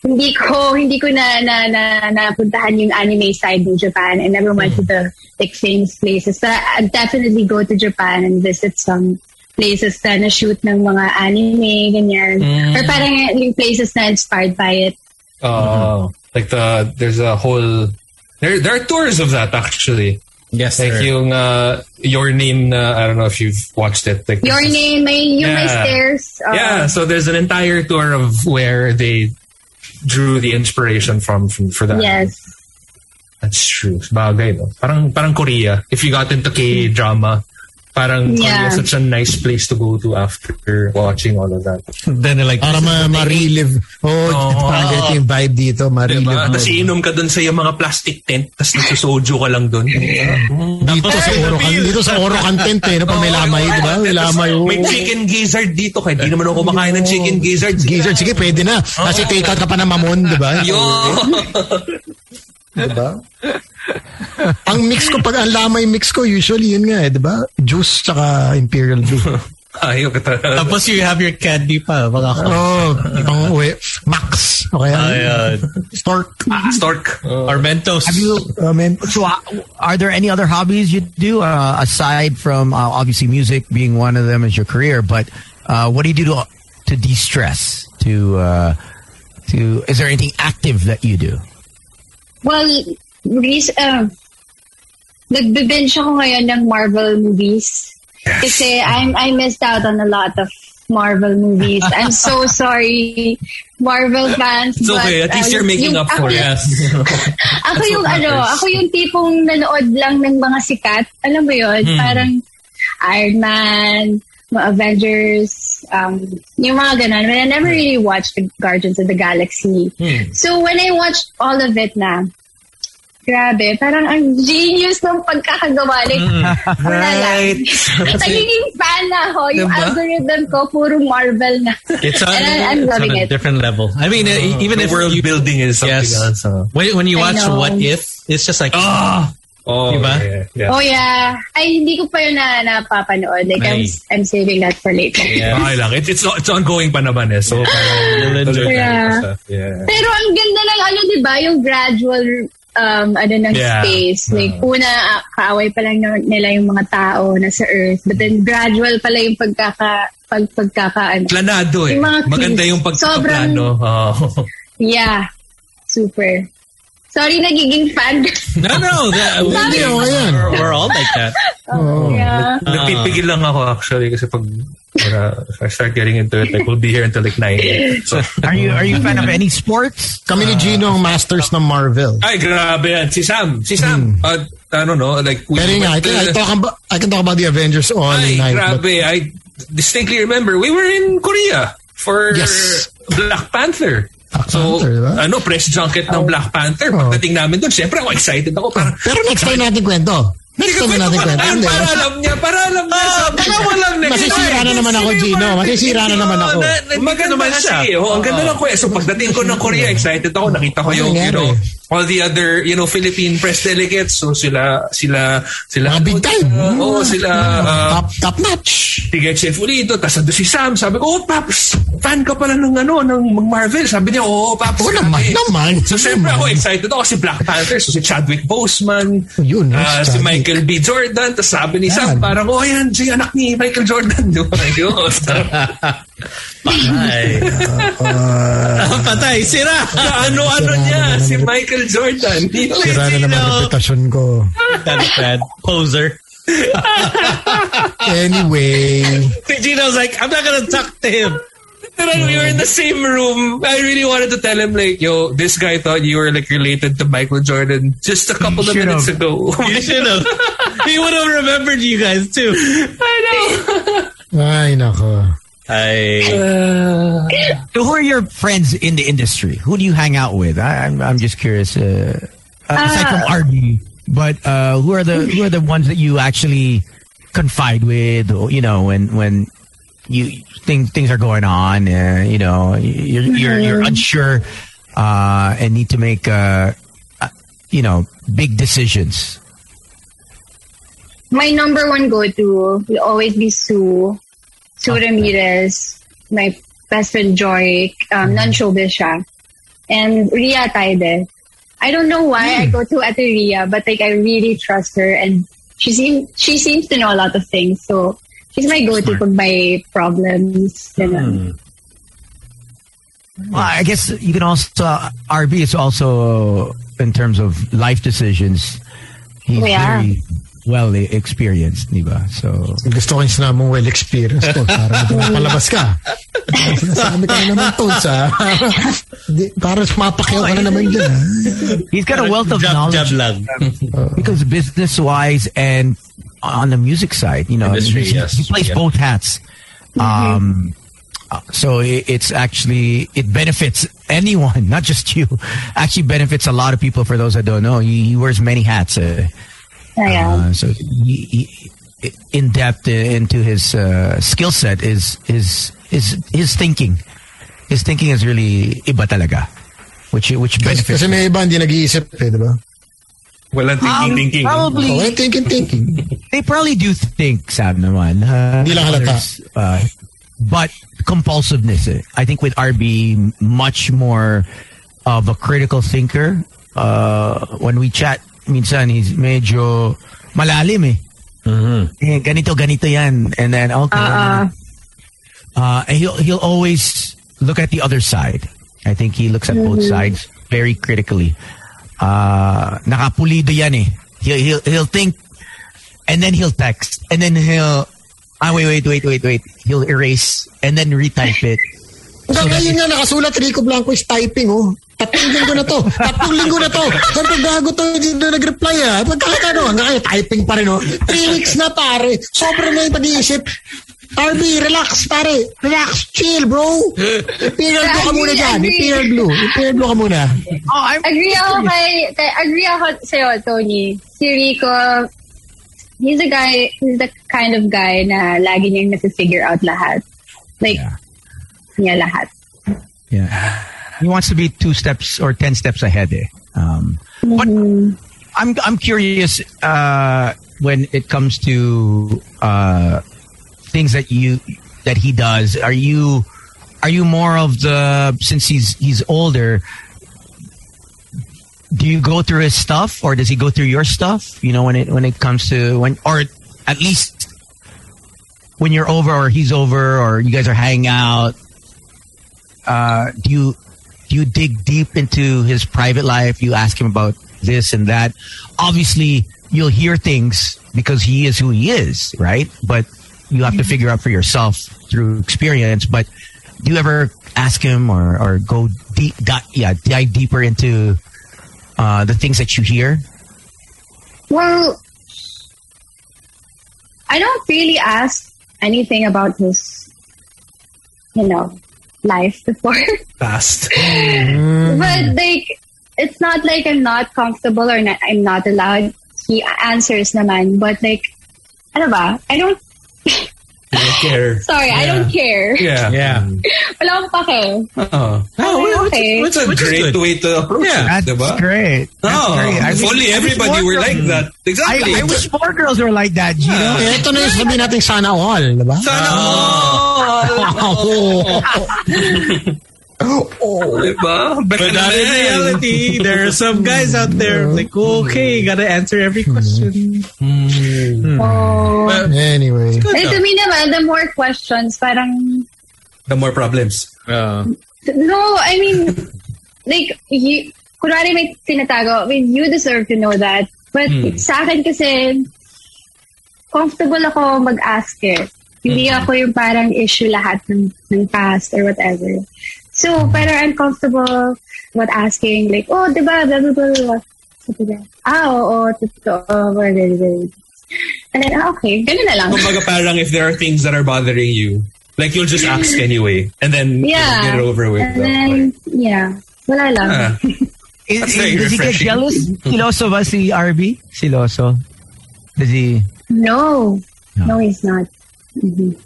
hindi ko, hindi ko na, na, na, napuntahan yung anime side ng Japan. I never went to the, like, famous places. But I'd definitely go to Japan and visit some places na na-shoot ng mga anime, ganyan. Or parang yung places na inspired by it. Uh, like the there's a whole there there are tours of that actually. Yes, Like sir. yung uh, your name. Uh, I don't know if you've watched it. Like Your is- name, may, yung may Yeah. stairs. uh, yeah, so there's an entire tour of where they drew the inspiration from, from for that. Yes. That's true. Bagay, no? Parang, parang Korea. If you got into K-drama, parang Korea Yeah. is such a nice place to go to after watching all of that. Then they're like, Para ma- ma-relive. Oh, parang ganito yung vibe dito. Ma-relive. Diba? Tapos iinom ka dun sa yung mga plastic tent, tapos nagsusoju ka lang dun. Dito sa Orocan, dito sa Orocan tent eh, no, pag may lamay, di ba? May lamay. oh. May chicken gizzard dito, kaya di naman ako kumakain ng chicken gizzard. Gizzard, sige, pwede na. Kasi take out ka pa ng mamon, di ba? Yo! Di ba? ang mix ko, pag ang lamay mix ko, usually yun nga eh, di ba? Juice tsaka Imperial Blue. Ayaw ka talaga. tapos you have your candy pa. Baka oh, pang uwi. Max. Okay. Ayun. Stork. Stork. Or Mentos. Have you? I mean, So, uh, are there any other hobbies you do uh, aside from uh, obviously music being one of them as your career? But uh, what do you do to to de-stress? To uh, to is there anything active that you do? Well, Reese, uh, nagbe-binge ako ngayon ng Marvel movies. Kasi I'm, I missed out on a lot of Marvel movies. I'm so sorry, Marvel fans. It's okay. but, At least uh, you're making yung- up for ako, it. Ako That's yung ano, ako yung tipong nanood lang ng mga sikat. Alam mo yun? Hmm. Parang Iron Man, Avengers, um, yung mga ganun. But I never really watched the Guardians of the Galaxy. Hmm. So when I watched all of it na, grabe, parang ang genius ng pagkakagawa. Like, wala lang. Nagiging fan na ako. Yung Diba? algorithm ko, puro Marvel na. It's on, And I, I'm it's on loving a it. different level. I mean, uh, even the if world you, building is something Yes. else. uh. when, when you watch. What If, it's just like, Ah! Oh, Diba? yeah, yeah. Oh yeah. Ay, hindi ko pa yun na napapanood. Like, I'm, Ay. I'm saving that for later. Yeah. Okay lang. It, it's, it's ongoing pa naman eh. So, parang, enjoy tuloy tayo Yeah. sa- yeah. Pero ang ganda ng ano, di ba? Yung gradual um, ano ng Yeah. space. Like, una, ah, kaaway pa lang nila yung mga tao na sa Earth. But then, gradual pala yung pagkaka, pag, pagkaka, ano. Planado eh. Yung mga Maganda yung pagkakaplano. Oh. Yeah. Super. Sorry, nagiging fan. no, no, that, Sabi ko yan. we're, we're all like that. oh, yeah. Nagpipigil lang ako actually kasi pag uh, if I start getting into it, like we'll be here until like 9. So, Are you are you a fan of any sports? Kami ni Gino ang masters ng Marvel. ay, grabe yan. Si Sam. Si Sam. Uh, I don't know. Like, we Pero nga, I can, I, talk about, I can talk about the Avengers all Ay, night. but- grabe. I distinctly remember we were in Korea for Yes. Black Panther. Black so, Panther, diba? ano, press junket ng Black Panther. Oh. Pagdating namin doon, syempre ako excited ako. Parang, Pero next time natin kwento. Next time ko natin kwento. Ayun, Hindi. para alam niya, para alam niya. Sabi ko lang next Masisira na naman ako, Gino. Masisira na naman ako. Maganda naman siya. Oh, ang ganda lang ko eh. So pagdating ko ng Korea, excited ako. Nakita ko yung, you know, all the other, you know, Philippine press delegates. So sila, sila, sila. Mga big time. Oo, sila. uh, top, top notch. si Gretchen Fulito, tapos ando si Sam. Sabi ko, oh, Paps, fan ka pala ng ano, ng Marvel. Sabi niya, oh, Paps. Oo naman, grabe." naman. So, syempre Naman. ako excited ako si Black Panther. So, si Chadwick Boseman. Yun, ah, si. Michael B. Jordan. Tapos sabi ni Sam, Yan. parang, oh, yan, si anak ni Michael Jordan. Di ba? Yun. Patay. Patay, sira. ano-ano niya, si ang- Michael Jordan. Di ba? Sira na naman ang reputasyon ko. That's bad. Poser. Anyway. Gino's like, I'm not gonna talk to him. Pero we were in the same room. I really wanted to tell him like, yo, this guy thought you were like related to Michael Jordan just a couple of should've. minutes ago. You should have. He would have remembered you guys too. I know. Ay, nako. I So who are your friends in the industry? Who do you hang out with? I, I'm I'm just curious. Uh, uh, aside from RD, but uh, who are the who are the ones that you actually confide with? You know, when when you things things are going on, uh, you know, you're you're, you're unsure uh, and need to make uh, uh, you know big decisions. My number one go-to will always be Sue. Sue Ramirez. My best friend Joy. Um, non-showbiz siya. And Ria Taide. I don't know why I go to Ate Ria, but like I really trust her and she seems she seems to know a lot of things. So she's my go-to for my problems. Ganun. Well, I guess you can also uh, RB is also in terms of life decisions. He's Oh, yeah. very well e- experienced, di ba? So Gusto ko yung sinabi mong well experienced to. Parang palabas ka. Sinasabi ka na naman to sa... Di, parang mapakyaw ka na naman dyan. ah. he's got a wealth of jab, knowledge jab lang. because business wise and on the music side, you know, Industry, he, yes. he plays Yeah. both hats. Um, uh, so it's actually it benefits anyone, not just you. Actually, benefits a lot of people. For those that don't know, he, he wears many hats. Uh, Ayan. Uh, so he, he, in depth into his uh, skill set is is is his thinking. His thinking is really iba talaga, which which benefits. kasi may iba hindi nag-iisip eh, di ba? Walang thinking, thinking. Probably Oh, well, thinking, thinking. they probably do think Sam naman. Uh, Hindi lang halata. Uh, but compulsiveness. Eh. I think with RB, much more of a critical thinker. Uh, when we chat, minsan he's medyo malalim eh. Eh, ganito, ganito yan. And then, okay. Uh-uh. Uh, and he'll, he'll always look at the other side. I think he looks at both sides very critically. uh, nakapulido yan eh. He'll, he'll, he'll think, and then he'll text, and then he'll, ah, wait, wait, wait, wait, wait. He'll erase, and then retype it. Hanggang ngayon nga nakasulat Rico Blanco is typing oh. Tatlong linggo na to. Tatlong linggo na to. Ko, gago to, hindi na nag-reply ah. Pagkakit ano, hanggang ngayon typing pa rin oh. Three weeks na pare. Sobrang na yung pag-iisip. RB, relax pare. Relax, chill bro. Imperial blue ka muna dyan. Imperial blue. Imperial blue ka muna. Oh, I'm, Agree ako kay, kay agree ako sa'yo, Tony. Si Rico, he's a guy, he's the kind of guy na lagi niyang nasi-figure out lahat. Like, niya lahat. yeah. He wants to be two steps or ten steps ahead eh. Um, but I'm I'm curious uh, when it comes to uh, things that you that he does. Are you are you more of the since he's he's older? Do you go through his stuff, or does he go through your stuff? You know, when it when it comes to when, or at least when you're over, or he's over, or you guys are hanging out. Uh, do you you dig deep into his private life? You ask him about this and that. Obviously, you'll hear things because he is who he is, right? But you have to figure out for yourself through experience. But do you ever ask him or, or go deep, di- yeah, dive deeper into uh, the things that you hear? Well, I don't really ask anything about his, you know, life before. Fast. but mm. like, it's not like I'm not comfortable or not, I'm not allowed. He answers naman. But like, ano ba? I don't, You don't care. sorry, I don't care. Yeah. Yeah. Wala akong pake. Oh. Okay, okay. It's a Which is great good. way to approach Yeah. it, That's diba? great. That's Oh, great. I if wish- only everybody more were girls- like that. Exactly. I, I wish more girls were like that, Gino. Eh, ito na yung sabi natin sana all, di ba? Sana all. Diba? But not in reality. There are some guys out there like, okay, gotta answer every question. Oh. But, Anyway. Eh, to me naman, the more questions, parang, The more problems. uh, no, I mean, like, you, kunwari may tinatago, I mean, you deserve to know that. But sa akin kasi, comfortable ako mag-ask eh. Hindi ako yung parang issue lahat ng, ng past or whatever. So, parang I'm comfortable with asking, like, oh, di ba, blah, blah, blah, blah. Sabi niya, ah, oo, totoo, blah, blah, blah. And then, ah, okay, ganun na lang. Kumbaga parang if there are things that are bothering you, like you'll just ask anyway. And then Yeah. get it over with. And then, yeah, wala lang. Ah. Is, That's very does he get jealous? Siloso ba si RB? Siloso. Does he, No. No. No, he's not. Mhm.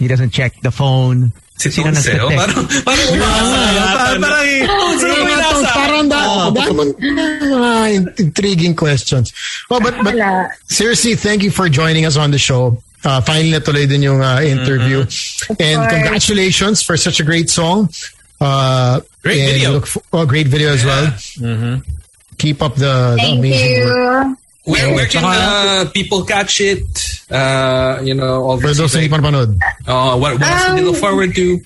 he doesn't check the phone? Si Sino Tonse, nagte-text? parang, parang umasa. parang, parang, sino Parang may ito, nasa? Parang da, dahil mo- ah, intriguing questions. Well, but, but seriously, thank you for joining us on the show. Uh, finally natuloy din yung uh, interview. And congratulations for such a great song. Uh, Great video. Look for, oh, great video as well. Keep up the, the Thank amazing work. You. Where, where can uh, people catch it? Uh, you know, all For those like, hindi uh, what, what else can they look Um, forward to?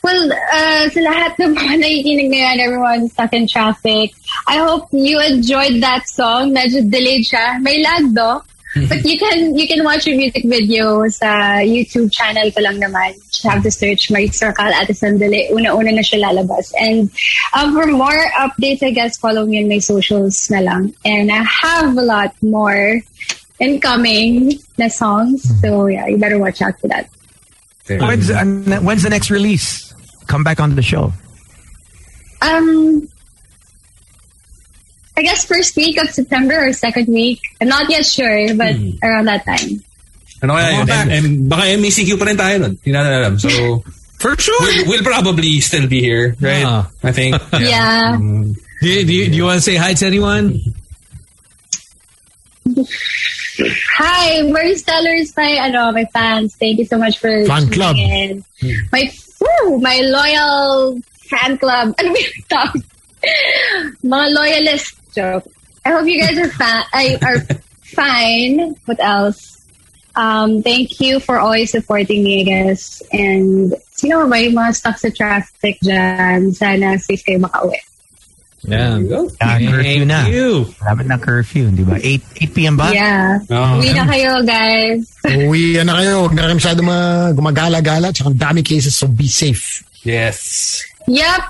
Well, uh, sa lahat ng mga nakikinig ngayon, everyone stuck in traffic, I hope you enjoyed that song. Medyo delayed siya. May lag, do. But you can you can watch your music video sa YouTube channel ko lang naman. You have to search Marie Circle at Sandali. Una-una na siya lalabas. And um, for more updates, I guess, follow me on my socials na lang. And I have a lot more incoming na songs. So yeah, you better watch out for that. When's, uh, when's the next release? Come back on the show. Um, I guess first week of September or second week. I'm not yet sure, but hmm. around that time. Ano kaya yun? Come back. And, and baka MECQ pa rin tayo nun. Hindi natin alam. So, for sure. we'll, we'll probably still be here, right? Ah. I think. Yeah. Hmm. Do you, do you, do you want to say hi to anyone? Hi, Marie Stellars, my ano, my fans. Thank you so much for Fan club. in. Hmm. My woo, my loyal fan club. Ano ba yung tawag? Mga loyalist joke. I hope you guys are fa- I, are fine. What else? Um, thank you for always supporting me, I guess. And sino ba yung mga stuck sa traffic dyan? Sana safe kayo makauwi. Yeah. Ah, curfew na. Thank you. Malapit na curfew, di ba? 8, 8 p.m. ba? Yeah. Oh. Uwi na kayo, guys. Uwi na kayo. Huwag na kayo masyado ma- gumagala-gala. Tsaka ang dami cases, so be safe. Yes. Yep.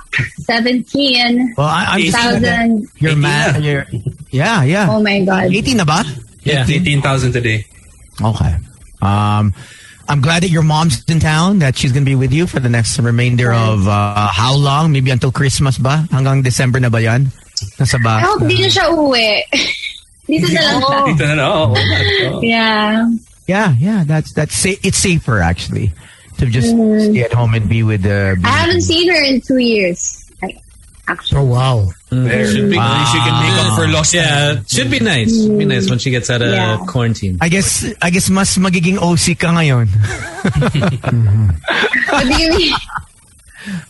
17. Well, I, I'm just saying that 1,000. you're mad. You're, yeah, yeah. Oh my God. 18 na ba? Yeah. 18,000 today. Okay. Um, I'm glad that your mom's in town, that she's going to be with you for the next remainder of uh, how long? Maybe until Christmas ba? Hanggang December na ba yan? Nasa ba? I hope di na siya uwi. Dito na lang siya. Dito na, oh, oh. Yeah. Yeah, yeah. That's that's sa- it's safer actually to just mm-hmm. stay at home and be with uh, the. I haven't seen her in two years. Like, actually. Oh, wow. Mm-hmm. There. Should be, she can make up for ah. lost Yeah, time. should be nice. Should be nice when she gets out of Yeah. quarantine. I guess I guess mas magiging OC ka ngayon. What do you mean?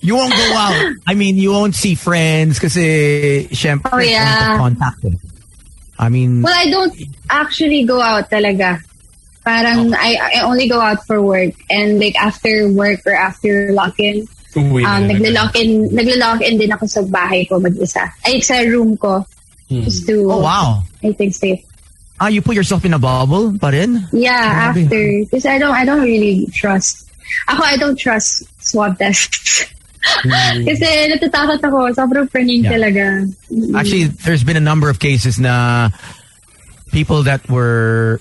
You won't go out. I mean, you won't see friends because, syempre Oh, yeah. contact eh. I mean, Well, I don't actually go out talaga. Parang I, I only go out for work and like after work or after lock-in, Uwi um, na. nagle-lock-in, nagle-lock-in din ako sa bahay ko mag-isa. Ay, sa room ko. Just to, oh wow. I think safe. Ah, you put yourself in a bubble pa rin? Yeah, Grabe. after. Because I don't, I don't really trust. Ako, I don't trust swab tests. Kasi natatakot ako. Sobrang praning Yeah. talaga. Actually, there's been a number of cases na people that were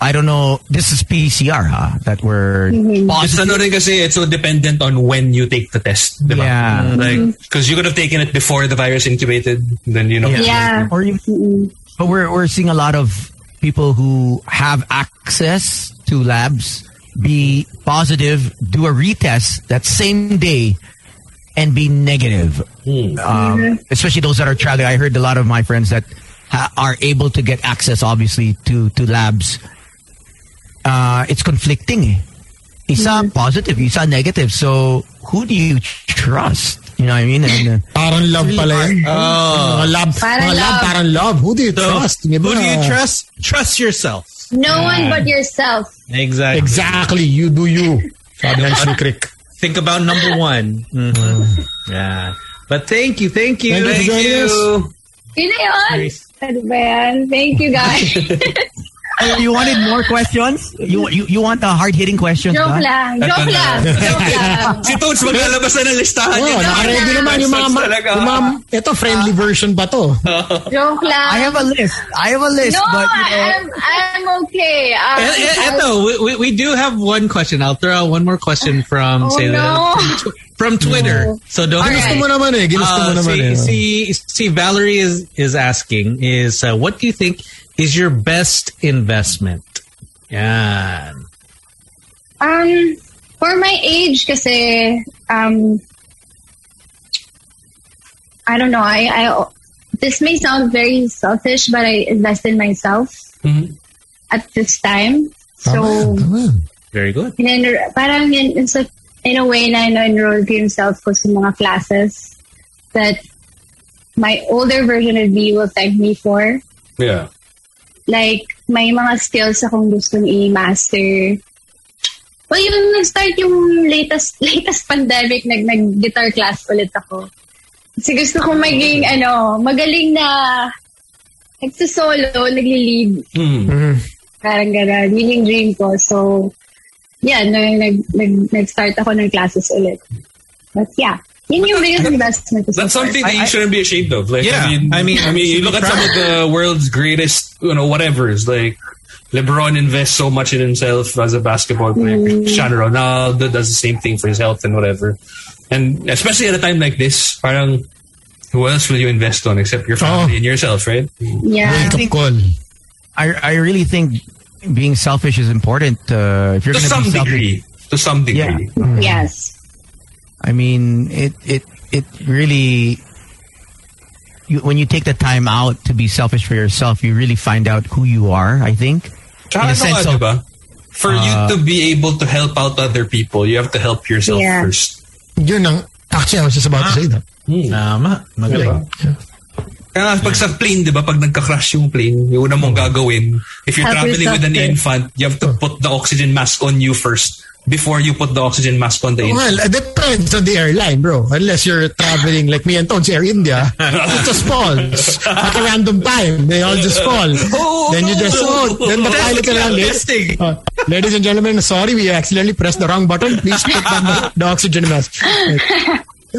I don't know, this is PCR ha, that were mm-hmm. It's positive. ano rin kasi it's so dependent on when you take the test. Diba? Yeah. Mm-hmm. Like, mm-hmm. because you could have taken it before the virus incubated, then you know. Yeah. Or even, but we're we're seeing a lot of people who have access to labs be positive, do a retest that same day, and be negative. Hmm. Um, especially those that are traveling. I heard a lot of my friends that ha- are able to get access, obviously, to to labs. Uh, it's conflicting. eh. Isa positive, isa negative. So who do you trust? You know what I mean? And, uh, Parang love pala yan. Mga love, Parang mga love, love. parang love. Who do you trust? Di ba? Who do you trust? Trust yourself. No one but yourself. Exactly. Exactly. You do you. Sabi ng Sukrik. Think about number one. Mhm. Yeah. But thank you, thank you. Thank you for joining us. Yun na yun. Ano ba yan? Thank you, guys. You wanted more questions? You you, you want the hard hitting questions? Joke ba? lang. Ito Joke na. lang. Joke lang. Si Toads maglalabas na ng listahan Oh, niya. nakaready naman yung mga, Questions talaga. yung mga, ito friendly version ba to? Joke lang. I have a list. I have a list, no, but you know, I'm, I'm okay. Um, And, and, and no, we, we, we do have one question. I'll throw out one more question from Oh, say no. from, from Twitter. So don't Ginusto mo naman eh. Ginusto mo Uh, naman eh. see, see, see, Valerie is is asking is uh, what do you think is your best investment? Yan. Um, for my age kasi, um, I don't know, I, I, this may sound very selfish, but I invest in myself Mhm. at this time. So, Tama. Very good. in, parang in, in, a way na na-enroll ko yung self ko sa mga classes that my older version of me will thank me for. Yeah. Like may mga skills akong gustong i-master. Well, yung nag-start yung latest latest pandemic, nag nag-guitar class ulit ako. Kasi gusto kong maging, ano, magaling na nagsisolo, nagli-lead. Mm. Parang gano'n. Yun yung dream ko. So, yeah, nag, nag, nag-start ako ng classes ulit. But yeah, yun yung biggest investment ko That's far. something that you shouldn't be ashamed of. Like, Yeah, I mean, I mean, I mean, you look at some of the world's greatest, you know, whatever's like. LeBron invests so much in himself as a basketball player. Cristiano Ronaldo does the same thing for his health and whatever. And especially at a time like this, parang, who else will you invest on except your family Oh. and yourself, right? Yeah. Wake up think- I I really think being selfish is important. Uh, if you're To some be selfish, degree. To some yeah. degree. Yes. I mean, it it it really. You, when you take the time out to be selfish for yourself, you really find out who you are. I think. Tsaka In a sense nga, of- diba? For you Uh, to be able to help out other people, you have to help yourself Yeah. first. Yun ang, actually, I was just about to say that. Tama. Magaling. Kaya nga, pag sa plane, di ba, pag nagka-crash yung plane, yung una mong gagawin, if you're Help traveling with an infant, you have to put the oxygen mask on you first before you put the oxygen mask on the inside. Well, it depends on the airline, bro. Unless you're traveling like me and Tones Air India, it just falls at a random time. They all just fall. then you just oh, then the pilot will lang, Testing. uh, ladies and gentlemen, sorry, we accidentally pressed the wrong button. Please put down the, the oxygen mask. Like,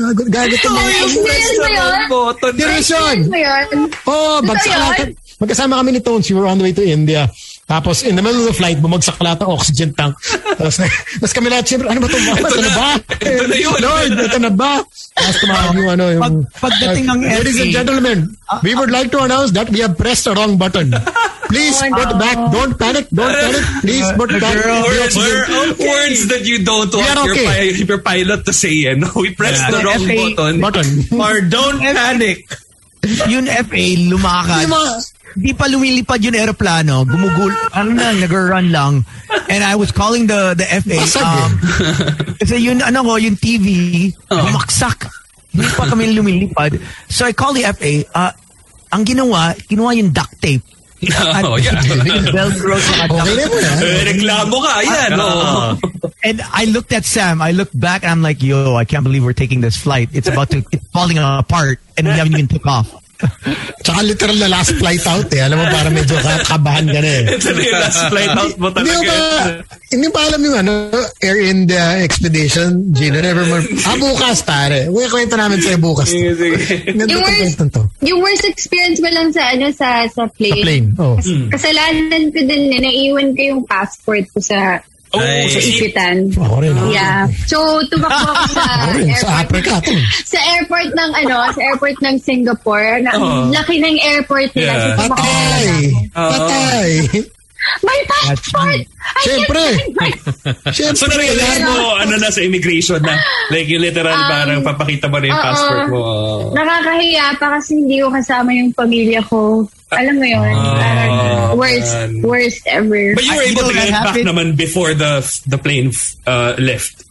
ah, good gago to mga- Experience mo yun? Button. Serious yun? Experience mo yun? Oh, bagsak yun? lahat. Magkasama kami ni Tones. We were on the way to India. Tapos, in the middle of the flight, bumagsak lahat ng oxygen tank. Tapos, tapos kami lahat, siyempre, ano ba ito? Ito, na ba? Ito na yun. Lord, ito na ba? Tapos tumawag yung ano, yung... Pag- pagdating ng Ladies and gentlemen, we would like to announce that we have pressed the wrong button. Please Oh, put no. back. Don't panic. Don't panic. Please put back the Words, oxygen. words that you don't want your, okay. pi- your pilot to say. Eh, no? We pressed Yeah. the wrong FA button. Button. Or don't panic. Yung FA, mga- Di pa lumilipad yung aeroplano. Gumugul. Ano na, nag-run lang. And I was calling the the FA. Basag Um, kasi yun, ano ko, yung TV, bumaksak. Di pa kami lumilipad. So I called the FA. Uh, ang ginawa, ginawa yung duct tape. Oh, yeah. Velcro sa Okay na mo yan. Eh, reklamo ka. Yan. oh. And I looked at Sam. I looked back and I'm like, yo, I can't believe we're taking this flight. It's about to, it's falling apart and we haven't even took off. Tsaka literal na last flight out eh. Alam mo, para medyo kakabahan ka na eh. Ito na yung last flight out mo Hindi ko talaga. ba, hindi ba alam yung ano, Air India Expedition, Gino, never more. Ah, bukas, pare. Uy, kwento namin sa'yo bukas. Sige, sige. Ganda Yung worst, yung worst experience mo lang sa ano sa sa plane. Sa plane. Oh. Kasalanan ko din eh, naiwan ko yung passport ko sa Oh, Ay. sa isitan. Ako rin. oh. Yeah. So, tumakbo ako sa Ako rin. Sa airport. Africa. to. sa airport ng ano, sa airport ng Singapore. Na, Oh. Laki ng airport nila. Yeah. So, Patay. ako. Patay. My passport! I Siyempre. Siyempre. So, na-realize mo, ano na sa immigration na, like, yung literal, Um, parang papakita mo na yung oo. passport mo. Nakakahiya pa kasi hindi ko kasama yung pamilya ko. Alam mo yun? parang worst, man. worst ever. But you were I- you able to get back happened- naman before the the plane uh, left.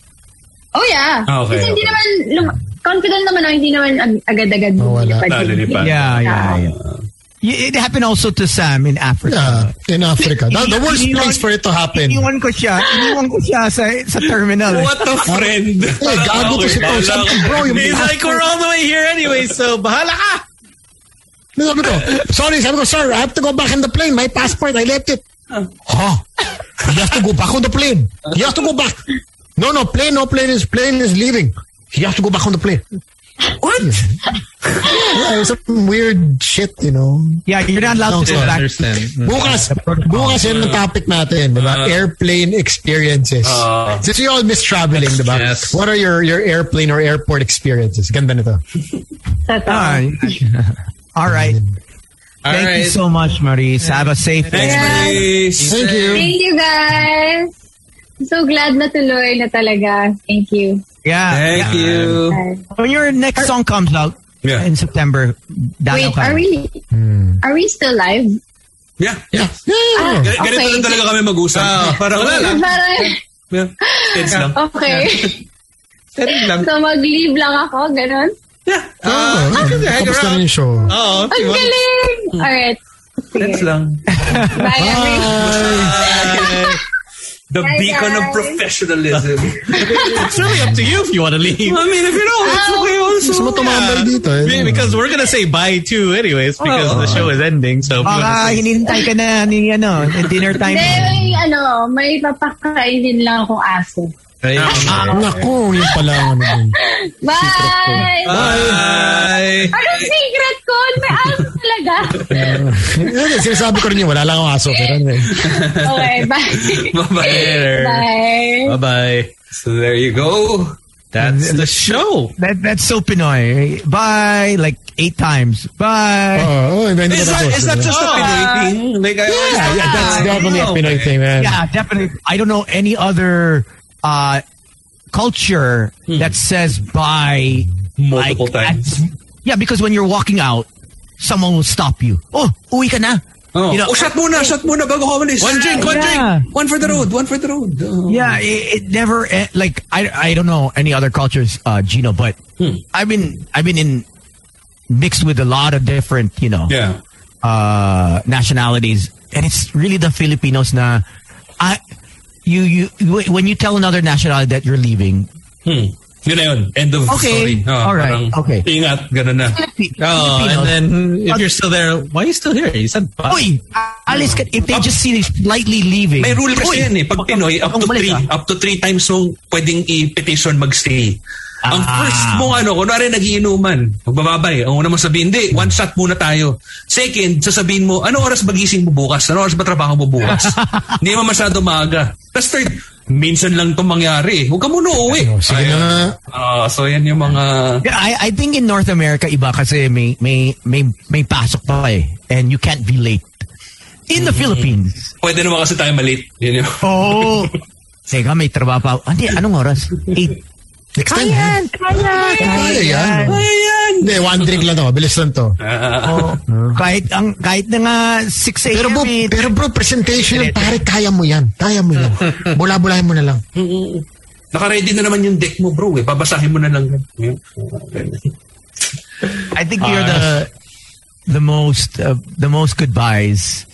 Oh yeah. Ah, okay, Kasi hindi okay. naman, lum- confident naman ako, hindi naman ag- agad-agad Mawala. lumilipad. Ah, lilipad. Yeah, yeah, yeah. Y- It happened also to Sam in Africa. Yeah, in Africa. The, the worst Iniwan- place for it to happen. Iniwan ko siya. Iniwan ko siya sa, sa terminal. What a friend! Eh, gago to si Tom. Sabi bro, yung He's like, we're all the way here anyway, so bahala ka. Ano sabi ko? Sorry, sabi ko, sir, I have to go back in the plane. My passport, I left it. Huh? He has to go back on the plane. He has to go back. No, no, plane, no plane is plane is leaving. He has to go back on the plane. What? Yeah, it some weird shit, you know. Yeah, you're not allowed to go No, back. understand. Bukas, bukas yun ang topic natin, di ba? Airplane experiences. Ah. Since you all miss traveling, di ba? Yes. What are your your airplane or airport experiences? Ganda nito. Totoo. Ah, all right. All Thank you so much, Maurice. Have a safe Thanks, day. Maurice. Thank you. Thank you guys. I'm so glad na tuloy na talaga. Thank you. Yeah. Thank yeah. you. When your next song comes out Yeah. in September, dalaw Wait, are we hmm. are we still live? Yeah. Yeah. Yeah. Ah, G- Ganito okay. lang talaga kami mag-usap. Ah. Ah, parang wala lang. Parang, Yeah. Kids lang. okay. Steady lang. so mag-leave lang ako, ganun? Yeah. Oh, tapos na rin yung show. Oo. Ang galing! Alright. Kids lang. Bye, everyone. The Bye, beacon of professionalism. It's really up to you if you want to leave. I mean, if you don't, it's okay also. Gusto mo tumambay dito eh. Because we're gonna say bye too anyways because the show is ending. So if you wanna Baka say- hinihintay ka na ni ano, dinner time. May, ano, may papakainin lang akong aso. Ayun. Ah, naku, yun pala ang ano dun. Bye! Bye. Anong secret ko? May aso talaga. Eh, Sinasabi ko rin yun, wala lang ang aso. Pero ano eh. Okay, bye. Bye-bye. Bye. Bye bye. So there you go. That's the show. That, that's so Pinoy. Bye, like eight times. Bye. Oh, oh, Is pa that, tapos. is that just a Oh. Pinoy thing? Like, I always Yeah, yeah, that's that- definitely a Pinoy okay. thing, man. Yeah, definitely. I don't know any other uh, culture that says bye Multiple like, times. at- yeah, because when you're walking out, someone will stop you. Oh, uwi ka na. Oh. You know, oh, shot muna, shot muna bago ka. One drink, one Yeah. drink. One for the road, one for the road. Oh. Yeah, it, it never eh, like I I don't know any other cultures, uh, Gino, but I've been I've been in mixed with a lot of different you know Yeah. uh, nationalities, and it's really the Filipinos na I you you when you tell another nationality that you're leaving, Hmm. Yun na yun. End of Okay. story. Oh, All right. parang, Okay. Ingat, ganun na. Oh, and then if you're still there, why are you still here? You said bye. Oy, alis ka. If they just see you slightly leaving. May rule kasi yan eh. Pag Pinoy, up to three, up to three times mong pwedeng i-petition magstay. Ang Ah. first mo ano, kunwari nagiinuman, magbababay, ang una mo sabihin, hindi, one shot muna tayo. Second, sasabihin mo, ano oras magising mo bukas? Ano oras ba trabaho mo bukas? Hindi mo masyado maaga. Tapos third, minsan lang itong mangyari. Huwag ka muna uuwi. Oh, sige na. Ah, so yan yung mga... Yeah, I, I think in North America, iba kasi may, may, may, may pasok pa eh. And you can't be late. In the Philippines. Pwede naman kasi tayo malate. Yun yung... Oh. Teka, may trabaho pa. Hindi, anong oras? Eight. Next time. Kaya, kaya, Kaya yan. Ayan! Hindi, one drink lang to. Bilis lang to. Oh, kahit ang kahit na nga 6 a.m. Pero bro, eh, pero bro, presentation yan, pare, kaya mo yan. Kaya mo yan. Bula-bulahin mo na lang. Naka-ready na naman yung deck mo, bro. Eh. Babasahin mo na lang. I think you're the the most uh, the most goodbyes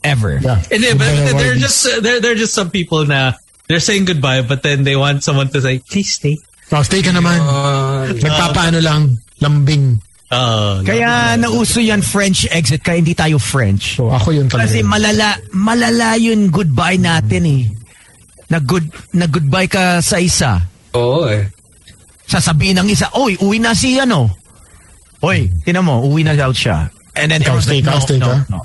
ever. Yeah. And then, but they're just uh, they're they're just some people na they're saying goodbye, but then they want someone to say please stay. Oh, stay ka naman. Ah, Nagpapaano lang, lambing. Oh, Kaya nauso yan French exit kaya hindi tayo French. So, ako yun talaga. Kasi malala malala yun goodbye natin eh. Na good na goodbye ka sa isa. Oo eh. Sasabihin ng isa, "Oy, uwi na si ano." Oy, tinan mo, uwi na daw siya. And then Ikaw, stay no, stay no, ka. no.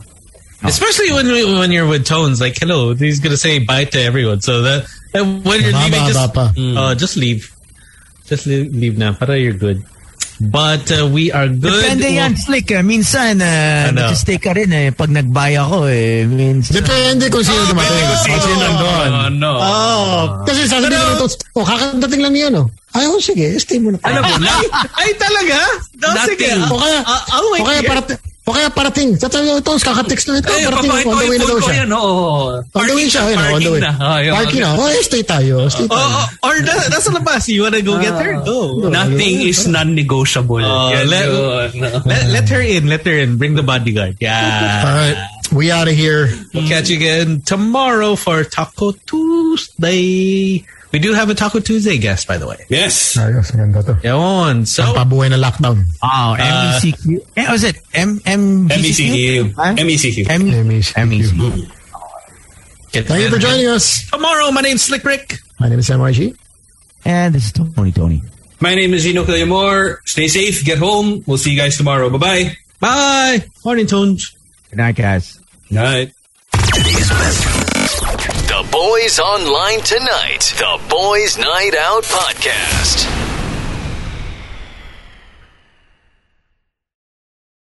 especially when we- when you're with tones, like hello, he's gonna say bye to everyone. So that and when you're leaving, just uh, just leave, just leave, leave now. Para you're good. But uh, we are good. Depende yan, Slick. eh. Minsan, uh, Ano? nag-stay ka rin eh. Pag nag-buy ako eh. Minsan. Depende kung sino dumating. Kung Kung sino sino nandun. Oh, no. Oh, Kasi sasabihin ko nito, oh, kakadating lang niyan, oh. Ay, oh, sige, stay muna tayo. Alam mo, na, ay talaga? No, sige. Nothing. O kaya, Uh, I'll o kaya here. Parating, o kaya parating. Sasabihin ko, ito, kakatext na ito, eh, parating, papakita on ko the way yung na daw siya. yan, oo. On the way siya, yun, on the parking way. na. Ah, yun. Parking na. Oh, stay tayo, stay Oh, tayo. oh, or na, nasa labas. You wanna go get her? Go. Nothing is non-negotiable. Oh, Yan let- yun. Let, let her in. Let her in. Bring the bodyguard. Yeah. Alright, we out of here. We'll catch you again tomorrow for Taco Tuesday. We do have a Taco Tuesday guest, by the way. Yes. Ayos, ganda to. Yun. Ang So, pabuhay na lockdown. Oh, MECQ. eh, was it? M M MECQ. Huh? MECQ. MECQ. MECQ. Thank you for joining us. Tomorrow, my name's Slick Rick. My name is MYG. And this is Tony Tony. My name is Gino Killamore. Stay safe. Get home. We'll see you guys tomorrow. Bye-bye. Bye. Morning, Tones. Good night, guys. Night. The Boys Online Tonight. The Boys Night Out Podcast.